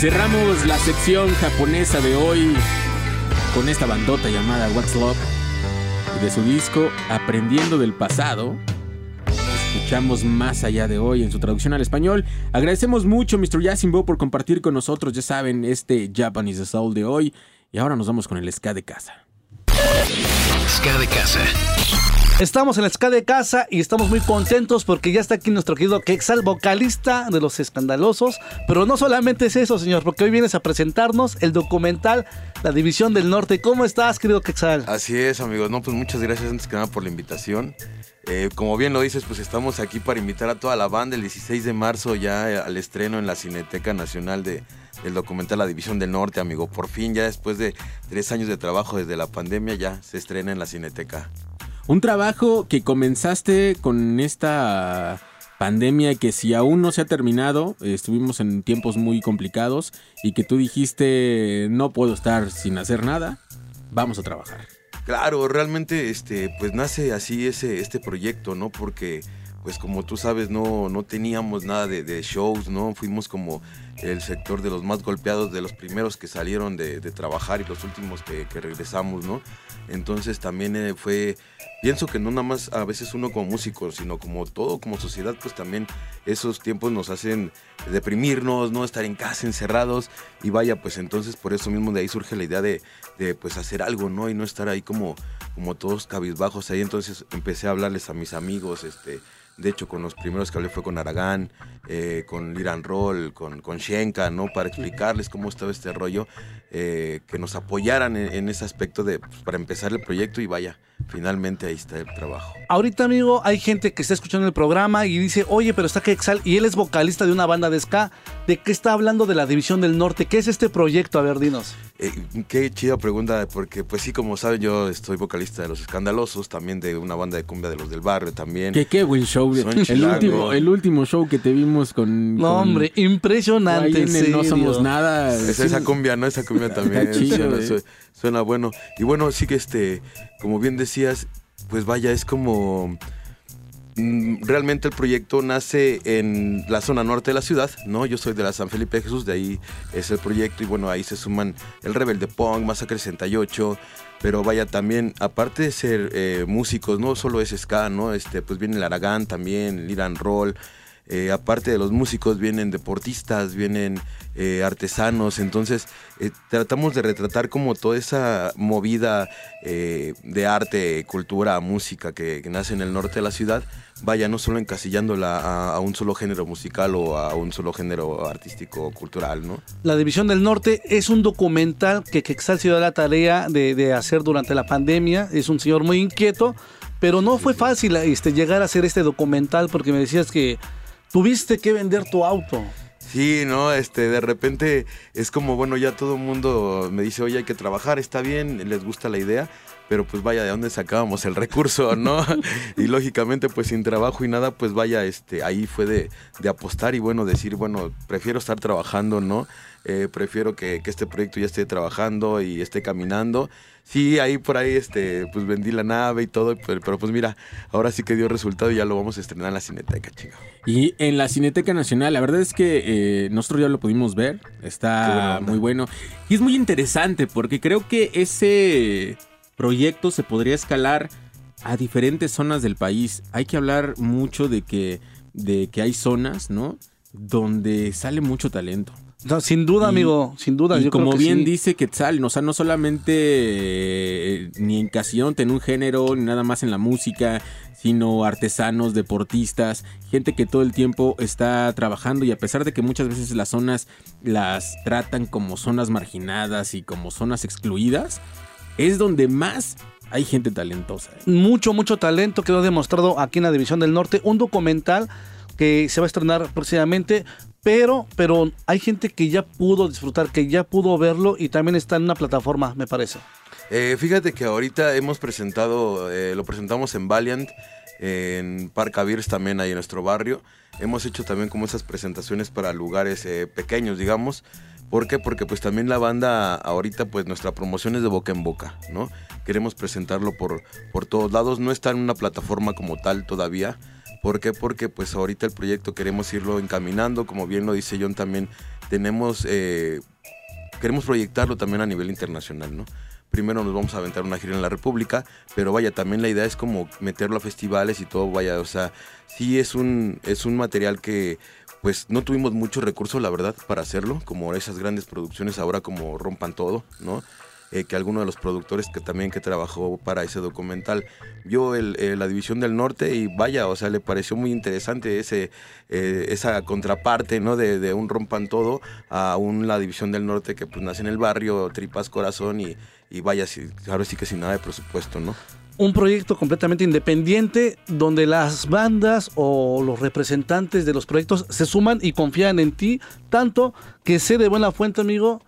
Cerramos la sección japonesa de hoy con esta bandota llamada What's Love de su disco Aprendiendo del Pasado. Escuchamos más allá de hoy en su traducción al español. Agradecemos mucho Mr. Yasimbo por compartir con nosotros, ya saben, este Japanese Soul de hoy. Y ahora nos vamos con el ska de casa. Ska de casa. Estamos en la ska de casa y estamos muy contentos porque ya está aquí nuestro querido Quexal, vocalista de Los Escandalosos. Pero no solamente es eso, señor, porque hoy vienes a presentarnos el documental La División del Norte. ¿Cómo estás, querido Quexal? Así es, amigos. No, pues muchas gracias antes que nada por la invitación. Eh, como bien lo dices, pues estamos aquí para invitar a toda la banda el 16 de marzo ya eh, al estreno en la Cineteca Nacional de, del documental La División del Norte, amigo. Por fin, ya después de tres años de trabajo desde la pandemia, ya se estrena en la Cineteca. Un trabajo que comenzaste con esta pandemia que si aún no se ha terminado, estuvimos en tiempos muy complicados y que tú dijiste no puedo estar sin hacer nada, vamos a trabajar. Claro, realmente este, pues nace así ese, este proyecto, ¿no? Porque, pues como tú sabes, no, no teníamos nada de, shows, ¿no? Fuimos como el sector de los más golpeados, de los primeros que salieron de, de trabajar y los últimos que, que regresamos, ¿no? Entonces también eh, fue, pienso que no nada más a veces uno como músico, sino como todo, como sociedad, pues también esos tiempos nos hacen deprimirnos, no estar en casa encerrados y vaya, pues entonces por eso mismo de ahí surge la idea de, de pues hacer algo, ¿no? Y no estar ahí como, como todos cabizbajos ahí, entonces empecé a hablarles a mis amigos, este, de hecho, con los primeros que hablé fue con Aragán, eh, con Liran Roll, con, con Shenka, ¿no? Para explicarles cómo estaba este rollo, eh, que nos apoyaran en, ese aspecto de, pues, para empezar el proyecto y vaya, finalmente ahí está el trabajo. Ahorita, amigo, hay gente que está escuchando el programa y dice, oye, pero está Quexal y él es vocalista de una banda de ska. ¿De qué está hablando de la División del Norte? ¿Qué es este proyecto? A ver, dinos. Eh, qué chida pregunta, porque pues sí, como saben, yo estoy vocalista de Los Escandalosos, también de una banda de cumbia de los del barrio también. Que qué buen show. Son El último, el último show que te vimos con... No, con- hombre, impresionante. en No. Somos Nada. Esa, esa cumbia, ¿no? Esa cumbia también chido, suena, eh. su- suena bueno. Y bueno, sí que este, como bien decías, pues vaya, es como... mm, Realmente el proyecto nace en la zona norte de la ciudad, ¿no? Yo soy de la San Felipe Jesús, de ahí es el proyecto y bueno, ahí se suman el Rebelde Punk, Masacre 68, pero vaya también, aparte de ser eh, músicos, no solo es ska, ¿no? Este, pues viene el Aragán también, el Iran Roll, eh, aparte de los músicos vienen deportistas, vienen eh, artesanos, entonces eh, tratamos de retratar como toda esa movida de arte, cultura, música que, nace en el norte de la ciudad, vaya no solo encasillándola a, un solo género musical o a un solo género artístico cultural, ¿no? La División del Norte es un documental que Quexal se dio la tarea de, de hacer durante la pandemia. Es un señor muy inquieto, pero no fue fácil este, llegar a hacer este documental porque me decías que tuviste que vender tu auto. Sí, no, este, de repente es como, bueno, ya todo el mundo me dice, oye, hay que trabajar, está bien, les gusta la idea, pero pues vaya, ¿de dónde sacábamos el recurso, [LAUGHS] no? y lógicamente, pues sin trabajo y nada, pues vaya, este, ahí fue de, de apostar y bueno, decir, bueno, prefiero estar trabajando, ¿no? Eh, prefiero que, que este proyecto ya esté trabajando y esté caminando. Sí, ahí por ahí, este, pues vendí la nave y todo, pero, pero pues mira, ahora sí que dio resultado y ya lo vamos a estrenar en la Cineteca, chico. Y en la Cineteca Nacional, la verdad es que eh, nosotros ya lo pudimos ver. Está muy bueno. Y es muy interesante porque creo que ese proyecto se podría escalar a diferentes zonas del país. Hay que hablar mucho de que, de que hay zonas, ¿no? Donde sale mucho talento. No, sin duda, Y- amigo, sin duda. Y yo creo como que bien sí. dice Quetzal, o sea, no solamente eh, ni encasillándote en un género, ni nada más en la música, sino artesanos, deportistas, gente que todo el tiempo está trabajando y a pesar de que muchas veces las zonas las tratan como zonas marginadas y como zonas excluidas, es donde más hay gente talentosa. ¿eh? mucho, mucho talento quedó demostrado aquí en la División del Norte. Un documental que se va a estrenar próximamente, pero, pero hay gente que ya pudo disfrutar, que ya pudo verlo y también está en una plataforma, me parece. Eh, fíjate que ahorita hemos presentado, eh, lo presentamos en Valiant, en Beers también ahí en nuestro barrio. Hemos hecho también como esas presentaciones para lugares eh, pequeños, digamos. ¿Por qué? Porque pues también la banda ahorita pues nuestra promoción es de boca en boca, ¿no? Queremos presentarlo por, por todos lados, no está en una plataforma como tal todavía. ¿Por qué? Porque pues ahorita el proyecto queremos irlo encaminando, como bien lo dice John también, tenemos, eh, queremos proyectarlo también a nivel internacional, ¿no? Primero nos vamos a aventar una gira en la República, pero vaya, también la idea es como meterlo a festivales y todo, vaya, o sea, sí es un, es un material que pues no tuvimos mucho recurso, la verdad, para hacerlo, como esas grandes producciones ahora como Rompan Todo, ¿no? Eh, que alguno de los productores que también que trabajó para ese documental vio el, eh, la división del norte y vaya, o sea, le pareció muy interesante ese, eh, esa contraparte, ¿no? De, de un rompan todo a un la división del norte que pues nace en el barrio, tripas corazón y, y vaya, sí, ahora sí que sin nada de presupuesto, ¿no? Un proyecto completamente independiente donde las bandas o los representantes de los proyectos se suman y confían en ti, tanto que sé de buena fuente, amigo,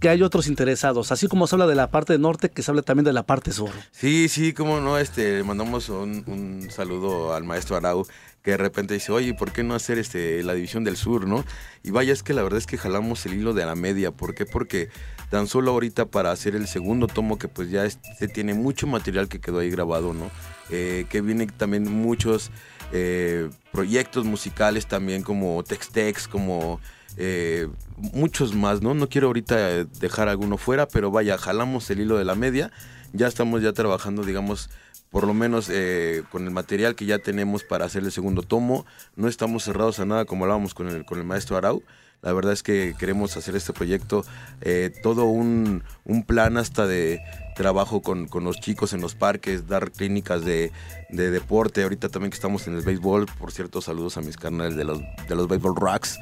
que hay otros interesados, así como se habla de la parte norte, que se habla también de la parte sur. Sí, sí, cómo no, este, mandamos un, un saludo al maestro Arau, que de repente dice, oye, ¿por qué no hacer este, la división del sur, no? Y vaya, es que la verdad es que jalamos el hilo de la media, ¿por qué? Porque tan solo ahorita para hacer el segundo tomo, que pues ya este, tiene mucho material que quedó ahí grabado, ¿no? Eh, que vienen también muchos eh, proyectos musicales también como Tex-Tex, como eh, muchos más, ¿no? No quiero ahorita eh, dejar alguno fuera, pero vaya, jalamos el hilo de la media, ya estamos ya trabajando, digamos, por lo menos eh, con el material que ya tenemos para hacer el segundo tomo, no estamos cerrados a nada como hablábamos con el, con el maestro Arau. La verdad es que queremos hacer este proyecto eh, todo un, un plan hasta de trabajo con, con los chicos en los parques, dar clínicas de, de deporte. Ahorita también que estamos en el béisbol, por cierto, saludos a mis carnales de los, de los Béisbol Rocks.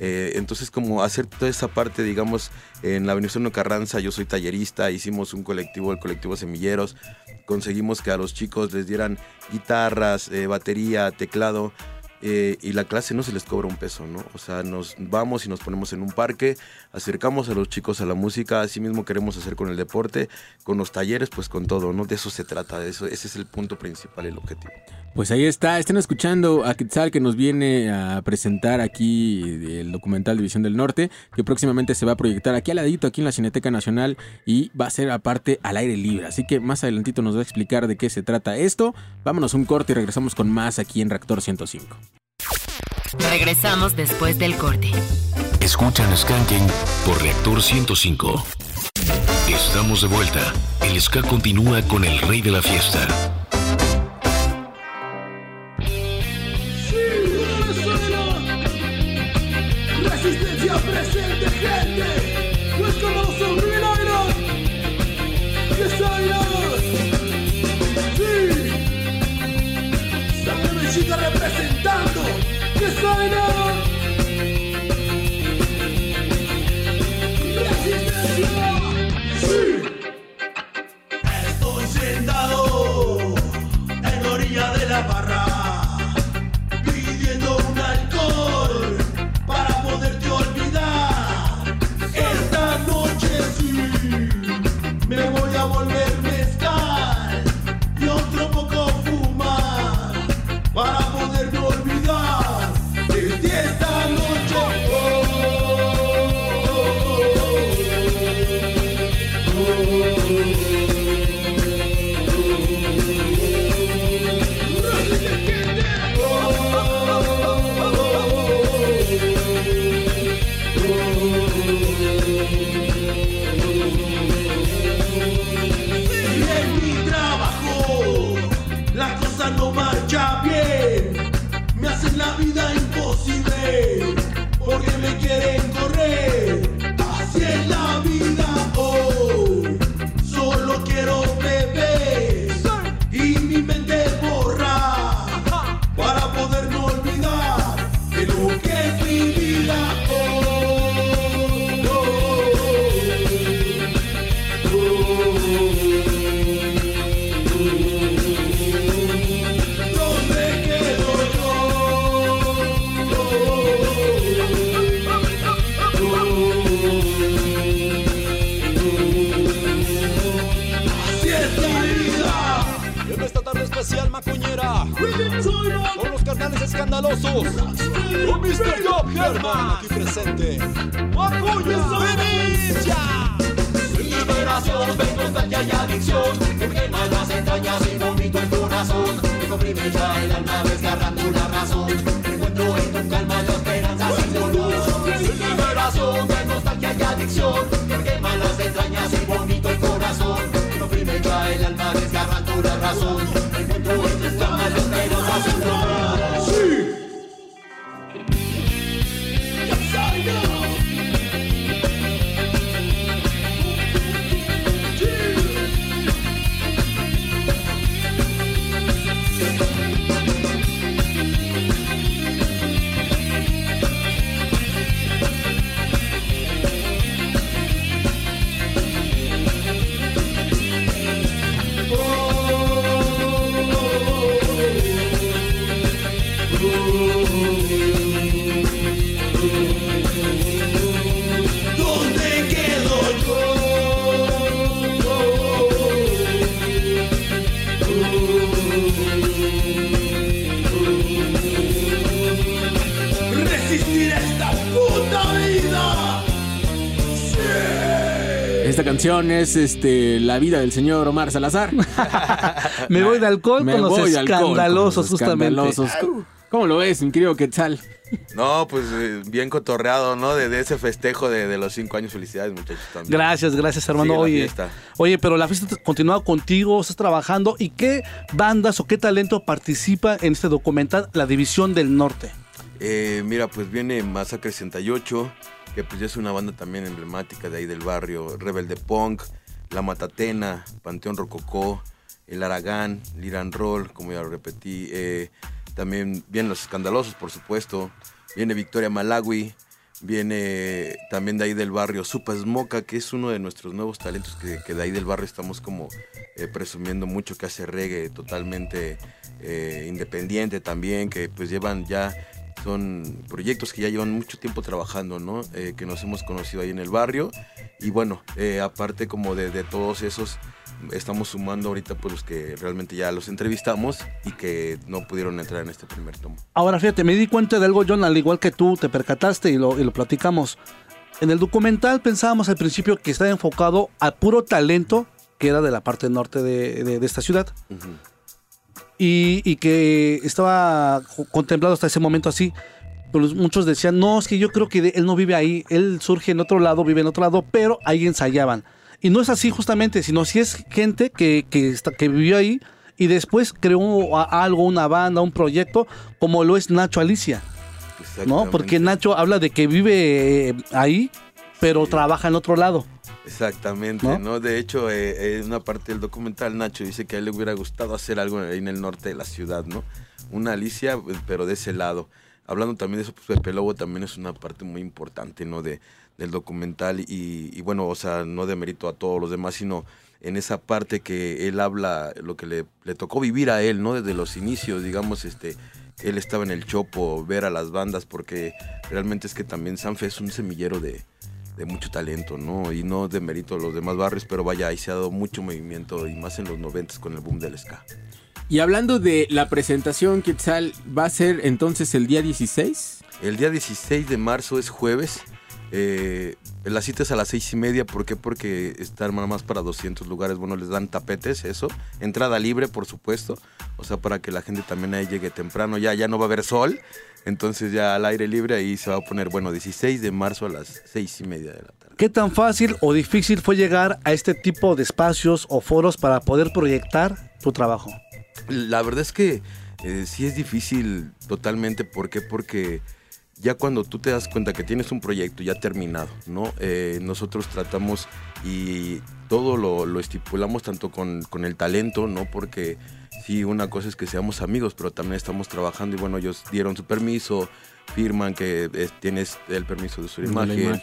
Eh, entonces, como hacer toda esa parte, digamos, en la Venustiano Carranza, yo soy tallerista, hicimos un colectivo, el colectivo Semilleros, conseguimos que a los chicos les dieran guitarras, eh, batería, teclado, eh, y la clase no se les cobra un peso, ¿no? O sea, nos vamos y nos ponemos en un parque, acercamos a los chicos a la música, así mismo queremos hacer con el deporte, con los talleres, pues con todo, ¿no? De eso se trata, eso, ese es el punto principal, el objetivo. Pues ahí está, están escuchando a Quetzal que nos viene a presentar aquí el documental División del Norte, que próximamente se va a proyectar aquí al ladito, aquí en la Cineteca Nacional, y va a ser aparte al aire libre. Así que más adelantito nos va a explicar de qué se trata esto. Vámonos un corte y regresamos con más aquí en Reactor 105. Regresamos después del corte. Escuchan Skanking por Reactor 105. Estamos de vuelta. El ska continúa con el rey de la fiesta. Carnales escandalosos. Con Mr. Job Herman aquí presente. Inicia Sin liberación, ven nostalgia y adicción. Me queman las entrañas y vomito el corazón Me comprime ya el alma desgarrando la razón. Encuentro en tu calma la esperanza sin dolor Sin liberación, ven nostalgia y adicción. Me queman las entrañas y vomito el corazón Me comprime ya el alma desgarrando la razón canción es este la vida del señor Omar Salazar. [LAUGHS] Me voy de alcohol Me con los voy con escandalosos, los justamente. escandalosos. ¿Cómo lo ves, mi querido Quetzal? No, pues eh, bien cotorreado, ¿no? De, de ese festejo de, de los cinco años. Felicidades, muchachos. También. Gracias, gracias, hermano. La oye, oye, pero la fiesta continúa contigo, estás trabajando. ¿Y qué bandas o qué talento participa en este documental, La División del Norte? Eh, mira, pues viene Masacre 68, que pues ya es una banda también emblemática de ahí del barrio. Rebelde Punk, La Matatena, Panteón Rococó, El Aragán, Liran Roll, como ya lo repetí. eh, también vienen Los Escandalosos, por supuesto. Viene Victoria Malawi. Viene también de ahí del barrio Supa Smoka, que es uno de nuestros nuevos talentos que, que de ahí del barrio estamos como eh, presumiendo mucho, que hace reggae totalmente eh, independiente también, que pues llevan ya son proyectos que ya llevan mucho tiempo trabajando, ¿no? Eh, que nos hemos conocido ahí en el barrio. Y bueno, eh, aparte como de, de todos esos, estamos sumando ahorita pues los que realmente ya los entrevistamos y que no pudieron entrar en este primer tomo. Ahora, fíjate, me di cuenta de algo, John, al igual que tú, te percataste y lo, y lo platicamos. En el documental pensábamos al principio que estaba enfocado al puro talento que era de la parte norte de, de- de esta ciudad. Y, y que estaba co- contemplado hasta ese momento así. Pero muchos decían, no, es que yo creo que él no vive ahí, él surge en otro lado, vive en otro lado, pero ahí ensayaban. Y no es así justamente, sino si es gente que, que, está- que vivió ahí y después creó algo, una banda, un proyecto, como lo es Nacho Alicia. ¿No? Porque Nacho habla de que vive eh, ahí, pero trabaja en otro lado. Exactamente, ¿No? ¿no? De hecho, eh, en una parte del documental, Nacho dice que a él le hubiera gustado hacer algo ahí en el norte de la ciudad, ¿no? Una Alicia, eh, pero de ese lado. Hablando también de eso, pues Pepe Lobo también es una parte muy importante, ¿no? De, del documental y, y bueno, o sea, no de mérito a todos los demás, sino en esa parte que él habla, lo que le, le tocó vivir a él, ¿no? Desde los inicios, digamos, este, él estaba en el Chopo, ver a las bandas, porque realmente es que también Sanfe es un semillero de, de mucho talento, ¿no? Y no de mérito los demás barrios, pero vaya, ahí se ha dado mucho movimiento y más en los noventas con el boom del ska. Y hablando de la presentación, Quetzal, ¿va a ser entonces el día 16? El día 16 de marzo es jueves. eh, la cita es a las seis y media. ¿Por qué? Porque está nada más para 200 lugares. Bueno, les dan tapetes, eso. Entrada libre, por supuesto. O sea, para que la gente también ahí llegue temprano. Ya, ya no va a haber sol. Entonces ya al aire libre ahí se va a poner, bueno, 16 de marzo a las seis y media de la tarde. ¿Qué tan fácil o difícil fue llegar a este tipo de espacios o foros para poder proyectar tu trabajo? La verdad es que eh, sí es difícil totalmente. ¿Por qué? Porque ya cuando tú te das cuenta que tienes un proyecto ya terminado, ¿no? Eh, nosotros tratamos y todo lo, lo estipulamos tanto con, con el talento, ¿no? Porque sí, una cosa es que seamos amigos, pero también estamos trabajando y bueno, ellos dieron su permiso, firman que eh, tienes el permiso de su imagen.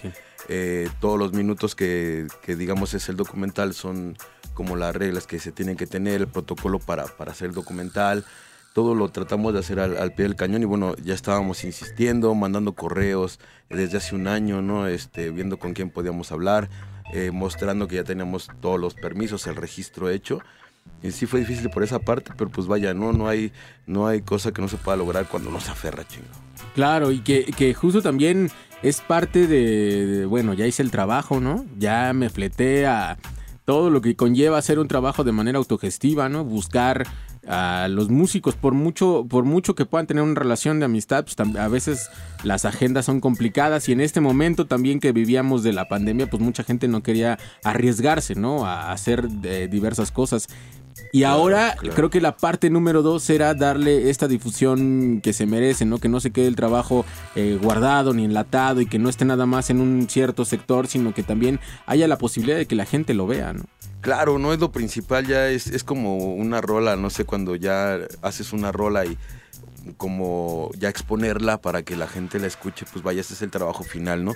Eh, todos los minutos que, que, digamos es el documental son como las reglas que se tienen que tener, el protocolo para, para hacer el documental. Todo lo tratamos de hacer al, al pie del cañón y bueno, ya estábamos insistiendo, mandando correos desde hace un año, ¿no? Este, viendo con quién podíamos hablar, eh, mostrando que ya teníamos todos los permisos, el registro hecho. Sí fue difícil por esa parte, pero pues vaya, no, no hay, no hay cosa que no se pueda lograr cuando uno se aferra, chingo. Claro, y que, que justo también es parte de, de, bueno, ya hice el trabajo, ¿no? Ya me fleté a todo lo que conlleva hacer un trabajo de manera autogestiva, ¿no? Buscar a los músicos, por mucho, por mucho que puedan tener una relación de amistad, pues a veces las agendas son complicadas y en este momento también que vivíamos de la pandemia, pues mucha gente no quería arriesgarse, ¿no? A hacer eh, diversas cosas. Y ahora claro. creo que la parte número dos era darle esta difusión que se merece, ¿no? Que no se quede el trabajo eh, guardado ni enlatado y que no esté nada más en un cierto sector, sino que también haya la posibilidad de que la gente lo vea, ¿no? Claro, no es lo principal, ya es, es como una rola, no sé, cuando ya haces una rola y como ya exponerla para que la gente la escuche, pues vaya, ese es el trabajo final, ¿no?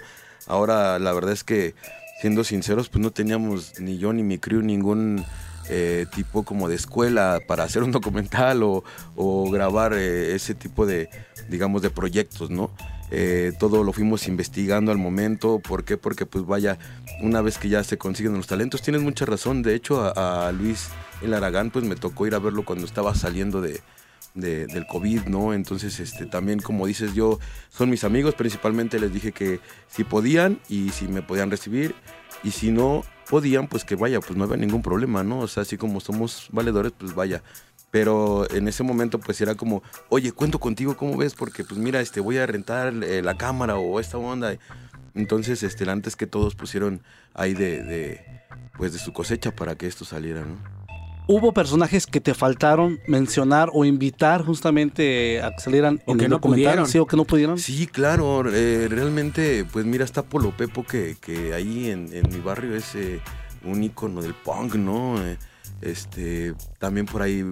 Ahora, la verdad es que, siendo sinceros, pues no teníamos ni yo ni mi crew ningún eh, tipo como de escuela para hacer un [LAUGHS] documental o, grabar eh, ese tipo de, digamos, de proyectos, ¿no? Eh, todo lo fuimos investigando al momento. ¿Por qué? Porque pues vaya, una vez que ya se consiguen los talentos, tienes mucha razón. De hecho, a, Luis El Aragán pues me tocó ir a verlo cuando estaba saliendo de, de- del COVID, ¿no? Entonces, este, también como dices yo, son mis amigos, principalmente les dije que si podían y si me podían recibir y si no, podían, pues que vaya, pues no había ningún problema, ¿no? O sea, así como somos valedores, pues vaya. Pero en ese momento pues era como, oye, cuento contigo, ¿cómo ves? Porque pues mira, este, voy a rentar eh, la cámara o esta onda. Entonces, este, antes que todos pusieron ahí de, de, pues de su cosecha para que esto saliera, ¿no? ¿Hubo personajes que te faltaron mencionar o invitar justamente a que salieran O en que el no documental? pudieron. Sí, o que no pudieron. Sí, claro, eh, realmente, pues mira, está Polo Pepo que, que ahí en, en mi barrio es eh, un ícono del punk, ¿no? Este, también por ahí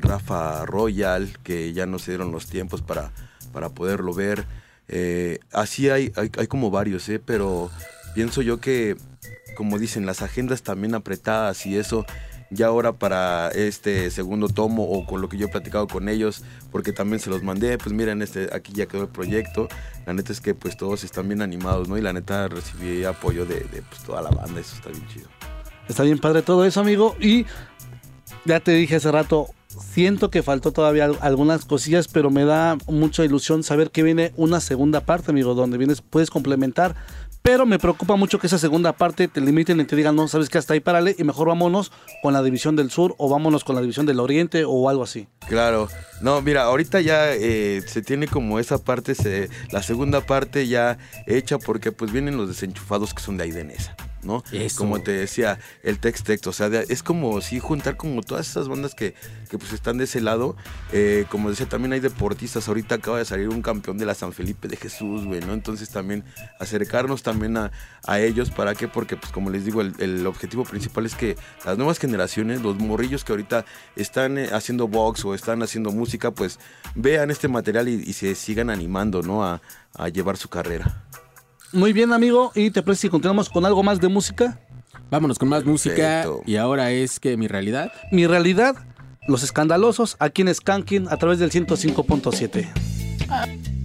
Rafa Royal, que ya no se dieron los tiempos para, para poderlo ver. Eh, así hay, hay, como varios, ¿eh? Pero pienso yo que, como dicen, las agendas también apretadas y eso, ya ahora para este segundo tomo o con lo que yo he platicado con ellos, porque también se los mandé, pues miren, este, aquí ya quedó el proyecto. La neta es que pues todos están bien animados, ¿no? Y la neta recibí apoyo de, de, pues, toda la banda, eso está bien chido. Está bien padre todo eso, amigo. Y ya te dije hace rato, siento que faltó todavía al- algunas cosillas, pero me da mucha ilusión saber que viene una segunda parte, amigo, donde vienes, puedes complementar. Pero me preocupa mucho que esa segunda parte te limiten y te digan, no, sabes que hasta ahí párale y mejor vámonos con la división del sur o vámonos con la división del oriente o algo así. Claro, no, mira, ahorita ya eh, se tiene como esa parte, se, la segunda parte ya hecha porque pues vienen los desenchufados que son de ahí de Nesa, ¿no? Eso. Como te decía, el text text, o sea, de- es como sí juntar como todas esas bandas que, que pues están de ese lado, eh, como decía, también hay deportistas, ahorita acaba de salir un campeón de la San Felipe de Jesús, güey, ¿no? Entonces también acercarnos también a, a ellos, ¿para qué? Porque pues como les digo, el, el objetivo principal es que las nuevas generaciones, los morrillos que ahorita están eh, haciendo box o están haciendo música, pues vean este material y, y se sigan animando, ¿no? A, a llevar su carrera. Muy bien, amigo. ¿Y te parece si continuamos con algo más de música? Vámonos con más música. Perfecto. Y ahora es que mi realidad. Mi realidad, los escandalosos, aquí en Skanking a través del 105.7.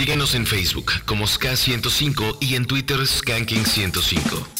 Síguenos en Facebook como Ska105 y en Twitter Skanking105.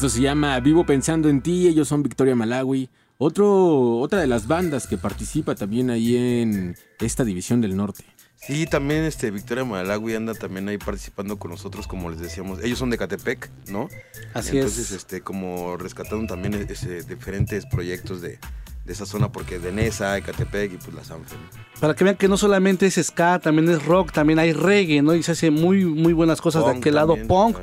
Esto se llama Vivo pensando en ti, ellos son Victoria Malawi. Otro, otra de las bandas que participa también ahí en esta división del norte. Sí, también este Victoria Malawi anda también ahí participando con nosotros, como les decíamos. Ellos son de Catepec, ¿no? Así es. Entonces, este, como rescataron también ese, diferentes proyectos de, de esa zona, porque de Nesa, Ecatepec y pues la Sanfe. ¿no? Para que vean que no solamente es ska, también es rock, también hay reggae, ¿no? Y se hace muy, muy buenas cosas de aquel lado, punk,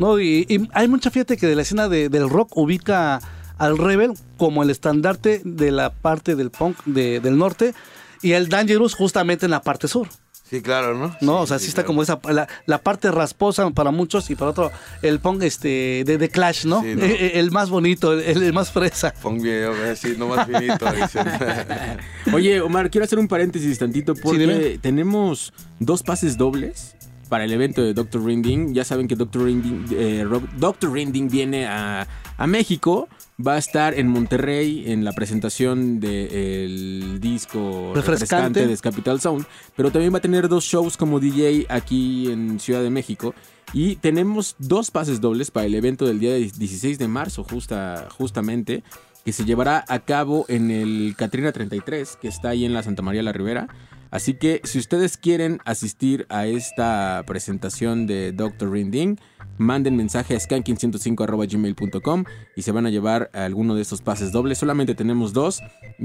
¿no? Y, y hay mucha fíjate que de la escena de- del rock ubica al Rebel como el estandarte de la parte del punk de- del norte y el Dangerous justamente en la parte sur. Sí, claro, ¿no? No, o sea, sí, está como esa la, la parte rasposa para muchos y para otro el punk este de, de Clash, ¿no? Sí, ¿no? El, el más bonito, el, el más fresa. Punk video, sí, no más finito. [LAUGHS] Oye, Omar, quiero hacer un paréntesis tantito porque tenemos dos pases dobles para el evento de Dr. Rinding. Ya saben que Dr. Rinding, eh, Rob- Dr. Rinding viene a, a México. Va a estar en Monterrey en la presentación del disco Refrescante. refrescante de Capital Sound. Pero también va a tener dos shows como DJ aquí en Ciudad de México. Y tenemos dos pases dobles para el evento del día 16 de marzo, justa, justamente, que se llevará a cabo en el Catrina 33, que está ahí en la Santa María la Ribera. Así que si ustedes quieren asistir a esta presentación de Dr. Rinding, manden mensaje a skanking105.gmail.com y se van a llevar alguno de estos pases dobles. Solamente tenemos dos.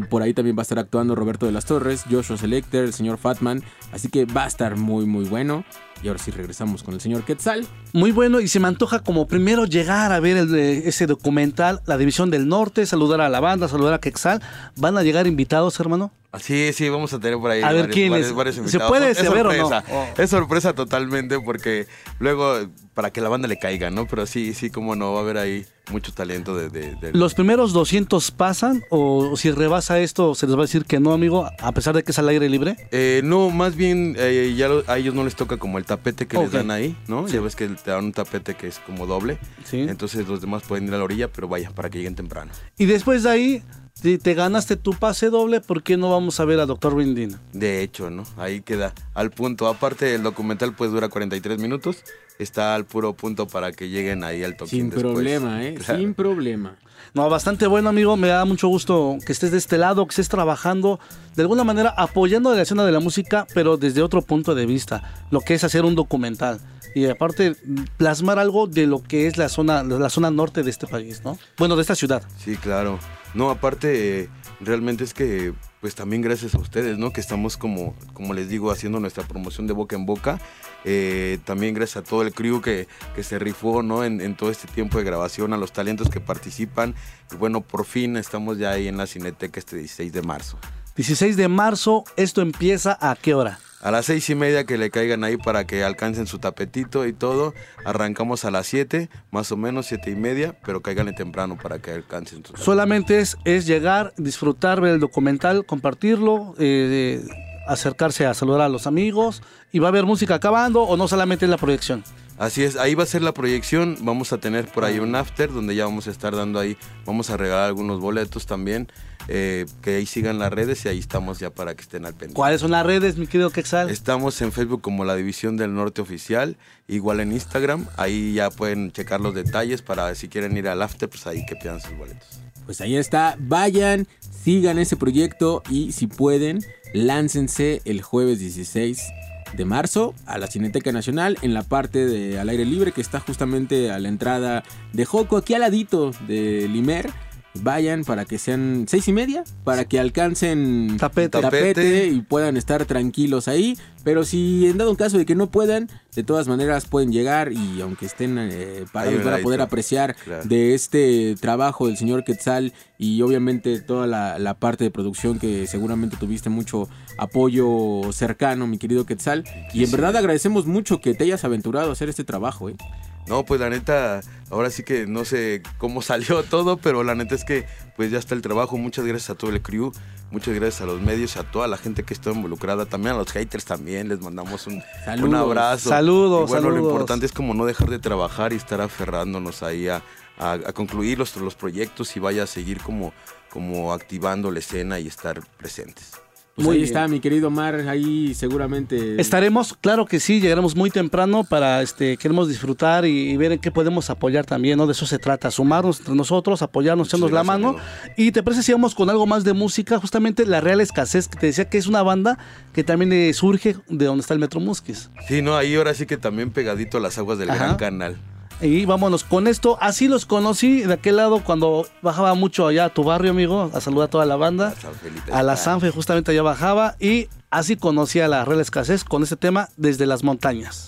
Por ahí también va a estar actuando Roberto de las Torres, Joshua Selector, el señor Fatman. Así que va a estar muy, muy bueno. Y ahora sí regresamos con el señor Quetzal. Muy bueno, y se me antoja como primero llegar a ver el de- ese documental, La División del Norte, saludar a la banda, saludar a Quexal. ¿Van a llegar invitados, hermano? Sí, sí, vamos a tener por ahí A ver, varios, ¿quiénes? varios- varios ¿Se puede es saber o no? Oh. Es sorpresa totalmente porque luego para que la banda le caiga, ¿no? Pero sí, sí, como no, va a haber ahí mucho talento de... de- de- ¿Los primeros 200 pasan o si rebasa esto se les va a decir que no, amigo, a pesar de que es al aire libre? Eh, no, más bien eh, ya a ellos no les toca como el tapete que les dan ahí, ¿no? Sí. Ya ves que te dan un tapete que es como doble. Sí. Entonces los demás pueden ir a la orilla, pero vaya, para que lleguen temprano. Y después de ahí, si te ganaste tu pase doble, ¿por qué no vamos a ver a Dr. Rindin? De hecho, ¿no? Ahí queda al punto. Aparte, el documental pues dura 43 minutos. Está al puro punto para que lleguen ahí al toquín Sin después. problema, ¿eh? Claro. [LAUGHS] Sin problema. No, bastante bueno, amigo. Me da mucho gusto que estés de este lado, que estés trabajando, de alguna manera apoyando la escena de la música, pero desde otro punto de vista, lo que es hacer un documental. Y aparte, plasmar algo de lo que es la zona, la zona norte de este país, ¿no? Bueno, de esta ciudad. Sí, claro. No, aparte, realmente es que, pues también gracias a ustedes, ¿no? Que estamos como, como les digo, haciendo nuestra promoción de boca en boca. Eh, también gracias a todo el crew que, que se rifó, ¿no? En, en todo este tiempo de grabación, a los talentos que participan. Y bueno, por fin estamos ya ahí en la Cineteca este 16 de marzo. 16 de marzo, ¿esto empieza a qué hora? A las seis y media que le caigan ahí para que alcancen su tapetito y todo. Arrancamos a las 7, más o menos siete y media, pero cáiganle temprano para que alcancen su Solamente es, es llegar, disfrutar, ver el documental, compartirlo, eh, acercarse a saludar a los amigos y va a haber música acabando o no solamente es la proyección. Así es, ahí va a ser la proyección. Vamos a tener por ahí un after donde ya vamos a estar dando ahí, vamos a regalar algunos boletos también. eh, que ahí sigan las redes y ahí estamos ya para que estén al pendiente. ¿Cuáles son las redes, mi querido Quexal? Estamos en Facebook como la División del Norte Oficial, igual en Instagram, ahí ya pueden checar los detalles para si quieren ir al after, pues ahí que pidan sus boletos. Pues ahí está, vayan, sigan ese proyecto y si pueden, láncense el jueves 16 de marzo a la Cineteca Nacional en la parte de al aire libre que está justamente a la entrada de Joco, aquí al ladito de Limer. Vayan para que sean seis y media, para que alcancen Tapete. tapete y puedan estar tranquilos ahí. Pero si en dado caso de que no puedan, de todas maneras pueden llegar y aunque estén eh, parados Ahí, van a ahí poder apreciar Claro. de este trabajo del señor Quetzal y obviamente toda la, la parte de producción que seguramente tuviste mucho apoyo cercano, mi querido Quetzal. Y en verdad agradecemos mucho que te hayas aventurado a hacer este trabajo. ¿eh? No, pues la neta, ahora sí que no sé cómo [LAUGHS] salió todo, pero la neta es que pues ya está el trabajo. Muchas gracias a todo el crew, muchas gracias a los medios, a toda la gente que está involucrada, también a los haters también, les mandamos un, Saludos. un abrazo. Saludos, Y bueno, saludos. lo importante es como no dejar de trabajar y estar aferrándonos ahí a, a- a concluir los, los proyectos y vaya a seguir como, como activando la escena y estar presentes. Pues Muy ahí está mi querido Mar, ahí seguramente... Estaremos, claro que sí, llegaremos muy temprano para, este, queremos disfrutar y, y ver en qué podemos apoyar también, ¿no? De eso se trata, sumarnos entre nosotros, apoyarnos, echarnos la mano. Y te parece si vamos con algo más de música, justamente La Real Escasez, que te decía que es una banda que también eh, surge de donde está el Metro Musquis. Sí, no, ahí ahora sí que también pegadito a las aguas del Ajá. Gran Canal. Y vámonos con esto. Así los conocí de aquel lado cuando bajaba mucho allá a tu barrio, amigo, a saludar a toda la banda. A la Sanfe, justamente allá bajaba. Y así conocí a la Real Escasez con este tema desde las montañas.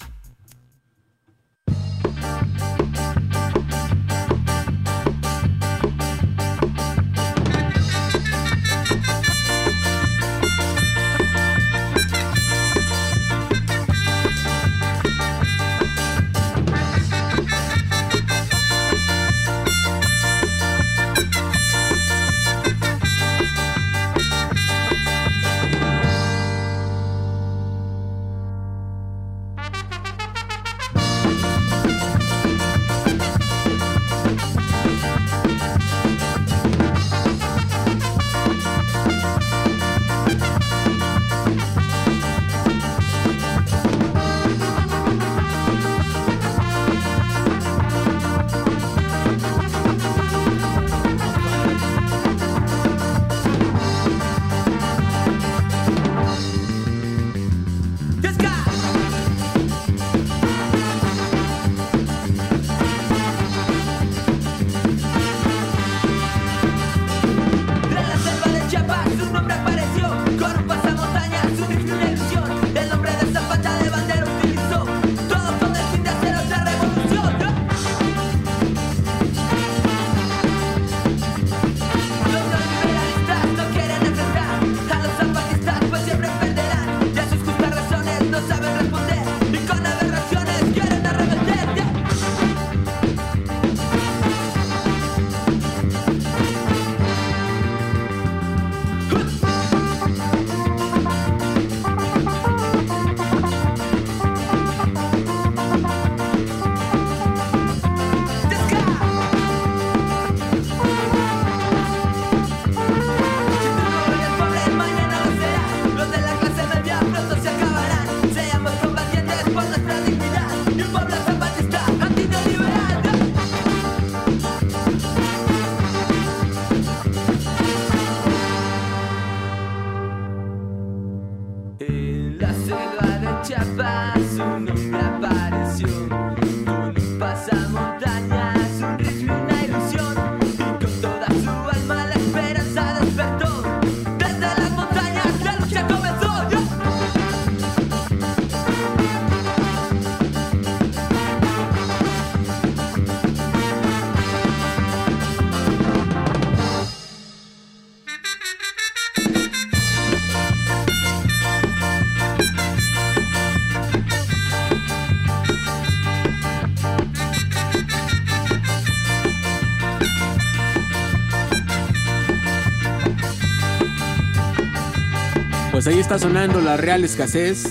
Está sonando la real escasez.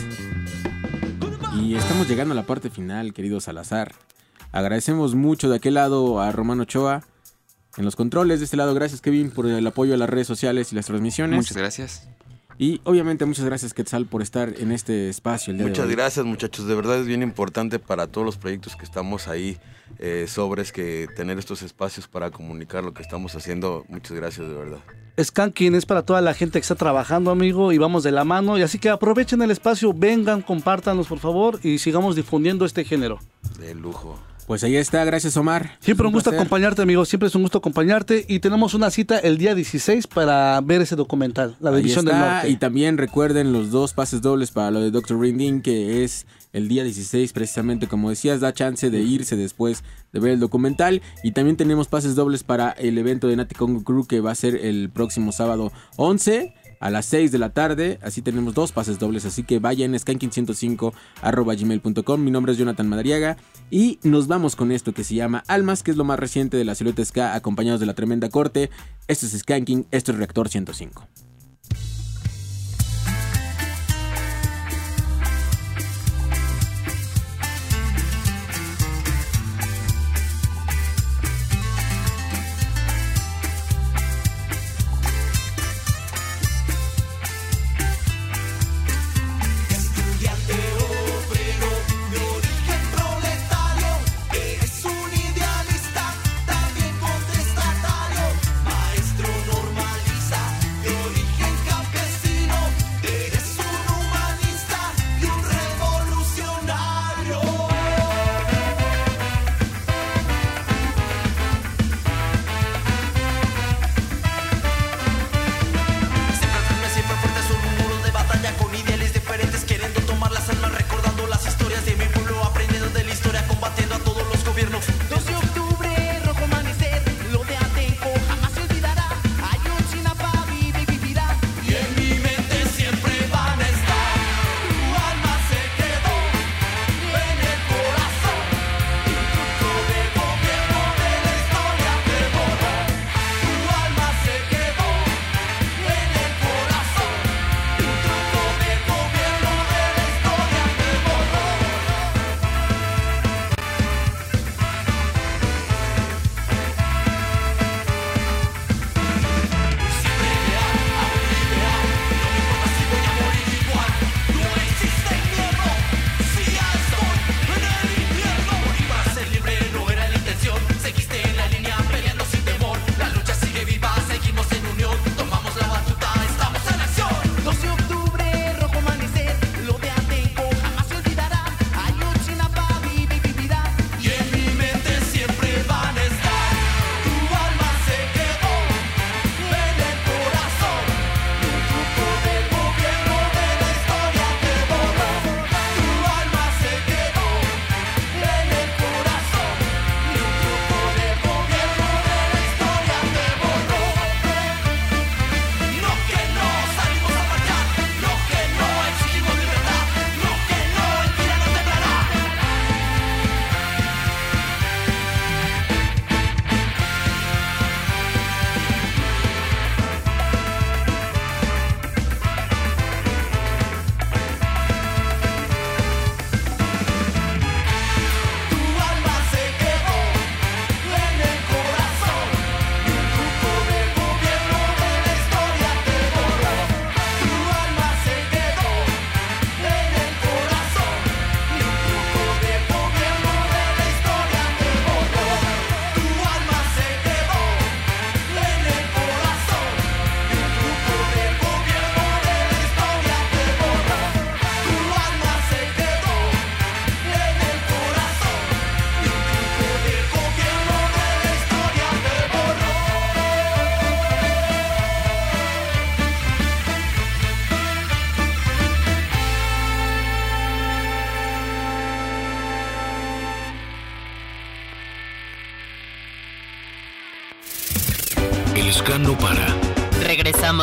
Y estamos llegando a la parte final, querido Salazar. Agradecemos mucho de aquel lado a Romano Ochoa. En los controles de este lado, gracias Kevin por el apoyo a las redes sociales y las transmisiones. Muchas gracias. Y obviamente muchas gracias Quetzal por estar en este espacio el día de Muchas hoy. gracias muchachos, de verdad es bien importante para todos los proyectos que estamos ahí eh, sobres que tener estos espacios para comunicar lo que estamos haciendo. Muchas gracias de verdad. Skanking es para toda la gente que está trabajando, amigo, y vamos de la mano. Y así que aprovechen el espacio, vengan, compártanos, por favor, y sigamos difundiendo este género. De lujo. Pues ahí está, gracias Omar. Siempre un, gusto placer. acompañarte, amigo. Siempre es un gusto acompañarte. Y tenemos una cita el día 16 para ver ese documental, La División del Norte. Y también recuerden los dos pases dobles para lo de Dr. Rinding, que es el día 16, precisamente como decías, da chance de irse después de ver el documental. Y también tenemos pases dobles para el evento de Nati Congo Crew, que va a ser el próximo sábado 11 a las 6 de la tarde. Así tenemos dos pases dobles. Así que vayan skanking105 arroba gmail.com. Mi nombre es Jonathan Madariaga. Y nos vamos con esto que se llama Almas, que es lo más reciente de la silueta ska, acompañados de la tremenda corte. Esto es Skanking, esto es Reactor 105.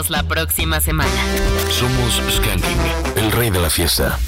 La próxima semana. Somos Skanking, el rey de la fiesta.